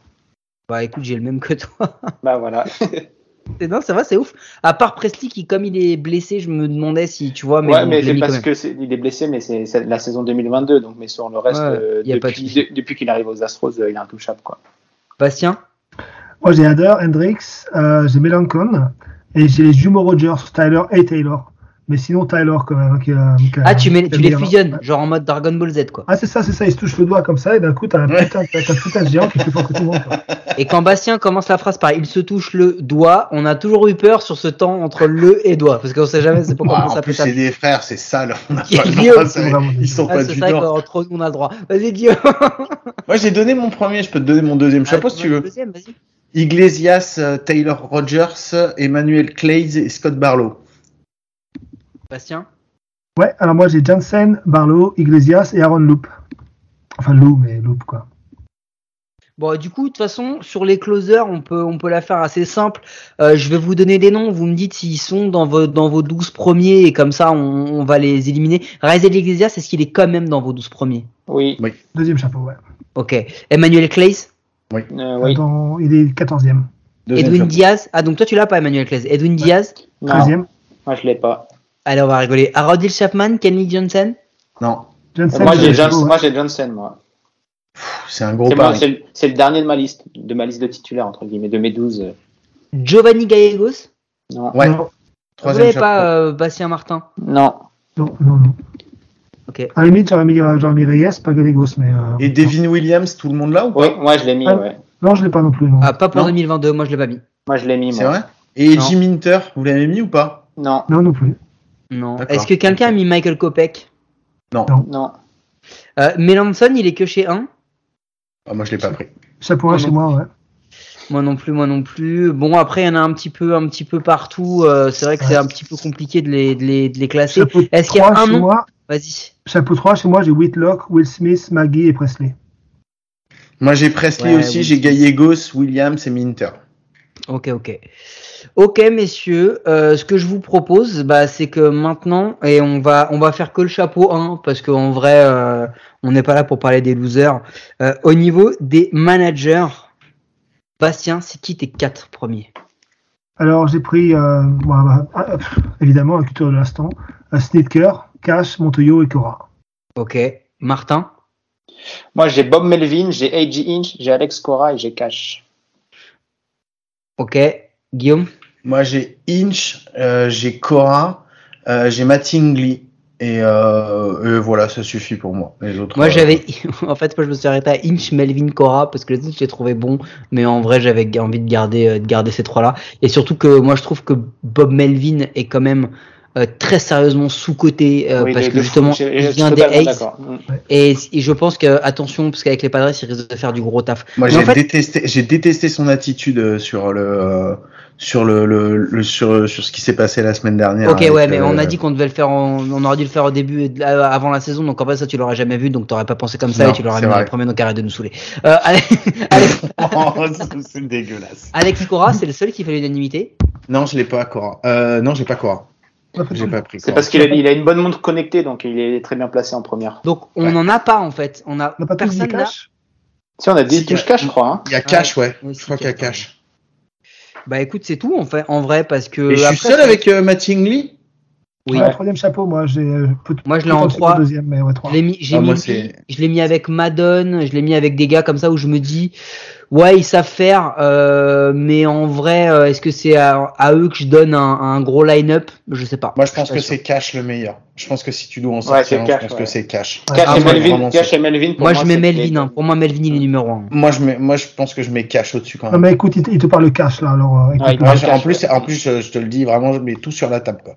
Bah écoute, j'ai le même que toi. [LAUGHS] Bah, voilà. [LAUGHS] Et non, ça va, c'est ouf. À part Presley qui comme il est blessé, je me demandais si tu vois mais, ouais, bon, mais c'est parce c'est, il est blessé, mais c'est, la saison 2022, donc, mais sur le reste, Ouais, euh, y a pas de depuis, souci. de- depuis qu'il arrive aux Astros, euh, il est intouchable, quoi. Bastien? Moi, j'ai Hader, Hendrix, euh, j'ai Melancon, et j'ai les jumeaux Rogers, Tyler et Taylor. Mais sinon, Tyler, quand même. qui a- qui a- Ah, tu, mets, qui a tu les fusionnes, genre en mode Dragon Ball Z quoi. Ah, c'est ça, c'est ça. Il se touche le doigt comme ça, et d'un coup, t'as un putain, t'as un putain de géant qui est plus fort que tout le monde. quoi. [LAUGHS] Et quand Bastien commence la phrase par il se touche le doigt, on a toujours eu peur sur ce temps entre le et doigt parce qu'on sait jamais c'est pas Ah, comment en ça plus, peut c'est des frères, c'est sale. On Qui- [LAUGHS] pas le droit, ça- vraiment Ils sont Ah, pas c'est du ça genre. qu'entre nous on a le droit. Vas-y Guillaume. [LAUGHS] Moi, j'ai donné mon premier, je peux te donner mon deuxième chapeau si tu veux. Deuxième, vas-y. Iglesias, euh, Taylor Rogers, Emmanuel Clays et Scott Barlow. Bastien. Ouais, alors moi, j'ai Jansen, Barlow, Iglesias et Aaron Loop. Enfin, Lou, mais Loop, quoi. Bon, du coup, de toute façon, sur les closers, on peut, on peut la faire assez simple. Euh, je vais vous donner des noms. Vous me dites s'ils sont dans vos, dans vos 12 premiers et comme ça, on, on va les éliminer. Raisel Iglesias, est-ce qu'il est quand même dans vos 12 premiers? Oui, Deuxième chapeau, ouais. Ok. Emmanuel Clays euh, oui. Dans- il est 14e. Deuxième Edwin chapeau. Diaz? Ah, donc toi, tu l'as pas, Emmanuel Clays. Edwin Diaz? Non, 13e. moi, je l'ai pas. Allez, on va rigoler. Harold Chapman, Kenny Johnson? Non, Jansen, moi, j'ai Johnson, moi, j'ai Johnson, moi. c'est un gros C'est, moi, pari. c'est, le, c'est le dernier de ma liste, de ma liste de titulaires, entre guillemets, de mes 12. euh, Giovanni Gallegos? Non. Ouais, Non, Vous troisième chapeau. pas, euh, Bastien Martin? Non. non, non, non. Ok. À la limite, j'aurais mis, euh, j'aurais mis Reyes, pas Gallegos, mais. euh, Et Devin Williams, tout le monde là ou pas Oui, moi, je l'ai mis, Ah. ouais. Non, je l'ai pas non plus, non. Ah, pas pour Non. 2022. Moi, je l'ai pas mis. Moi, je l'ai mis, C'est moi. vrai? Et Non. Jim Minter, vous l'avez mis ou pas? Non, Non, non plus. Non. Est-ce que quelqu'un a mis Michael Kopech? Non. Non. non. euh, Melanson, il est que chez 1. Ah, Moi, je l'ai pas pris. Chapeau Non, 1 chez moi, ouais. Moi non plus, moi non plus. Bon, après, il y en a un petit peu, un petit peu partout. euh, c'est vrai que c'est un petit peu compliqué de les, de les, de les classer. Chapeau Est-ce qu'il y a 3 un chez nom? moi, Vas-y. Chapeau 3 chez moi, j'ai Whitlock, Will Smith, Maggie et Presley. Moi, j'ai Presley Ouais, aussi, oui. j'ai Gallegos, Williams et Minter. Ok, ok. Ok, messieurs, euh, ce que je vous propose, bah, c'est que maintenant, et on va, on va faire que le chapeau 1, parce qu'en vrai, euh, on n'est pas là pour parler des losers. Euh, au niveau des managers, Bastien, c'est qui tes quatre premiers? Alors, j'ai pris, euh, bon, bah, ah, évidemment, la culture de l'instant, Snitker, Cash, Montoyo et Cora. Ok. Martin? Moi, j'ai Bob Melvin, j'ai A.G. Inch, j'ai Alex Cora et j'ai Cash. Ok. Guillaume Moi, j'ai Inch, euh, j'ai Cora, euh, j'ai Mattingly. Et, euh, et voilà, ça suffit pour moi. Les autres. Moi j'avais, [LAUGHS] en fait, moi je me suis arrêté à Inch, Melvin, Cora parce que les autres je les trouvais bons, mais en vrai j'avais envie de garder, de garder ces trois-là. Et surtout que moi je trouve que Bob Melvin est quand même euh, très sérieusement sous coté Oui, parce de- que justement fou, je- il je vient des Aces. Mm. et, et je pense que attention parce qu'avec les Padres il risque de faire du gros taf. Moi, j'ai fait- détesté, j'ai détesté son attitude euh, sur le, euh, sur le, le, le- sur, sur ce qui s'est passé la semaine dernière. Ok ouais mais euh, on a dit qu'on devait le faire, en- on aurait dû le faire au début, euh, avant la saison donc en fait ça tu l'aurais jamais vu donc t'aurais pas pensé comme ça Non, et tu l'aurais mis dans vrai. les premiers donc arrête de nous saouler. Euh, [LAUGHS] Alex, Alex, Oh, [LAUGHS] c'est dégueulasse. Alex Cora c'est le seul qui fait l'unanimité? Non, je l'ai pas Cora. Euh, non, j'ai pas Cora. J'ai pas pris. C'est parce qu'il a, il a une bonne montre connectée, donc il est très bien placé en première. Donc on Ouais. n'en a pas en fait, on a On pas personne là. Cash? Si, on a 10 Si, touches cash, je crois. Hein. Il y a Cash, ouais. Ouais, Je crois qu'il y a Cash. Bah écoute, c'est tout en fait, en vrai, parce que. Et je suis seul avec euh, Mattingly Oui. Ouais, troisième chapeau, moi, j'ai. euh, Moi, je l'ai en trois. Deuxième, mais ouais, trois. Je l'ai mis, Ah, mis je l'ai mis avec Madden, je l'ai mis avec des gars comme ça où je me dis, ouais, ils savent faire, euh, mais en vrai, euh, est-ce que c'est à, à eux que je donne un, un gros line-up? Je sais pas. Moi, je pense que c'est Cash le meilleur. Je pense que si tu dois en sortir, un, Cash, je pense ouais. que c'est Cash. Cash Ah, et Melvin, Cash et Melvin, pour Moi, moi, je mets Melvin. hein. Pour moi, Melvin il est numéro 1. Moi, je mets, moi, je pense que je mets Cash au-dessus quand Non, même. mais écoute, il te, il te parle cash, là, alors. euh, écoute, Moi, en plus, ouais. en plus, je, je te le dis vraiment, je mets tout sur la table, quoi.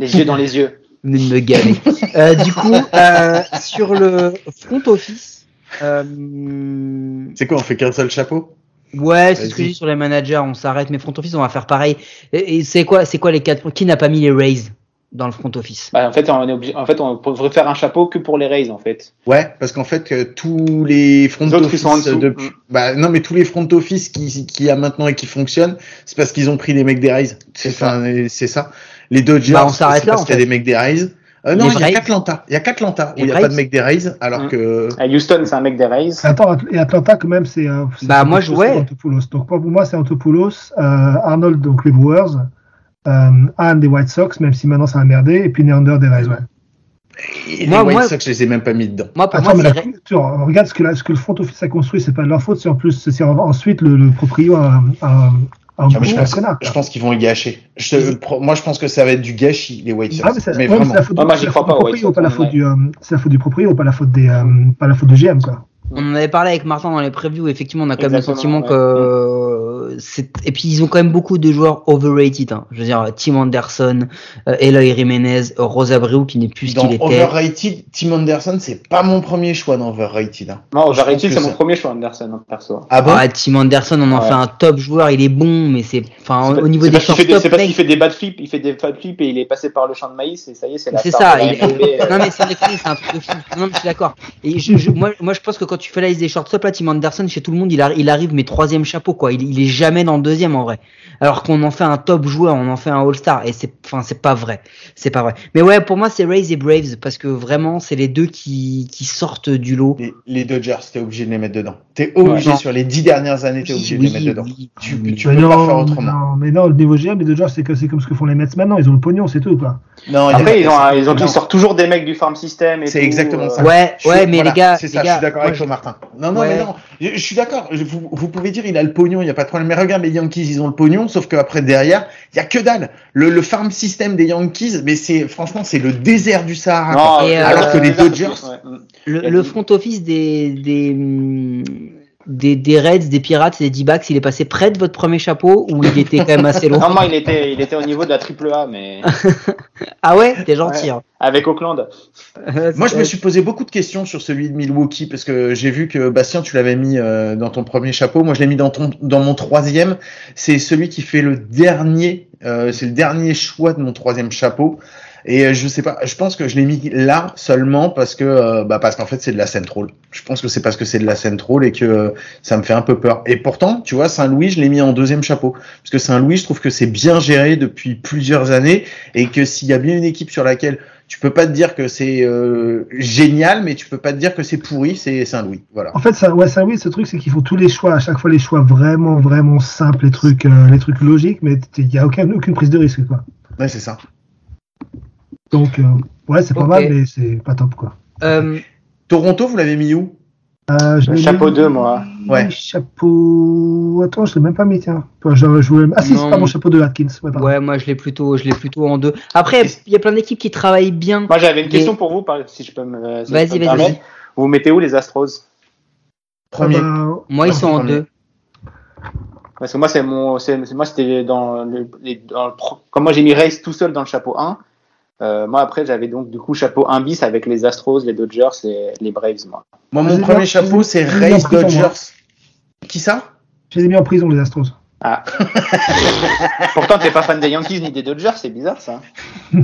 Les yeux dans les yeux. [LAUGHS] Me gaver. Euh, du coup, euh, sur le front office, euh, C'est quoi, on fait qu'un seul chapeau? Ouais, c'est ce que je dis sur les managers, on s'arrête, mais front office, on va faire pareil. Et, et c'est quoi, c'est quoi les quatre Qui n'a pas mis les Rays dans le front office? Bah, en fait, on est obligé, en fait, on devrait faire un chapeau que pour les Rays, en fait. Ouais, parce qu'en fait, euh, tous les front Les autres, ils sont en office depuis, Mm. bah non, mais tous les front office qui qui y a maintenant et qui fonctionnent, c'est parce qu'ils ont pris les mecs des Rays. C'est C'est ça. enfin, euh, c'est ça. Les Dodgers, Bah, on s'arrête là, parce qu'il y a des mecs des Rays. Euh, non, il y a qu'Atlanta. Il y a qu'Atlanta où il n'y a Braves. pas de mecs des Rays, alors Mm. que À Houston, c'est un mec des Rays. Attends, et Atlanta, quand même, c'est. euh, Bah, moi, je- ouais. Antopoulos. Donc, pour moi, c'est Antopoulos, euh, Arnold, donc les Brewers, euh, Anne des White Sox, même si maintenant ça a merdé, et puis Neander des Rays, ouais. et Moi, les White moi- Sox, je les ai même pas mis dedans. Moi, pour Attends, moi, mais la regarde ce que, la- ce que le front office a construit, c'est pas de leur faute, c'est en plus, c'est en- ensuite le, le proprio a, a, Ah, mais je pense, connard. je pense qu'ils vont y gâcher. Je moi, je pense que ça va être du gâchis, les White Sox. Ah, mais c'est mais ouais, mais vraiment. c'est la faute, Ah, du proprio, pas la Sox, faute ouais. du, euh, la faute du proprio, pas la faute des, euh, pas la faute du GM, quoi. On en avait parlé avec Martin dans les previews. Effectivement, on a quand même le sentiment que c'est. Et puis ils ont quand même beaucoup de joueurs overrated. hein. Je veux dire, Tim Anderson, euh, Eloy Jiménez, Rosa Abreu qui n'est plus ce Dans qu'il était. Overrated, Tim Anderson, c'est pas mon premier choix dans Overrated. hein. Moi, Je Overrated, c'est mon premier choix, Anderson, en perso. Ah bon? Ah, Tim Anderson, on en Ouais. fait un top joueur. Il est bon, mais c'est. Enfin, au niveau des shortstop, C'est parce qu'il fait des bad flips, il fait des bad flips et il est passé par le champ de maïs et ça y est, c'est la C'est ça. il- euh. non mais c'est c'est un truc de fou. Non mais je suis d'accord. Et je, je- moi, moi je pense que quand tu fais la liste des shortstop là, Tim Anderson chez tout le monde, il, arri- il arrive mais troisième chapeau quoi. Il, il est jamais dans le deuxième en vrai. Alors qu'on en fait un top joueur, on en fait un All Star et c'est, enfin c'est pas vrai, c'est pas vrai. Mais ouais, pour moi c'est Rays et Braves parce que vraiment c'est les deux qui, qui sortent du lot. les, les Dodgers, t'es obligé de les mettre dedans. T'es obligé Ouais. sur les dix dernières années, t'es obligé de les mettre dedans. oui, Tu, oui. tu peux pas faire autrement. non, mais non, le niveau GM, les Dodgers, c'est que- c'est comme ce que font les Mets maintenant, ils ont le pognon, c'est tout, quoi. Non, y Après, ils, ont, ils, ont, non. ils sortent toujours des mecs du farm system et C'est exactement euh, ça. Ouais, Je suis- ouais, mais voilà, les gars, c'est ça, je gars, suis d'accord avec toi, Martin. Non, non, Ouais. mais non, je, je suis d'accord. Je- Vous, vous pouvez dire, il a le pognon, il n'y a pas de problème. Mais regarde, les Yankees, ils ont le pognon, sauf qu'après, derrière, il y a que dalle. Le, le farm system des Yankees, mais c'est, franchement, c'est le désert du Sahara. Non, euh, alors que les Dodgers- ouais. Le, le front office des, des, hum, des, des Reds, des Pirates et des D-backs, il est passé près de votre premier chapeau ou il était quand même assez [LAUGHS] loin Non, moi, il était, il était au niveau de la triple A, mais [LAUGHS] Ah ouais? T'es gentil. hein. avec Oakland. [LAUGHS] Moi, je me suis posé beaucoup de questions sur celui de Milwaukee parce que j'ai vu que Bastien, tu l'avais mis euh, dans ton premier chapeau. Moi, je l'ai mis dans ton, dans mon troisième. C'est celui qui fait le dernier, euh, c'est le dernier choix de mon troisième chapeau. Et euh, je sais pas, je pense que je l'ai mis là seulement parce que, euh, bah, parce qu'en fait, c'est de la central. Je pense que c'est parce que c'est de la central et que euh, ça me fait un peu peur. Et pourtant, tu vois, Saint-Louis, je l'ai mis en deuxième chapeau parce que Saint-Louis, je trouve que c'est bien géré depuis plusieurs années et que s'il y a bien une équipe sur laquelle tu peux pas te dire que c'est euh, génial, mais tu peux pas te dire que c'est pourri, c'est Saint-Louis. Voilà. En fait, ça, ouais, ça, oui, ce truc, c'est qu'ils font tous les choix, à chaque fois les choix vraiment, vraiment simples, les trucs, euh, les trucs logiques, mais il n'y a aucun, aucune prise de risque, quoi. Ouais, c'est ça. Donc, euh, ouais, c'est pas mal, mais c'est pas top, quoi. Euh, Toronto, vous l'avez mis où? Euh, je Le l'ai chapeau mis- 2, moi. Ouais. Chapeau. Attends, je l'ai même pas mis, tiens. Enfin, je, je voulais... Ah, si, c'est pas mon chapeau de Atkins. Ouais, ouais, moi je l'ai plutôt, je l'ai plutôt en deux. Après, il y a plein d'équipes qui travaillent bien. Moi, j'avais une Mais- question pour vous, si je peux me, si Vas-y, vas-y. Vous mettez où les Astros? Premier. Ah, bah, Moi, ils Ah, sont en premier. deux. Parce que moi, c'est mon, moi, c'était dans le, les- dans le pro- comme moi, j'ai mis Race tout seul dans le chapeau 1. Euh, moi, après, j'avais donc, du coup, chapeau 1 bis avec les Astros, les Dodgers et les Braves, moi. Moi, mon Vas-y, premier chapeau, c'est moi. Dodgers. Qui ça? Je les ai mis en prison, les Astros. [LAUGHS] Pourtant, t'es pas fan des Yankees ni des Dodgers, c'est bizarre, ça.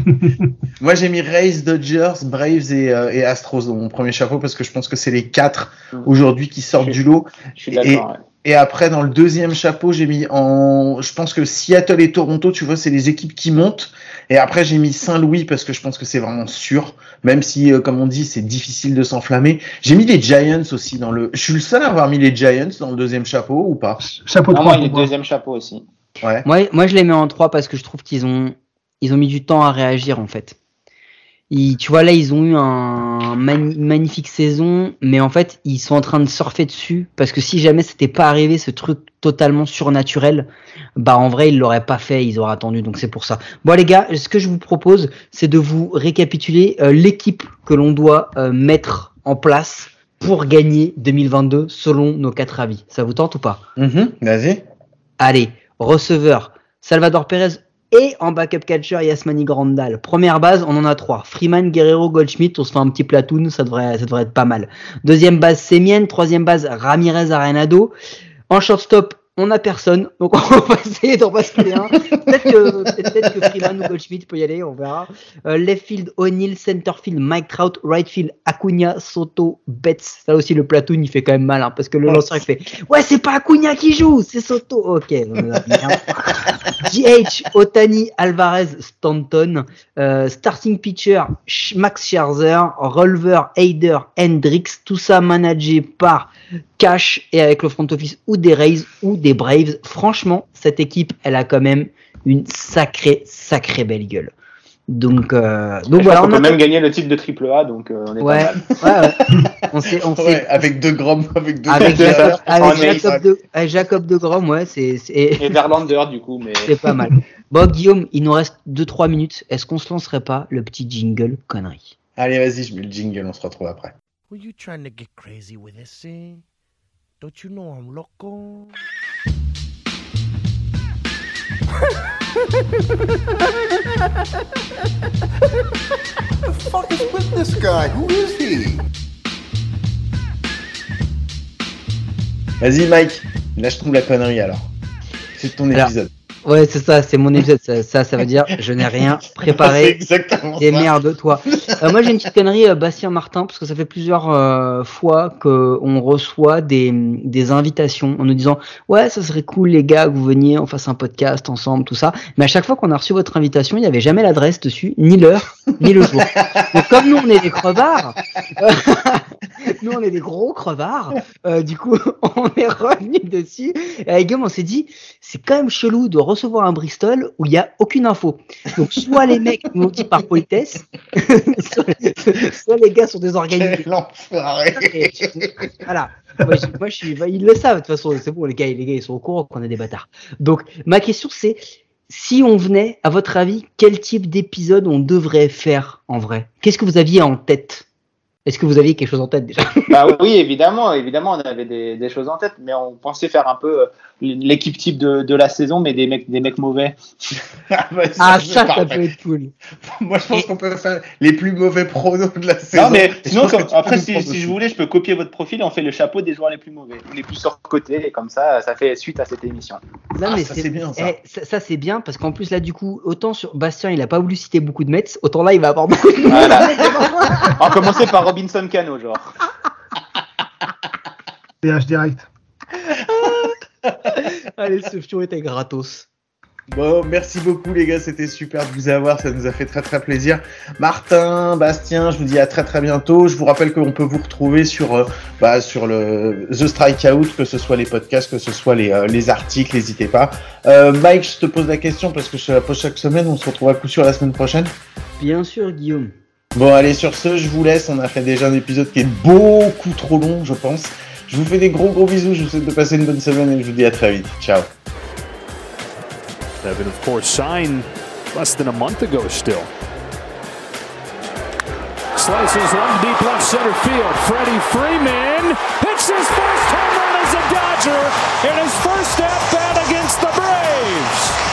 [LAUGHS] Moi, j'ai mis Race, Dodgers, Braves et, euh, et Astros dans mon premier chapeau parce que je pense que c'est les quatre Mm. aujourd'hui qui sortent Je- du lot. Je suis d'accord. ouais. Et après, dans le deuxième chapeau, j'ai mis en, je pense que Seattle et Toronto, tu vois, c'est les équipes qui montent. Et après, j'ai mis Saint-Louis parce que je pense que c'est vraiment sûr, même si, euh, comme on dit, c'est difficile de s'enflammer. J'ai mis les Giants aussi dans le. Je suis le seul à avoir mis les Giants dans le deuxième chapeau ou pas? Chapeau Non, 3. moi, il pour est moi. deuxième chapeau aussi. Ouais. Moi, moi, je les mets en trois parce que je trouve qu'ils ont ils ont mis du temps à réagir en fait. Ils, tu vois là, ils ont eu un mani- magnifique saison, mais en fait, ils sont en train de surfer dessus parce que si jamais c'était pas arrivé ce truc totalement surnaturel, bah en vrai, ils l'auraient pas fait, ils auraient attendu. Donc c'est pour ça. Bon les gars, ce que je vous propose, c'est de vous récapituler euh, l'équipe que l'on doit euh, mettre en place pour gagner 2022 selon nos quatre avis. Ça vous tente ou pas? Mhm, Vas-y. Allez, receveur, Salvador Perez et en backup catcher Yasmani Grandal. Première base, on en a trois. Freeman, Guerrero, Goldschmidt, on se fait un petit platoon, ça devrait, ça devrait être pas mal. Deuxième base, Semien. Troisième base, Ramirez Arenado. En shortstop, on a personne, donc on [LAUGHS] va essayer d'en basculer un. Peut-être que, peut-être que Freeman ou Goldschmidt peut y aller, on verra. Euh, left field, O'Neill, center field, Mike Trout, right field, Acuna, Soto, Betts. Ça aussi, le platoon, il fait quand même mal, hein, parce que le lanceur, il fait Ouais, c'est pas Acuna qui joue, c'est Soto. Ok. GH, [LAUGHS] Otani, Alvarez, Stanton. Euh, starting pitcher, Max Scherzer. Rolver, Heider, Hendricks. Tout ça managé par Cash et avec le front office ou des Rays ou des Braves. Franchement, cette équipe, elle a quand même une sacrée, sacrée belle gueule. Donc, euh, donc voilà, on peut a... même gagner le titre de triple A, donc euh, on est Ouais, pas mal. ouais. [LAUGHS] On on avec deux grands, avec deux avec Jacob, [LAUGHS] avec On Jacob de, avec Jacob de Grom, ouais, c'est, Et [LAUGHS] Verlander, du coup, mais c'est pas mal. Bon, Guillaume, il nous reste 2-3 minutes. Est-ce qu'on se lancerait pas le petit jingle connerie? Allez, vas-y, je mets le jingle, on se retrouve après. Were you trying to get crazy with this thing? Don't you know I'm loco? fuck is with this guy? Who is he? Vas-y, Mike, lâche-nous la connerie alors. C'est ton Alors, épisode. Ouais, c'est ça, c'est mon épisode. Ça, ça, ça veut dire je n'ai rien [LAUGHS] C'est préparé. exactement ça. merde, toi. [LAUGHS] Euh, moi, j'ai une petite connerie, euh, Bastien Martin, parce que ça fait plusieurs euh, fois qu'on reçoit des, des invitations en nous disant Ouais, ça serait cool, les gars, que vous veniez, on fasse un podcast ensemble, tout ça. Mais à chaque fois qu'on a reçu votre invitation, il n'y avait jamais l'adresse dessus, ni l'heure, ni le jour. Donc, comme nous, on est des crevards, euh, [LAUGHS] nous, on est des gros crevards, du coup, [LAUGHS] on est revenu dessus. Et avec Guillaume, on s'est dit C'est quand même chelou de recevoir un Bristol où il n'y a aucune info. Donc, soit les mecs nous l'ont dit par politesse, [LAUGHS] soit, les gars sont désorganisés. Quel enfoiré. Et- voilà. Moi, je, moi, je suis, bah, ils le savent de toute façon. C'est bon, les gars, les gars, ils sont au courant qu'on est des bâtards. Donc, ma question, c'est si on venait, à votre avis, quel type d'épisode on devrait faire en vrai? Qu'est-ce que vous aviez en tête? Est-ce que vous aviez quelque chose en tête déjà? Bah oui, évidemment, évidemment, on avait des, des choses en tête, mais on pensait faire un peu euh, l'équipe type de, de la saison, mais des mecs, des mecs mauvais. [LAUGHS] Ah, c'est ça, ça parfait. peut être cool. [LAUGHS] Moi, je pense qu'on peut faire les plus mauvais pronos de la saison. Non, mais [LAUGHS] sinon, comme- après, si, si je voulais, je peux copier votre profil et on fait le chapeau des joueurs les plus mauvais, les plus surcotés, et comme ça, ça fait suite à cette émission. Non, Ah, mais ça, c'est bien, ça. eh, ça, ça, c'est bien parce qu'en plus là du coup autant sur Bastien il a pas voulu citer beaucoup de Mets autant là il va avoir beaucoup de Voilà. on va commencer par Robinson Cano, genre. PH direct. [LAUGHS] Allez ce fion était gratos. Bon, merci beaucoup les gars, c'était super de vous avoir, ça nous a fait très très plaisir. Martin, Bastien, je vous dis à très très bientôt. Je vous rappelle qu'on peut vous retrouver sur euh, bah, sur le The Strikeout, que ce soit les podcasts, que ce soit les, euh, les articles, n'hésitez pas. Euh, Mike, je te pose la question parce que je la pose chaque semaine, on se retrouve à coup sûr la semaine prochaine. Bien sûr Guillaume. Bon, allez, sur ce, je vous laisse. On a fait déjà un épisode qui est beaucoup trop long, je pense. Je vous fais des gros gros bisous. Je vous souhaite de passer une bonne semaine et je vous dis à très vite. Ciao. Devin, of course, signed less than a month ago still. Slices one deep left center field. Freddie Freeman hits his first home run as a Dodger in his first at bat against the Braves.